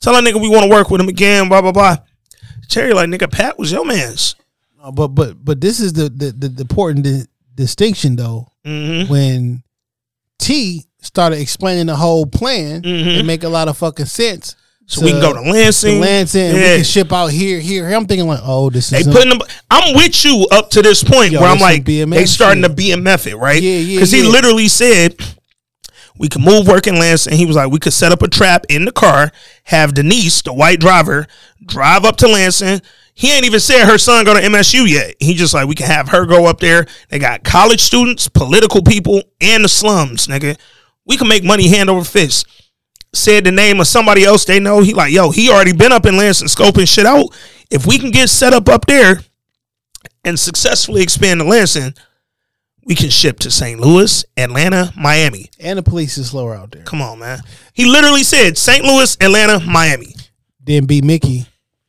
S3: Tell that nigga we want to work with him again, blah, blah, blah. Terry, like, nigga, Pat was your man's.
S2: Uh, but but but this is the the, the, important di- distinction though.
S3: Mm-hmm.
S2: When T started explaining the whole plan,
S3: Mhm.
S2: it make a lot of fucking sense.
S3: So we can go to Lansing.
S2: to Lansing, and we
S3: Yeah.
S2: can ship out here, here. I'm thinking like, oh, this
S3: They
S2: is
S3: putting them. I'm with you up to this point
S2: Yo,
S3: where I'm like,
S2: BMF
S3: they starting
S2: shit.
S3: to BMF it, right?
S2: Yeah, yeah,
S3: Because he literally said we could move work in Lansing. He was like, we could set up a trap in the car, have Denise, the white driver, drive up to Lansing. He ain't even said her son go to MSU yet. He just like we can have her go up there. They got college students, political people, and the slums, nigga. We can make money hand over fist said the name of somebody else they know. He like, yo, he already been up in Lansing scoping shit out. If we can get set up up there and successfully expand to Lansing, we can ship to St. Louis, Atlanta, Miami.
S2: and the police is slower out there.
S3: Come on, man. He literally said St. Louis, Atlanta, Miami.
S2: Then B Mickey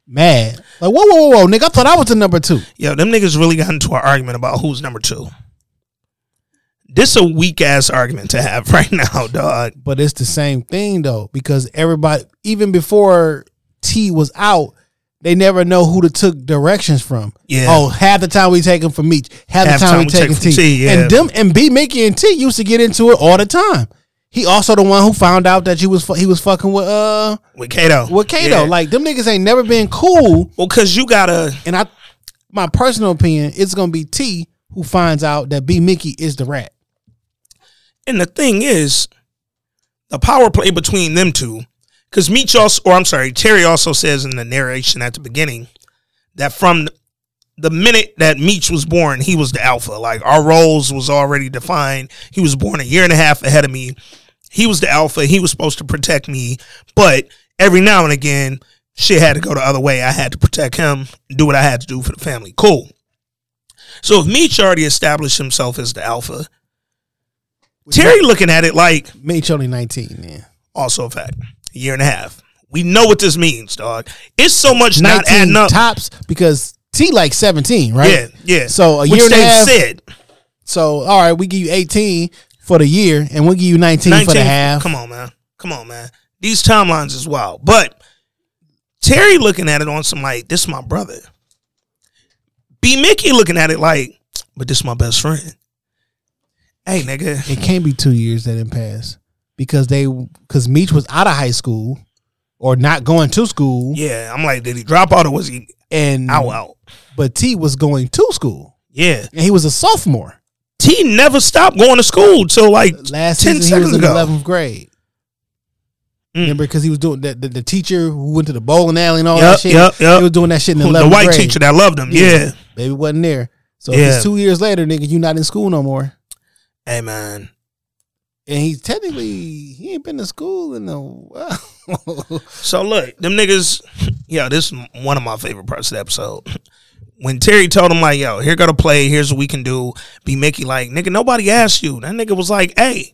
S2: mad. Like, whoa, whoa, whoa, whoa, nigga, I thought I was the number two.
S3: Yo, them niggas really got into an argument about who's number two. This a weak ass argument to have right now, dog.
S2: But it's the same thing though, because everybody, even before T was out, they never know who to took directions from.
S3: Yeah.
S2: Oh, half the time we take them from Meech, half,
S3: Half
S2: the time we take
S3: from
S2: T.
S3: T, yeah.
S2: And them and B Mickey and T used to get into it all the time. He also the one who found out that you was he was fucking with uh
S3: With Kato.
S2: with Kato.
S3: Yeah.
S2: Like them niggas ain't never been cool.
S3: well, cause you gotta
S2: And I, my personal opinion, it's gonna be T who finds out that B Mickey is the rat.
S3: And the thing is, the power play between them two, because Meech also, or I'm sorry, Terry also says in the narration at the beginning that from the minute that Meech was born, he was the alpha. Like our roles was already defined. He was born a year and a half ahead of me. He was the alpha. He was supposed to protect me, but every now and again, shit had to go the other way. I had to protect him, do what I had to do for the family. Cool. So if Meech already established himself as the alpha, Terry looking at it like
S2: Meech only nineteen, man.
S3: also a fact. A year and a half. We know what this means, dog. It's so much not
S2: 19
S3: adding up.
S2: tops because T like 17, right?
S3: Yeah, yeah.
S2: So a
S3: Which
S2: year and a half.
S3: said.
S2: So all right, we give you 18 for the year and we'll give you 19, for the half.
S3: Come on, man. Come on, man. These timelines is wild. But Terry looking at it on some like, this is my brother. B Mickey looking at it like, but this is my best friend. Hey, nigga.
S2: It can't be 2 years that didn't pass because they cuz Meech was out of high school or not going to school
S3: Yeah, I'm like, did he drop out or was he
S2: and
S3: out out?
S2: but T was going to school
S3: Yeah.
S2: and he was a sophomore.
S3: T never stopped going to school till like
S2: Last
S3: 10
S2: season he
S3: seconds
S2: was in
S3: ago.
S2: 11th grade.
S3: Mm.
S2: Remember, because he was doing that. The, the teacher who went to the bowling alley and all
S3: Yup,
S2: that shit.
S3: yup, yup.
S2: He was doing that shit in the,
S3: the white
S2: grade.
S3: teacher that loved him. Yeah.
S2: baby wasn't there. So
S3: Yeah.
S2: it's two years later, nigga, you not in school no more.
S3: Hey man.
S2: And he's technically he ain't been to school in a while.
S3: So look, them niggas, yo, this is one of my favorite parts of the episode. When Terry told him like, yo, here go to play, here's what we can do. B Mickey like, nigga, nobody asked you. That nigga was like, hey,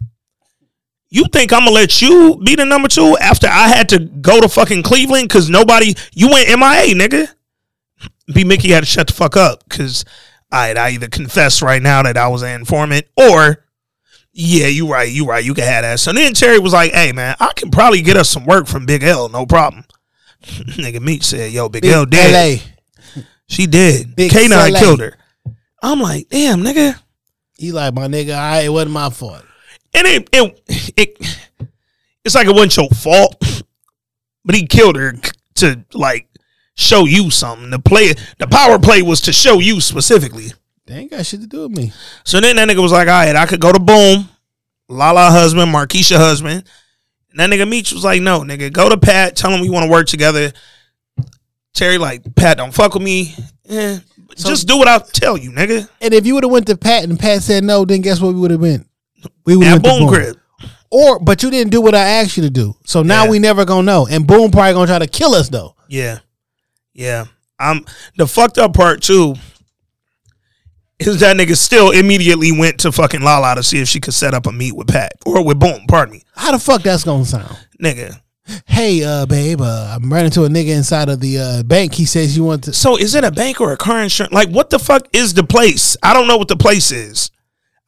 S3: you think I'm gonna let you be the number two after I had to go to fucking Cleveland because nobody you went MIA, nigga? B Mickey had to shut the fuck up because I I either confess right now that I was an informant or yeah, you right, you right, you can have that. So then Terry was like, hey man, I can probably get us some work from Big L, no problem. Nigga Meech said, yo, Big, L dead.
S2: LA.
S3: She did.
S2: Big
S3: K9
S2: Soleil.
S3: killed her. I'm like, damn, nigga.
S2: He like my nigga. All right, it wasn't my fault.
S3: And it it it it's like it wasn't your fault. But he killed her to like show you something. The play the power play was to show you specifically.
S2: They ain't got shit to do with me.
S3: So then that nigga was like, all right, I could go to Boom, Lala husband, Marquisha husband. And that nigga Meech was like, no, nigga, go to Pat, tell him we want to work together. Terry like, Pat, don't fuck with me. Eh, just do what I tell you, nigga.
S2: And if you would have went to Pat and Pat said no, then guess what we would have been? We would
S3: At
S2: have
S3: Boom Crib.
S2: Or but you didn't do what I asked you to do. So now
S3: Yeah.
S2: we never gonna know. And Boom probably gonna try to kill us though.
S3: Yeah. Yeah. I'm the fucked up part too is that nigga still immediately went to fucking Lala to see if she could set up a meet with Pat or with Boom, pardon me.
S2: How the fuck that's gonna sound?
S3: Nigga.
S2: Hey, uh, babe, uh, I'm running to a nigga inside of the uh, bank. He says you want to.
S3: So is it a bank or a car insurance? Like what the fuck is the place? I don't know what the place is.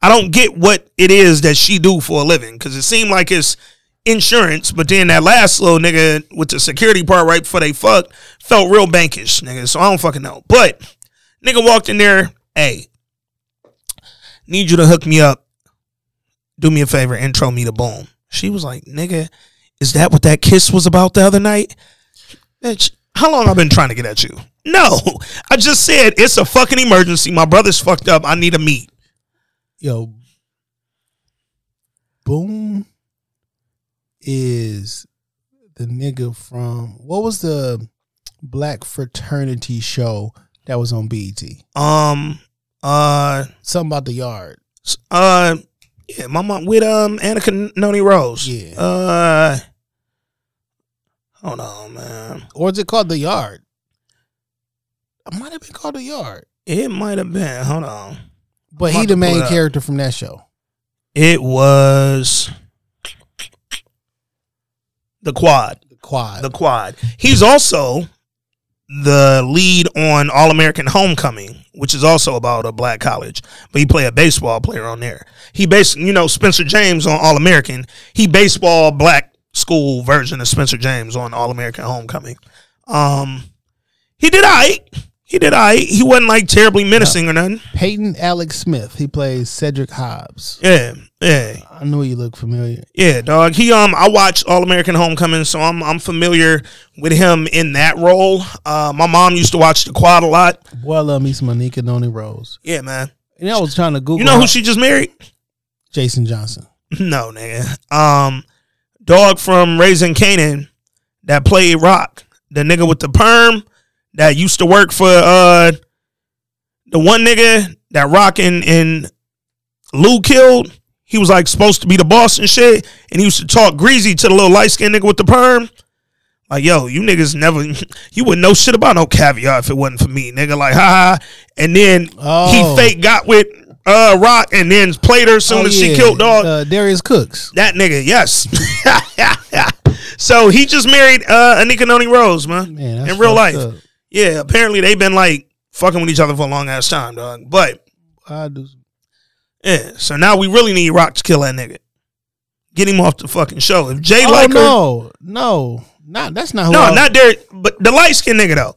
S3: I don't get what it is that she do for a living because it seemed like it's insurance, but then that last little nigga with the security part right before they fucked felt real bankish, nigga. So I don't fucking know. But nigga walked in there, hey, need you to hook me up. Do me a favor, intro me to Boom. She was like, nigga, is that what that kiss was about the other night? Bitch, how long I been trying to get at you? No, I just said it's a fucking emergency. My brother's fucked up. I need a meet.
S2: Yo, Boom is the nigga from what was the black fraternity show that was on BET?
S3: Um, uh,
S2: Something about the yard.
S3: uh, yeah, my mom with um Anika Noni Rose.
S2: Yeah.
S3: Uh, hold on, man.
S2: Or is it called the yard? It might have been called the yard.
S3: It might have been. Hold on.
S2: But he the main character from that show.
S3: It was the quad.
S2: The quad.
S3: The quad. He's also the lead on All American Homecoming, which is also about a black college. But he play a baseball player on there. He based, you know, Spencer James on All American. He baseball black school version of Spencer James on All American Homecoming. Um, he did I. He did I. He wasn't like terribly menacing or nothing.
S2: Peyton Alex Smith. He plays Cedric Hobbs.
S3: Yeah, yeah.
S2: I knew you look familiar.
S3: Yeah, dog. He um I watched All American Homecoming, so I'm I'm familiar with him in that role. Uh my mom used to watch the quad a lot.
S2: Boy, I love me some Anika Noni Rose.
S3: Yeah, man.
S2: And I was trying to Google
S3: You know who
S2: her-
S3: she just married?
S2: Jason Johnson.
S3: No, nigga. Um dog from Raising Kanan that played Rock. The nigga with the perm that used to work for uh the one nigga that Rock and, and Lou killed. He was like supposed to be the boss and shit. And he used to talk greasy to the little light skinned nigga with the perm. Like, yo, you niggas never, you wouldn't know shit about no caviar if it wasn't for me, nigga. Like, ha ha. And then
S2: Oh.
S3: he fake got with uh Rock and then played her as soon
S2: Oh,
S3: as she killed dog.
S2: Uh, Darius Cooks.
S3: That nigga, yes. so he just married uh Anika Noni Rose, man.
S2: Man,
S3: in real life.
S2: up.
S3: Yeah, apparently they've been like fucking with each other for a long ass time, dog. But
S2: I do.
S3: yeah, so now we really need Rock to kill that nigga. Get him off the fucking show. If Jay
S2: Oh
S3: like her,
S2: no, no, not that's not who.
S3: no,
S2: I-
S3: not Derek, but the light skinned nigga though.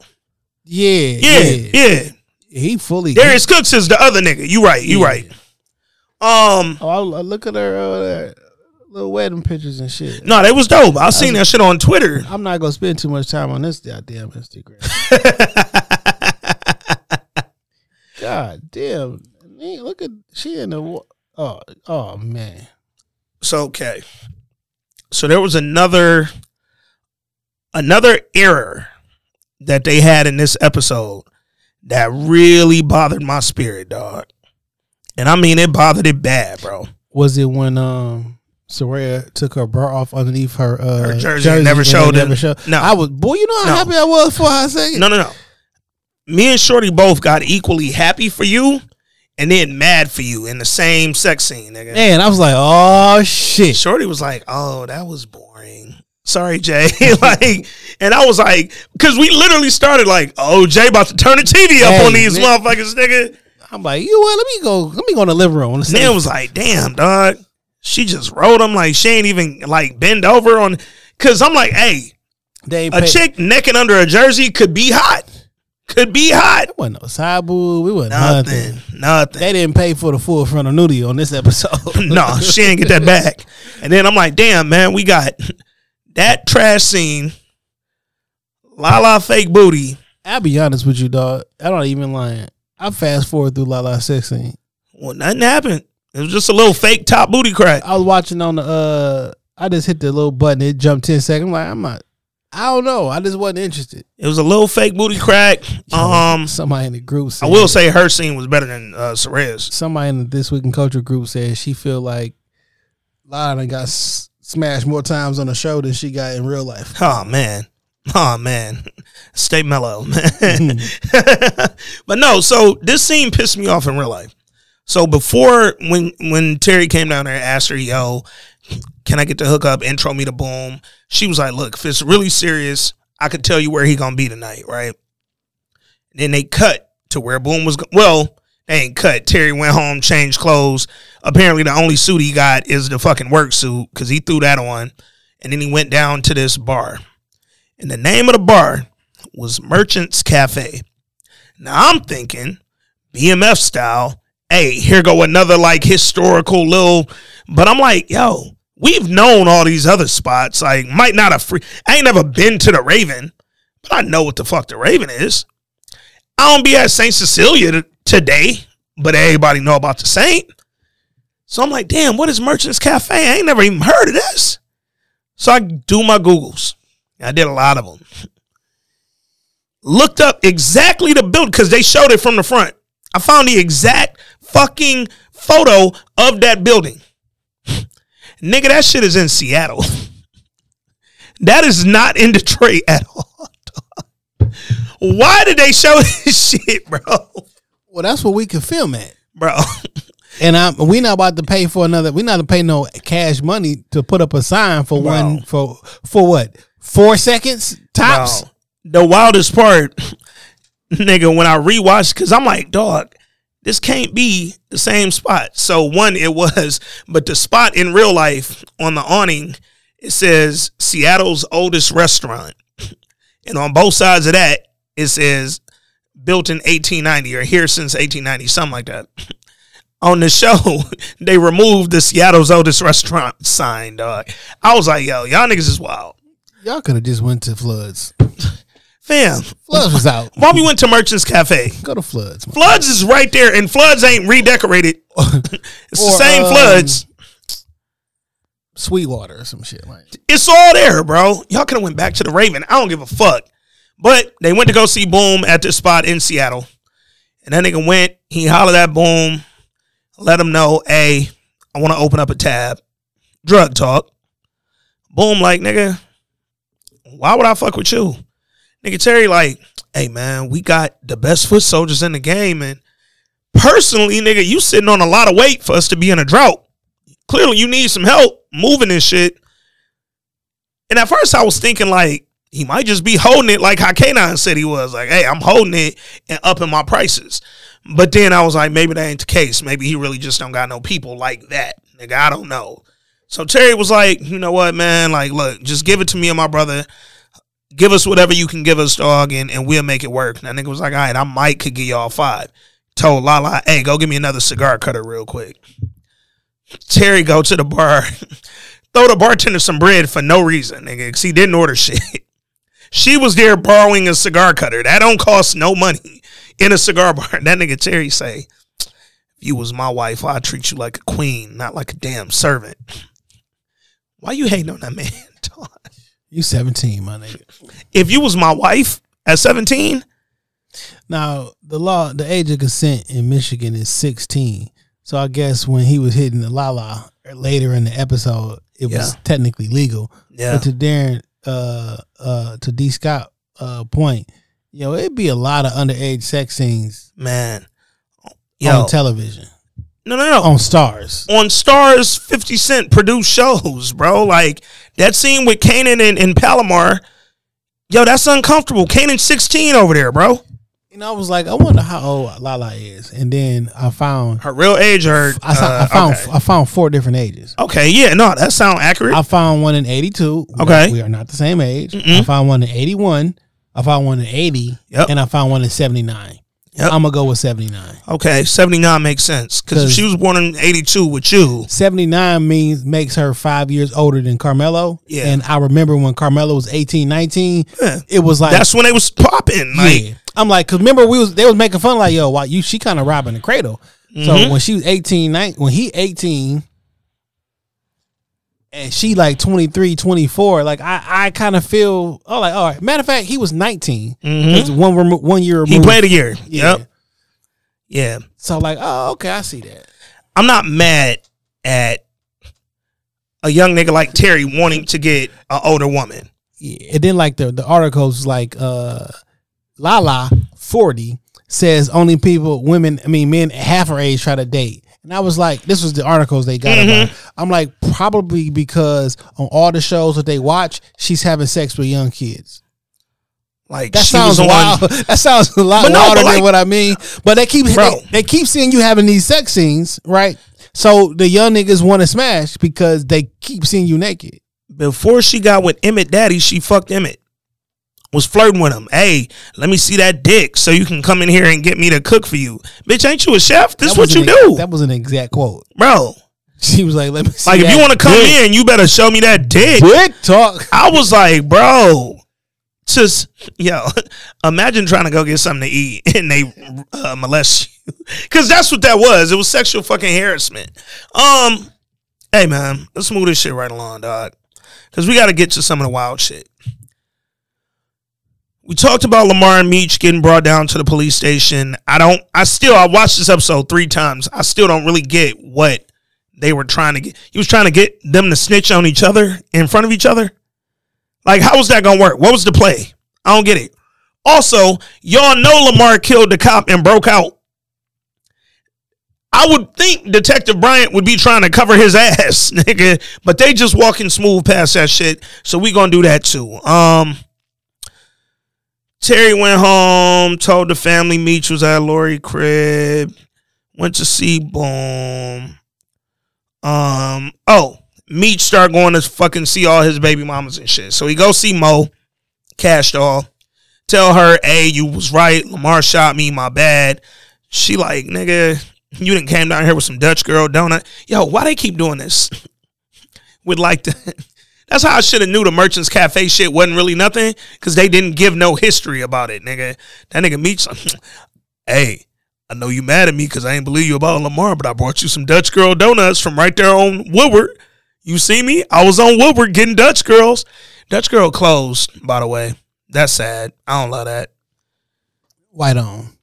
S2: Yeah,
S3: Yeah,
S2: yeah. He fully.
S3: Darius Cooks is the other nigga. You right, you
S2: Yeah.
S3: right. Um,
S2: Oh, I, I look at her uh, there, little wedding pictures and shit.
S3: no, that was dope. I seen that shit on Twitter.
S2: I'm not gonna spend too much time on this goddamn Instagram. God damn, man, look at she in the. Oh, oh man.
S3: So okay. So there was another another error that they had in this episode that really bothered my spirit, dog. And I mean it bothered it bad, bro.
S2: Was it when um Serayah took her bra off underneath her uh
S3: Her jersey and never showed
S2: never
S3: it?
S2: showed-
S3: No.
S2: I was boy, you know how
S3: No.
S2: happy I was for her second.
S3: No, no, no. Me and Shorty both got equally happy for you and then mad for you in the same sex scene, nigga.
S2: Man, I was like, oh shit.
S3: Shorty was like, "Oh, that was boring." Sorry, Jay. like, and I was like, because we literally started like, "Oh, Jay about to turn the TV up
S2: Hey,
S3: on these
S2: man.
S3: motherfuckers, nigga."
S2: I'm like, you know what? Let me go. Let me go in the living room. Let's
S3: then was like, "Damn, dog." She just wrote him like she ain't even like bend over on. Cause I'm like, hey,
S2: they
S3: a
S2: pay-
S3: chick necking under a jersey could be hot, could be hot.
S2: It wasn't no boo. We wasn't
S3: Nothing,
S2: nothing.
S3: nothing.
S2: They didn't pay for the full front of nudie on this episode.
S3: no, she ain't get that back. And then I'm like, damn, man, we got that trash scene, La la fake booty.
S2: I'll be honest with you, dog. I don't even lying. I fast forward through La La Sex scene.
S3: Well, nothing happened. It was just a little fake top booty crack.
S2: I was watching on the uh I just hit the little button, it jumped 10 seconds. I'm like, I'm not I don't know. I just wasn't interested.
S3: It was a little fake booty crack. Um,
S2: Somebody in the group
S3: I will say her scene was better than uh,
S2: somebody in the This Week in Culture group said she feel like Lana got s- smashed more times on the show than she got in real life.
S3: Oh man. Oh man. Stay mellow, man. but no, so this scene pissed me off in real life. So before when when Terry came down there and asked her, yo, can I get the hookup, intro me to Boom? She was like, look, if it's really serious, I could tell you where he gonna be tonight, right? then they cut to where Boom was. Go- well, they ain't cut. Terry went home, changed clothes. Apparently, the only suit he got is the fucking work suit because he threw that on, and then he went down to this bar. And the name of the bar was Merchants Cafe. Now I'm thinking BMF style. Hey, here go another like historical little. But I'm like, yo, we've known all these other spots. Like, might not have free. I ain't never been to the Raven, but I know what the fuck the Raven is. I don't be at Saint Cecilia today, but everybody know about the Saint. So I'm like, damn, what is Merchants Cafe? I ain't never even heard of this. So I do my Googles. I did a lot of them. Looked up exactly the building because they showed it from the front. I found the exact fucking photo of that building. Nigga, that shit is in Seattle. that is not in Detroit at all. Why did they show this shit, bro?
S2: Well, that's what we could film at.
S3: Bro.
S2: And I'm we not about to pay for another. We not to pay no cash money to put up a sign for
S3: Bro.
S2: one for for what four seconds tops.
S3: Bro, the wildest part, nigga, when I rewatched, because I'm like, dog, this can't be the same spot. So one, it was, but the spot in real life on the awning, it says Seattle's oldest restaurant, and on both sides of that, it says built in 1890 or here since 1890, something like that. On the show, they removed the Seattle's oldest restaurant sign, dog. I was like, yo, y'all niggas is wild.
S2: Y'all could have just went to Floods.
S3: Fam,
S2: Floods was out.
S3: why we went to Merchants Cafe?
S2: Go to Floods. man.
S3: Floods is right there, and Floods ain't redecorated. it's the
S2: Or,
S3: same
S2: um,
S3: Floods.
S2: Sweetwater or some shit like.
S3: It's all there, bro. Y'all could have went back to the Raven. I don't give a fuck. But they went to go see Boom at this spot in Seattle. And that nigga went, he hollered at Boom, let him know, hey, I want to open up a tab. Drug talk. Boom, like, nigga, why would I fuck with you? Nigga Terry, like, hey man, we got the best foot soldiers in the game. And personally, nigga, you sitting on a lot of weight for us to be in a drought. Clearly, you need some help moving this shit. And at first, I was thinking like he might just be holding it like how K9 said he was. Like, hey, I'm holding it and upping my prices. But then I was like, maybe that ain't the case. Maybe he really just don't got no people like that. Nigga, I don't know. So Terry was like, you know what, man? Like, look, just give it to me and my brother. Give us whatever you can give us, dog, and, and we'll make it work. And that nigga was like, all right, I might could give y'all five. Told Lala, hey, go give me another cigar cutter real quick. Terry go to the bar, throw the bartender some bread for no reason, nigga, because he didn't order shit. She was there borrowing a cigar cutter. That don't cost no money in a cigar bar. That nigga Terry say, if you was my wife, I'd treat you like a queen, not like a damn servant. Why you hating on that man?
S2: You seventeen, my nigga.
S3: If you was my wife at 17,
S2: Now the law, the age of consent in Michigan is sixteen. So I guess when he was hitting the Lala later in the episode, it was technically legal.
S3: yeah.
S2: But to Darren, uh, uh, to D Scott, uh, point, yo, it'd be a lot of underage sex scenes
S3: man. Yo,
S2: on television
S3: no, no, no.
S2: on Starz.
S3: on Starz 50 Cent produced shows, bro. Like that scene with Kanan and, and Palomar, yo, that's uncomfortable. Kanan's 16 over there, bro.
S2: You know, I was like, I wonder how old Lala is, and then I found,
S3: Her real age or
S2: I, saw,
S3: uh,
S2: I found,
S3: okay.
S2: I found four different ages.
S3: Okay, yeah, no, that sound accurate.
S2: I found one in 82.
S3: Okay.
S2: We are not the same age.
S3: Mm-mm.
S2: I found one in 81. I found one in 80.
S3: Yep.
S2: And I found one in 79.
S3: Yep.
S2: I'm to go with 79.
S3: okay, 79 makes sense. Because if she was born in 82 with you,
S2: 79 means makes her five years older than Carmelo.
S3: Yeah.
S2: And I remember when Carmelo was 18, 19,
S3: Yeah.
S2: it was like,
S3: that's when they was popping. Like,
S2: yeah. I'm like, cause remember we was they was making fun like, yo, why you she kind of robbing the cradle. So mm-hmm. when she was 18, 19, when he 18, and she like 23, 24. Like I, I kind of feel oh like all right. Matter of fact, he was 19. It's One remo- one year
S3: He played a year.
S2: Yeah.
S3: Yep. Yeah.
S2: So like oh okay, I see that.
S3: I'm not mad at a young nigga like Terry wanting to get an older woman.
S2: Yeah. And then like the the articles like uh Lala 40 says only people women I mean men half her age try to date. And I was like, this was the articles they got about. her. Mm-hmm. I'm like, probably because on all the shows that they watch, she's having sex with young kids.
S3: Like
S2: That sounds
S3: was on-
S2: That sounds a lot
S3: But no,
S2: wilder
S3: like-
S2: than what I mean. But they keep they, they keep seeing you having these sex scenes, right? So the young niggas want to smash because they keep seeing you naked.
S3: before she got with Emmett Daddy, she fucked Emmett. Was flirting with him. Hey, let me see that dick so you can come in here and get me to cook for you. Bitch, ain't you a chef? This
S2: That
S3: what you
S2: wasn't
S3: do.
S2: That was an exact quote.
S3: Bro.
S2: She was like, "Let me see."
S3: Like if you want to come
S2: dick.
S3: in, you better show me that dick.
S2: dick talk.
S3: I was like, bro, just yo, imagine trying to go get something to eat and they uh, molest you, because that's what that was. It was sexual fucking harassment. Um, hey man, let's move this shit right along, dog, because we got to get to some of the wild shit. We talked about Lamar and Meech getting brought down to the police station. I don't. I still. I watched this episode three times. I still don't really get what they were trying to get. He was trying to get them to snitch on each other in front of each other. Like, how was that gonna work? What was the play? I don't get it. Also, y'all know Lamar killed the cop and broke out. I would think Detective Bryant would be trying to cover his ass, nigga, but they just walking smooth past that shit. So we gonna do that too. Um, Terry went home, told the family Meech was at Lori crib, went to see Boom. Um, oh, Meech started going to fucking see all his baby mamas and shit. So he go see Mo, Kash Doll, tell her, hey, you was right. Lamar shot me, my bad. She like, nigga, you didn't came down here with some Dutch girl donut. Yo, why they keep doing this? With like the that's how I should have knew the Merchants Cafe shit wasn't really nothing because they didn't give no history about it, nigga. That nigga Meech, hey, I know you mad at me because I ain't believe you about Lamar, but I brought you some Dutch girl donuts from right there on Woodward. You see me? I was on Woodward getting Dutch girls. Dutch girl closed, by the way. That's sad. I don't love that.
S2: White on.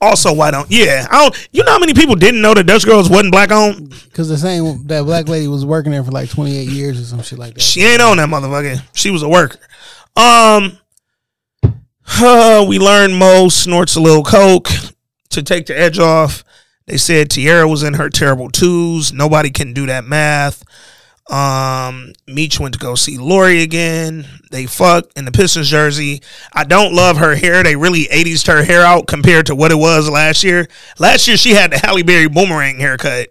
S3: Also, why don't? Yeah, I don't. You know how many people didn't know that Dutch girls wasn't black owned?
S2: Because the same that black lady was working there for like 28 years or some shit like that.
S3: She ain't on that motherfucker. She was a worker. Um, uh, we learned Mo snorts a little coke to take the edge off. They said Tierra was in her terrible twos. Nobody can do that math. Um, Meech went to go see Lori again. They fucked in the Pistons jersey. I don't love her hair. They really 80s her hair out compared to what it was last year. Last year she had the Halle Berry boomerang haircut.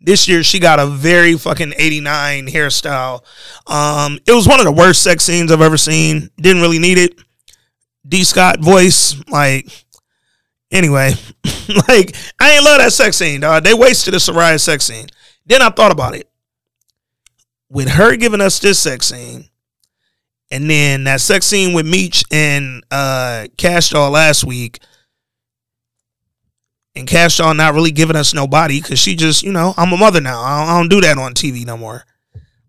S3: This year she got a very fucking 89 hairstyle. Um, it was one of the worst sex scenes I've ever seen. Didn't really need it. D Scott voice, like anyway, like I ain't love that sex scene, dog. They wasted a Serayah sex scene. Then I thought about it. With her giving us this sex scene, and then that sex scene with Meech and uh Kash Doll last week, and Kash Doll not really giving us no body because she just, you know, I'm a mother now. I don't, I don't do that on TV no more.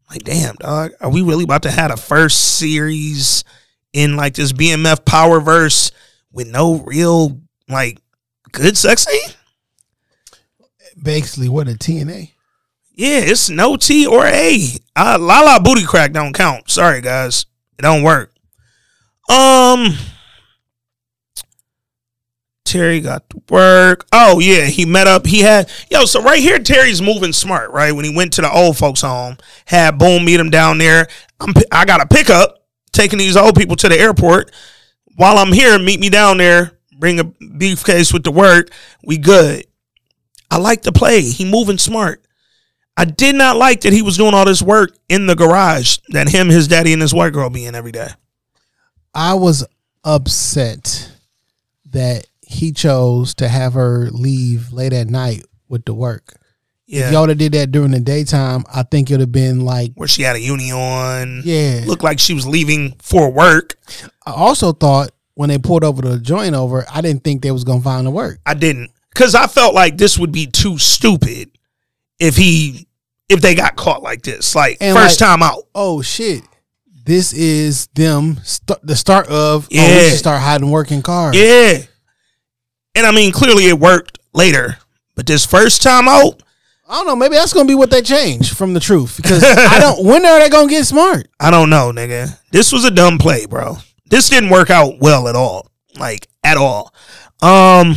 S3: Like, damn, dog, are we really about to have a first series in like this BMF power verse with no real like good sex scene?
S2: Basically, what a TNA.
S3: Yeah, it's no T or A. Uh, Lala booty crack don't count. Sorry, guys, it don't work. Um, Terry got to work. Oh yeah, he met up. He had yo. So right here, Terry's moving smart. Right when he went to the old folks' home, had Boom meet him down there. I'm, I got a pickup taking these old people to the airport. While I'm here, meet me down there. Bring a briefcase with the work. We good. I like the play. He moving smart. I did not like that he was doing all this work in the garage that him, his daddy, and his white girl be in every day.
S2: I was upset that he chose to have her leave late at night with the work.
S3: Yeah.
S2: If y'all have did that during the daytime, I think it'd have been like,
S3: Where she had a uni on.
S2: yeah.
S3: Looked like she was leaving for work.
S2: I also thought when they pulled over the joint over, I didn't think they was gonna find the work.
S3: I didn't. Because I felt like this would be too stupid if he if they got caught like this, like
S2: And,
S3: first
S2: like-
S3: time out.
S2: oh shit, this is them st- the start of. Oh, we should start hiding working cars.
S3: Yeah. And I mean, clearly it worked later, but this first time out,
S2: I don't know. Maybe that's gonna be what they change from the truth because I don't. When are they gonna get smart?
S3: I don't know, nigga. This was a dumb play, bro. This didn't work out well at all. Like at all. Um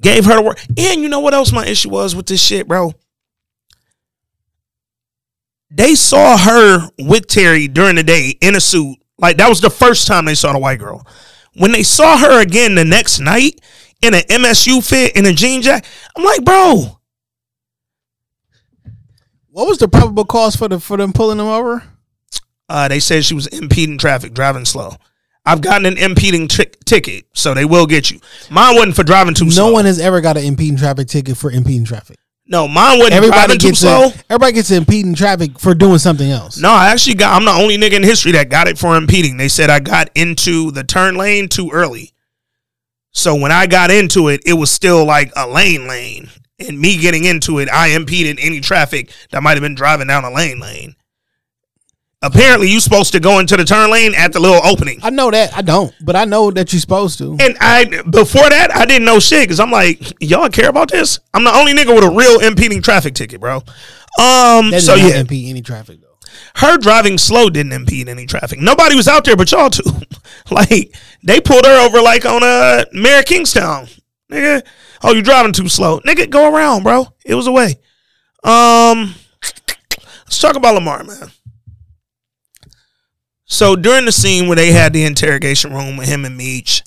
S3: gave her the work. And you know what else my issue was with this shit, bro? They saw her with Terry during the day in a suit. Like that was the first time they saw the white girl. When they saw her again the next night in an MSU fit in a jean jacket, I'm like, bro,
S2: What was the probable cause for the for them pulling them over?
S3: Uh, they said she was impeding traffic, driving slow. I've gotten an impeding tri- ticket, so they will get you. Mine wasn't for driving too
S2: No
S3: slow.
S2: No one has ever got an impeding traffic ticket for impeding traffic.
S3: No, mine wasn't
S2: Everybody
S3: driving too
S2: gets
S3: slow.
S2: a, everybody gets impeding traffic for doing something else.
S3: No, I actually got. I'm the only nigga in history that got it for impeding. They said I got into the turn lane too early. So when I got into it, it was still like a lane lane, and me getting into it, I impeded any traffic that might have been driving down a lane lane. Apparently, you're supposed to go into the turn lane at the little opening.
S2: I know that. I don't, but I know that you're supposed to.
S3: And I before that I didn't know shit because I'm like, y'all care about this? I'm the only nigga with a real impeding traffic ticket, bro. Um,
S2: That
S3: so yeah,
S2: impede any traffic though.
S3: her driving slow didn't impede any traffic. Nobody was out there but y'all two. like they pulled her over like on uh Mayor Kingstown, nigga. Oh, you driving too slow, nigga. Go around, bro. It was away. Um, let's talk about Lamar, man. So during the scene where they had the interrogation room with him and Meech,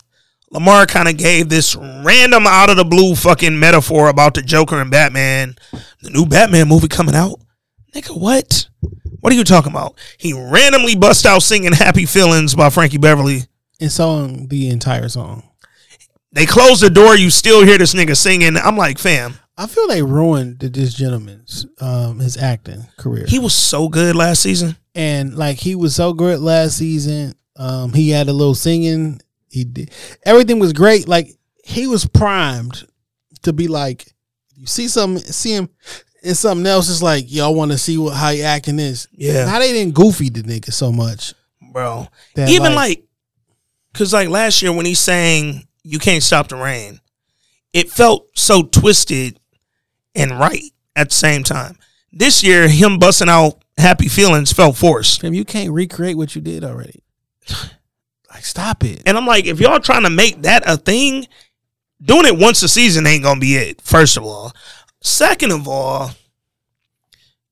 S3: Lamar kind of gave this random out of the blue fucking metaphor about the Joker and Batman, the new Batman movie coming out. Nigga, what? What are you talking about? He randomly bust out singing Happy Feelings by Frankie Beverly.
S2: And song the entire song.
S3: They close the door, you still hear this nigga singing. I'm like, fam,
S2: I feel they ruined this gentleman's um his acting career.
S3: he was so good last season.
S2: And like he was so good last season. Um, he had a little singing. He did everything was great. Like he was primed to be like, you see something, see him in something else. It's like y'all want to see what how he acting is.
S3: Yeah.
S2: Now they didn't goofy the nigga so much.
S3: Bro. Even
S2: like-
S3: like, cause like last year when he sang You Can't Stop the Rain, it felt so twisted and right at the same time. This year, him busting out happy feelings felt forced.
S2: Fam, you can't recreate what you did already. Like stop it.
S3: And I'm like, if y'all trying to make that a thing, doing it once a season ain't gonna be it. First of all, second of all,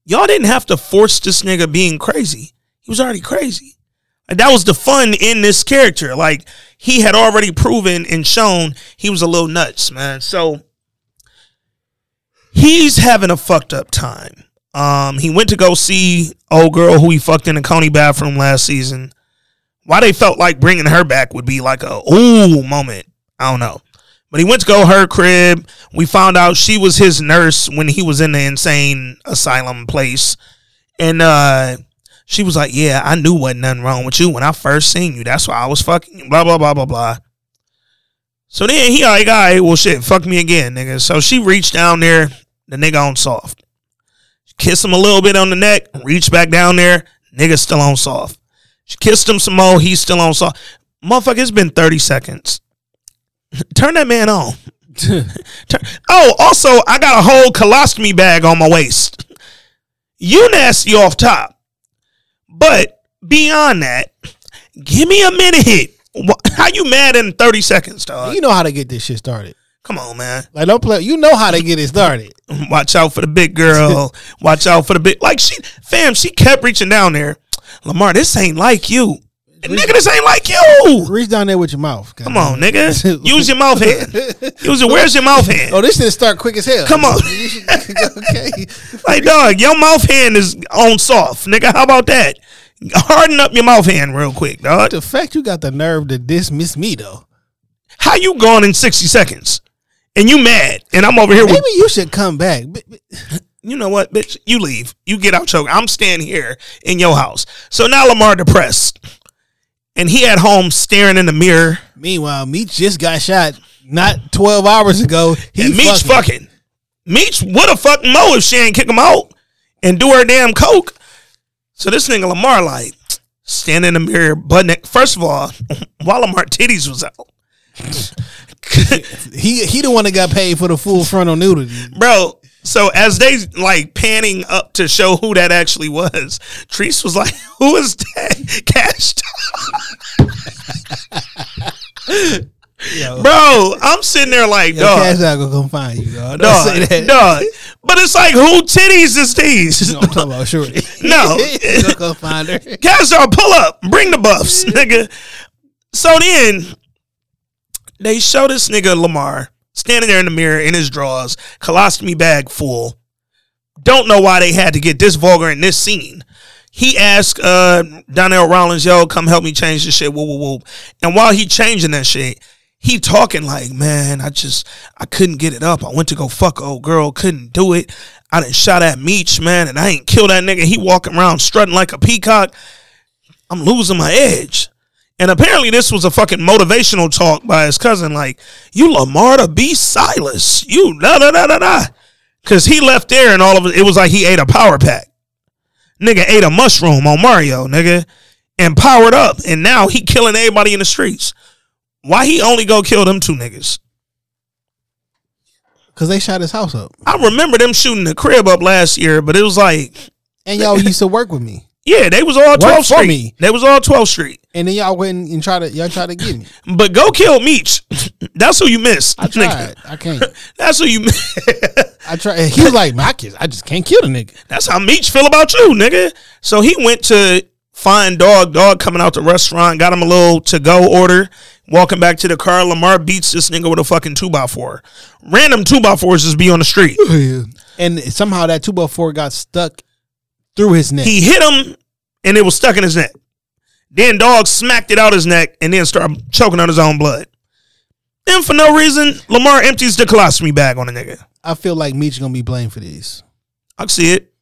S3: y'all didn't have to force this nigga being crazy. He was already crazy. Like, that was the fun in this character. Like he had already proven and shown he was a little nuts, man. So he's having a fucked up time. Um, he went to go see old girl who he fucked in the county bathroom last season why they felt like bringing her back would be like a ooh moment. I don't know. But he went to go her crib. We found out she was his nurse when he was in the insane asylum place. And uh she was like, Yeah, I knew wasn't nothing wrong with you when I first seen you. That's why I was fucking you. Blah blah blah blah blah. So then he like, all right, well shit, fuck me again, nigga. So she reached down there, the nigga on soft. Kiss him a little bit on the neck, reach back down there, nigga still on soft. She kissed him some more. He's still on soft. Motherfucker, it's been 30 seconds. Turn that man on. Turn- oh, also, I got a whole colostomy bag on my waist. You nasty off top. But beyond that, give me a minute. How you mad in 30 seconds, dog?
S2: You know how to get this shit started.
S3: Come on, man.
S2: Like don't play. You know how to get it started.
S3: Watch out for the big girl. Watch out for the big. Like she, fam, she kept reaching down there. Lamar, this ain't like you. Nigga, this ain't like you.
S2: Reach down there with your mouth.
S3: Come on, nigga. Use your mouth hand. Use it. Where's your mouth hand?
S2: Oh, this shit start quick as hell.
S3: Come on.
S2: okay.
S3: Like, dog, your mouth hand is on soft. Nigga, how about that? Harden up your mouth hand real quick, dog.
S2: The fact you got the nerve to dismiss me though.
S3: How you gone in 60 seconds? And you mad. And I'm over here with,
S2: Maybe you should come back.
S3: You know what, bitch? You leave. You get out your, I'm staying here in your house. So now Lamar depressed. And he at home staring in the mirror.
S2: Meanwhile, Meech just got shot not twelve hours ago. He
S3: and Meech
S2: fucking.
S3: fucking. Meech would have fucked Mo if she ain't kick him out. and do her damn coke. So this nigga Lamar like standing in the mirror, butt neck. First of all, while Lamar titties was out,
S2: He he the one that got paid for the full frontal nudity.
S3: bro. So as they like panning up to show who that actually was, Treese was like, "Who is that?" Cash. Bro, I'm sitting there like,
S2: Yo,
S3: dog,
S2: Cash out gonna come find you, dog. Don't
S3: dog,
S2: say that.
S3: dog. But it's like, who titties is these?
S2: No, I'm talking about Shorty.
S3: No.
S2: Come find her.
S3: Cash out, pull up, bring the buffs, nigga. So then they show this nigga Lamar standing there in the mirror in his drawers, colostomy bag full. Don't know why they had to get this vulgar in this scene. He asked uh, Donnell Rawlings, yo, come help me change this shit, woo, woo, woo. And while he changing that shit, he talking like, man, I just, I couldn't get it up. I went to go fuck old girl, couldn't do it. I didn't shot at Meech, man, and I ain't kill that nigga. He walking around strutting like a peacock. I'm losing my edge. And apparently this was a fucking motivational talk by his cousin, like, you Lamar to be Silas. You da da da da da. Cause he left there and all of it, it was like he ate a power pack. Nigga ate a mushroom on Mario, nigga, and powered up. And now he killing everybody in the streets. Why he only go kill them two niggas?
S2: Cause they shot his house up.
S3: I remember them shooting the crib up last year, but it was like,
S2: And y'all used to work with me.
S3: yeah, they was all 12th
S2: for
S3: Street.
S2: me.
S3: They was all 12th Street.
S2: And then y'all went and tried to y'all tried to get me.
S3: But go kill Meech. That's who you miss.
S2: I tried.
S3: nigga.
S2: I can't.
S3: That's who you miss.
S2: I tried. He was like, my kids, I just can't kill the nigga.
S3: That's how Meech feel about you, nigga. So he went to find dog. Dog coming out the restaurant, got him a little to go order. Walking back to the car, Lamar beats this nigga with a fucking two by four. Random two by fours just be on the street.
S2: And somehow that two by four got stuck through his neck.
S3: He hit him, and it was stuck in his neck. Then dog smacked it out his neck, and then started choking on his own blood. Then for no reason, Lamar empties the colostomy bag on the nigga.
S2: I feel like Meech gonna be blamed for this.
S3: I can see it.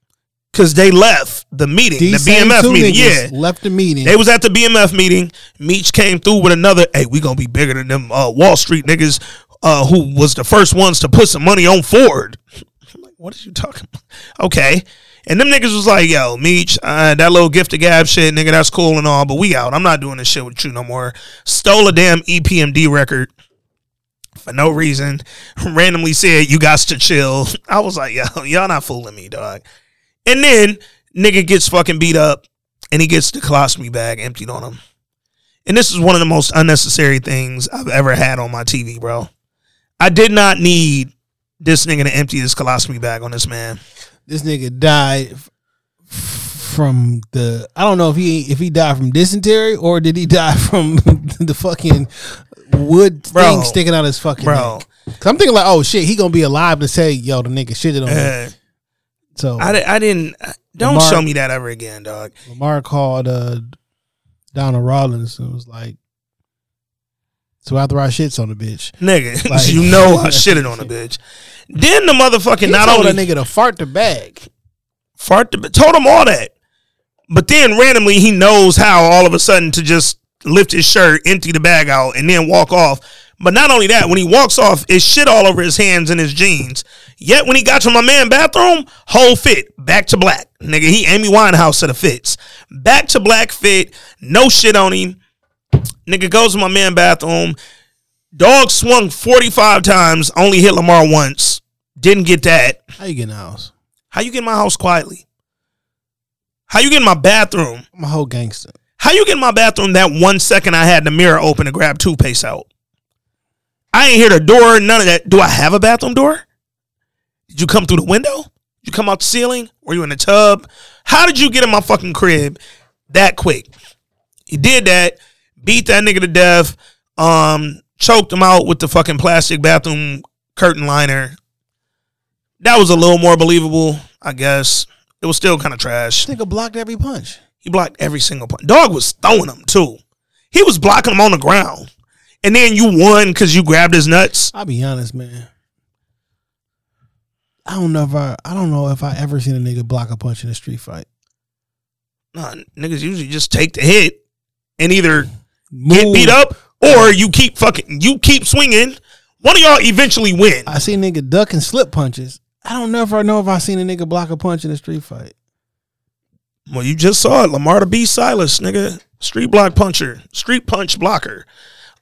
S3: Cause they left the meeting,
S2: These
S3: the BMF meeting. Yeah.
S2: left the meeting.
S3: They was at the BMF meeting. Meech came through with another, hey, we gonna be bigger than them uh, Wall Street niggas uh, who was the first ones to put some money on Ford. I'm like, what are you talking about? Okay. And them niggas was like, yo, Meech, uh, that little gift of gab shit, nigga, that's cool and all, but we out. I'm not doing this shit with you no more. Stole a damn EPMD record for no reason. Randomly said, you got to chill. I was like, yo, y'all not fooling me, dog. And then nigga gets fucking beat up and he gets the colostomy bag emptied on him. And this is one of the most unnecessary things I've ever had on my TV, bro. I did not need this nigga to empty his colostomy bag on this man.
S2: This nigga died from the. I don't know if he if he died from dysentery or did he die from the fucking wood
S3: Bro.
S2: thing sticking out his fucking
S3: Bro.
S2: neck. Cause I'm thinking like, oh shit, he gonna be alive to say, yo, the nigga shitted on me.
S3: Uh,
S2: So
S3: I, I didn't. Don't
S2: Lamar-
S3: show me that ever again, dog.
S2: Lamar called uh Donnell Rawlings and was like, "So after I shits on the bitch,
S3: Nigga,
S2: Like-
S3: you know I shitted on a bitch. Then the motherfucking
S2: he
S3: not
S2: told
S3: only
S2: that nigga to fart the bag."
S3: fart the, told him all that. But then randomly he knows how all of a sudden to just lift his shirt, empty the bag out, and then walk off. But not only that, when he walks off, it's shit all over his hands and his jeans. Yet when he got to my man bathroom, whole fit, back to black. Nigga, he Amy Winehouse to the fits. Back to black fit, no shit on him. Nigga goes to my man bathroom. Dog swung 45 times, only hit Lamar once. Didn't get that.
S2: How you getting the house?
S3: How you get in my house quietly? How you get in my bathroom?
S2: I'm a whole gangster.
S3: How you get in my bathroom that one second I had the mirror open to grab toothpaste out? I ain't hear the door, none of that. Do I have a bathroom door? Did you come through the window? Did you come out the ceiling? Were you in the tub? How did you get in my fucking crib that quick? He did that, beat that nigga to death, um, choked him out with the fucking plastic bathroom curtain liner. That was a little more believable, I guess. It was still kind of trash.
S2: Nigga blocked every punch.
S3: He blocked every single punch. Dog was throwing them too. He was blocking them on the ground. And then you won because you grabbed his nuts.
S2: I'll be honest, man. I don't know if I I don't know if I ever seen a nigga block a punch in a street fight.
S3: Nah, niggas usually just take the hit and either get beat up or you keep fucking you keep swinging. One of y'all eventually win.
S2: I see nigga duck and slip punches. I don't know if I know if I seen a nigga block a punch in a street fight.
S3: Well, you just saw it. Lamar to B. Silas, nigga. Street block puncher. Street punch blocker.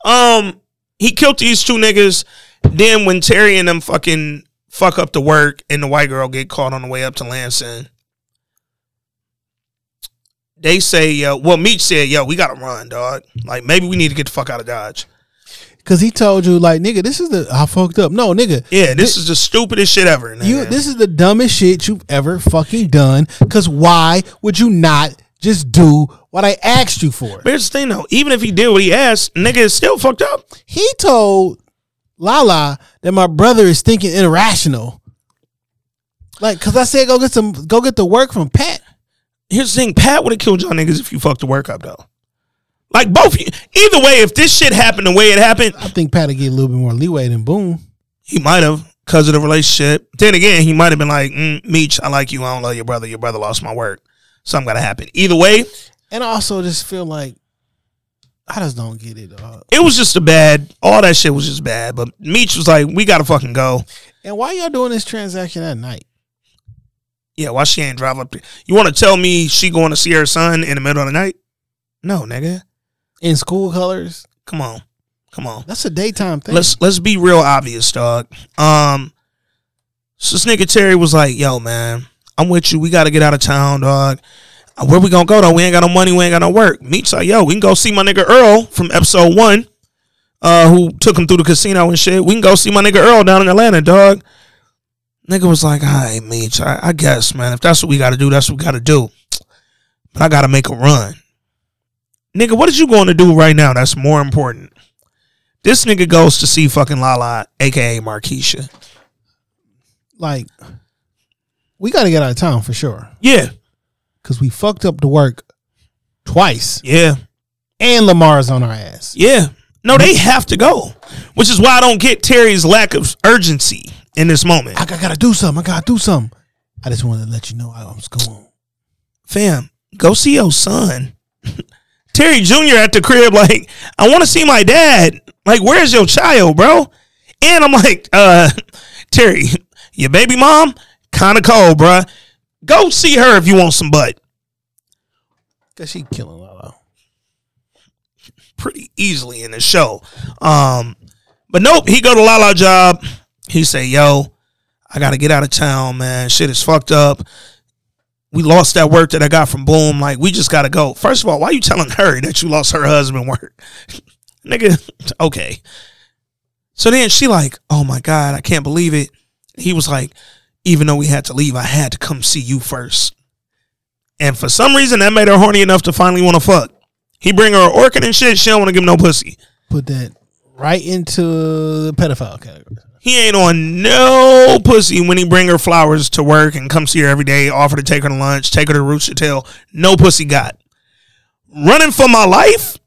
S3: Um, he killed these two niggas. Then when Terry and them fucking fuck up the work and the white girl get caught on the way up to Lansing, they say, yo, well, Meech said, yo, we gotta run, dog. Like, maybe we need to get the fuck out of Dodge.
S2: Cause he told you like nigga, this is the I fucked up. No, nigga.
S3: Yeah, this is the stupidest shit ever. Nigga.
S2: You this is the dumbest shit you've ever fucking done. Cause why would you not just do what I asked you for?
S3: But here's the thing though, even if he did what he asked, nigga is still fucked up.
S2: He told Lala that my brother is thinking irrational. Like, cause I said go get some go get the work from Pat.
S3: Here's the thing, Pat would have killed y'all niggas if you fucked the work up though. Like both. Either way, if this shit happened the way it happened,
S2: I think Pat would get a little bit more leeway than Boom.
S3: he might have because of the relationship. Then again, he might have been like, mm, Meech, I like you. I don't love your brother. Your brother lost my work. Something got to happen. Either way,
S2: And I also just feel like I just don't get it, dog.
S3: it was just a bad. All that shit was just bad. But Meech was like, we got to fucking go.
S2: And why y'all doing this transaction at night?
S3: Yeah, why she ain't drive up? You want to tell me she going to see her son in the middle of the night? No, nigga.
S2: In school colors?
S3: Come on. Come on.
S2: That's a daytime thing.
S3: Let's let's be real obvious, dog. Um, so this nigga Terry was like, "Yo, man, I'm with you. We got to get out of town, dog. Uh, Where we gonna go though? We ain't got no money. We ain't got no work." Meech's like, "Yo, we can go see my nigga Earl from episode one, uh, who took him through the casino and shit. We can go see my nigga Earl down in Atlanta, dog." Nigga was like, "All right, Meech, I, I guess, man. If that's what we got to do, that's what we got to do. But I got to make a run." Nigga, what is you going to do right now? That's more important. This nigga goes to see fucking Lala, aka Marquisha.
S2: like we got to get out of town for sure
S3: Yeah,
S2: because we fucked up the work twice,
S3: yeah,
S2: and Lamar's on our ass.
S3: yeah. No, they have to go, which is why I don't get Terry's lack of urgency in this moment.
S2: I, got- gotta do something. I gotta do something. I just wanted to let you know I was going.
S3: Fam, go see your son. Terry Jr. at the crib, like, I want to see my dad. Like, where's your child, bro? And I'm like, uh, Terry, your baby mom, kind of cold, bro. Go see her if you want some butt.
S2: Cause she killing Lala.
S3: pretty easily in the show. Um, but nope, he go to Lala job. He say, "Yo, I got to get out of town, man. Shit is fucked up. We lost that work that I got from Boom. Like, we just got to go. First of all, why you telling her that you lost her husband work, nigga? Okay. So then she like, oh my god, I can't believe it. He was like, even though we had to leave, I had to come see you first. And for some reason, that made her horny enough to finally want to fuck. He bring her an orchid and shit. She don't want to give him no pussy.
S2: Put that right into the pedophile category.
S3: He ain't on no pussy when he bring her flowers to work and come see her every day, offer to take her to lunch, take her to Roots Hotel. No pussy got. Running for my life,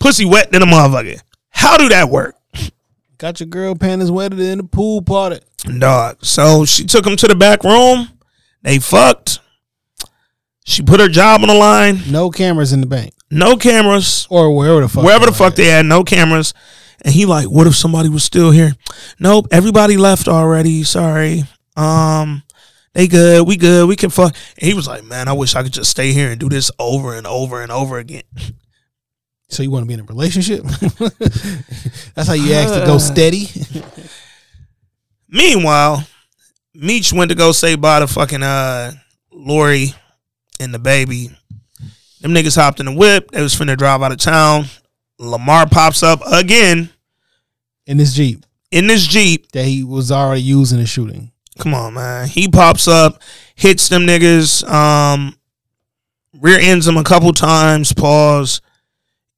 S3: pussy wet than a motherfucker. How do that work?
S2: Got your girl panties wetter than the pool party.
S3: Dog. So she took him to the back room. They fucked. She put her job on the line.
S2: No cameras in the bank
S3: No cameras.
S2: or wherever the fuck.
S3: wherever the fuck
S2: at.
S3: they had, no cameras. And he like, what if somebody was still here? Nope, everybody left already. Sorry. Um, they good. We good. We can fuck. And he was like, man, I wish I could just stay here and do this over and over and over again.
S2: So you want to be in a relationship? That's how you ask to go steady.
S3: Meanwhile, Meech went to go say bye to fucking uh Lori and the baby. Them niggas hopped in the whip. They was finna drive out of town. Lamar pops up again
S2: in this jeep
S3: in this Jeep.
S2: that he was already using in shooting.
S3: Come on, man. He pops up, hits them niggas, um, rear ends them a couple times, pause.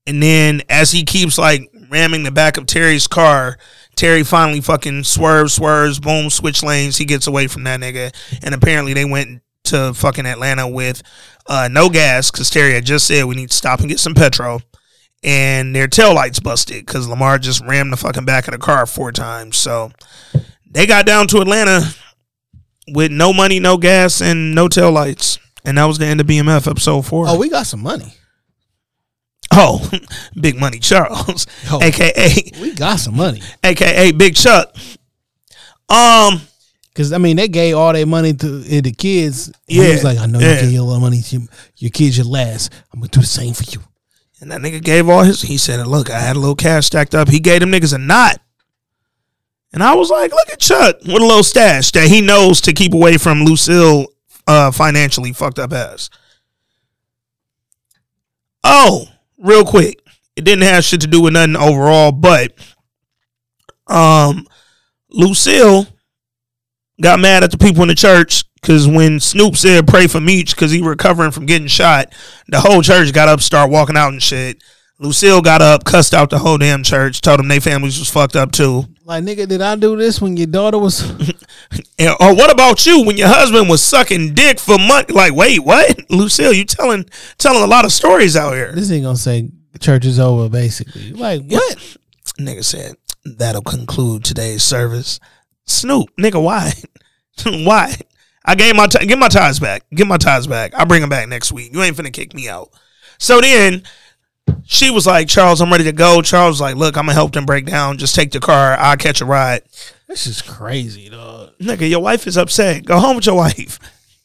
S3: And then as he keeps like ramming the back of Terry's car, Terry finally fucking swerves, swerves, boom, switch lanes. He gets away from that nigga. And apparently they went to fucking Atlanta with uh, no gas because Terry had just said we need to stop and get some petrol. And their tail lights busted because Lamar just rammed the fucking back of the car four times. So they got down to Atlanta with no money, no gas, and no tail lights. And that was the end of BMF episode four.
S2: Oh, we got some money.
S3: Oh, Big Money Charles,
S2: Oh.
S3: aka
S2: We got some money.
S3: aka Big Chuck. Um,
S2: Cause I mean they gave all their money to uh, the kids. And He
S3: Yeah,
S2: was like, I know
S3: yeah.
S2: you gave your little money to your, your kids your last. I'm gonna do the same for you.
S3: And that nigga gave all his. He said, "Look, I had a little cash stacked up. He gave them niggas a knot." And I was like, "Look at Chuck with a little stash that he knows to keep away from Lucille uh, financially fucked up ass." Oh, real quick, it didn't have shit to do with nothing overall, but um, Lucille got mad at the people in the church because when Snoop said pray for Meech because he recovering from getting shot, the whole church got up, start walking out and shit. Lucille got up, cussed out the whole damn church, told them they families was fucked up too.
S2: Like nigga, did I do this when your daughter was?
S3: And, or what about you when your husband was sucking dick for money? Like, wait, what? Lucille, you telling telling a lot of stories out here.
S2: this ain't gonna say church is over. Basically, like what?
S3: Nigga said that'll conclude today's service. Snoop, nigga, why? why? I gave my t- get my ties back. Get my ties back. I'll bring them back next week. You ain't finna kick me out. So then she was like, Charles, I'm ready to go. Charles was like, look, I'm gonna help them break down. Just take the car. I'll catch a ride.
S2: This is crazy, dog.
S3: Nigga, your wife is upset. Go home with your wife.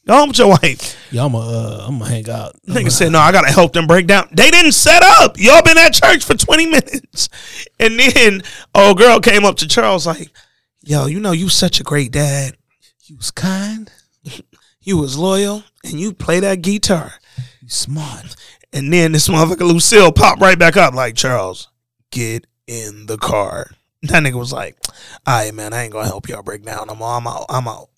S3: Go home with your wife.
S2: Yeah, I'm gonna uh, I'm gonna hang out.
S3: Nigga said, no, I gotta help them break down. They didn't set up. Y'all been at church for 20 minutes. And then old girl came up to Charles like, yo, you know, you such a great dad.
S2: He was kind.
S3: You was loyal and you play that guitar.
S2: You smart.
S3: And then this motherfucker Lucille popped right back up like, Charles, get in the car. That nigga was like, all right, man, I ain't gonna help y'all break down. I'm, I'm out. I'm out.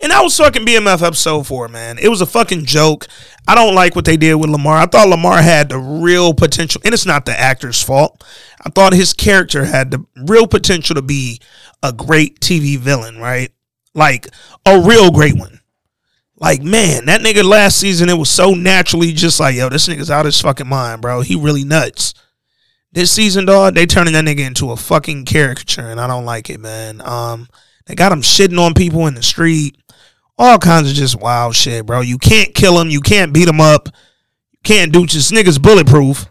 S3: And that was fucking BMF episode four, man. It was a fucking joke. I don't like what they did with Lamar. I thought Lamar had the real potential, and it's not the actor's fault. I thought his character had the real potential to be a great TV villain, right? Like a real great one. Like, man, that nigga last season, it was so naturally just like, yo, this nigga's out his fucking mind, bro. He really nuts. This season, dog, they turning that nigga into a fucking caricature, and I don't like it, man. Um, they got him shitting on people in the street, all kinds of just wild shit, bro. You can't kill him, you can't beat him up, you can't do just niggas bulletproof.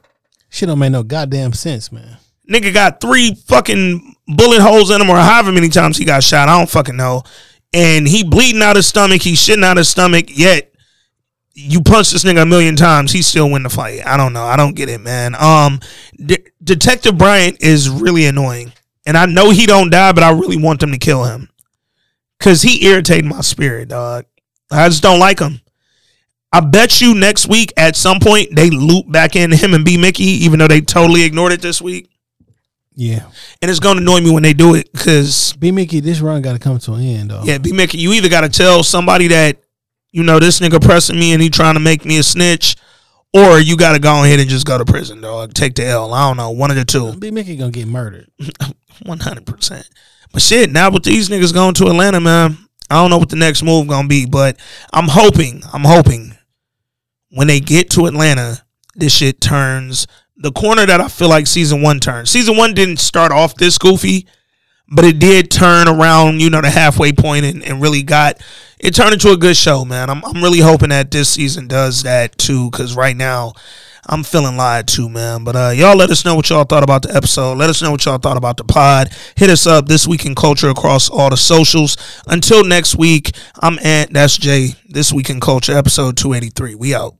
S2: Shit don't make no goddamn sense, man.
S3: Nigga got three fucking bullet holes in him, or however many times he got shot. I don't fucking know. And he bleeding out his stomach. He shitting out his stomach. Yet you punch this nigga a million times, he still win the fight. I don't know. I don't get it, man. Um, De- Detective Bryant is really annoying, and I know he don't die, but I really want them to kill him because he irritated my spirit, dog. I just don't like him. I bet you next week at some point they loop back in him and B Mickey, even though they totally ignored it this week.
S2: Yeah.
S3: And it's gonna annoy me when they do it because
S2: B Mickey, this run got to come to an end, though.
S3: yeah, B Mickey, you either gotta tell somebody that you know this nigga pressing me and he trying to make me a snitch, or you gotta go ahead and just go to prison, dog. Take the L. I don't know, one of the two,
S2: B Mickey gonna get murdered.
S3: one hundred percent. But shit, now with these niggas going to Atlanta, man, I don't know what the next move gonna be, but I'm hoping, I'm hoping when they get to Atlanta, this shit turns the corner that I feel like season one turned. Season one didn't start off this goofy, but it did turn around, you know, the halfway point and, and really got it turned into a good show, man. I'm I'm really hoping that this season does that too, because right now I'm feeling lied to, man. But uh, y'all let us know what y'all thought about the episode. Let us know what y'all thought about the pod. Hit us up this week in culture across all the socials. Until next week, I'm Ant. That's Jay. This week in culture, episode 283. We out.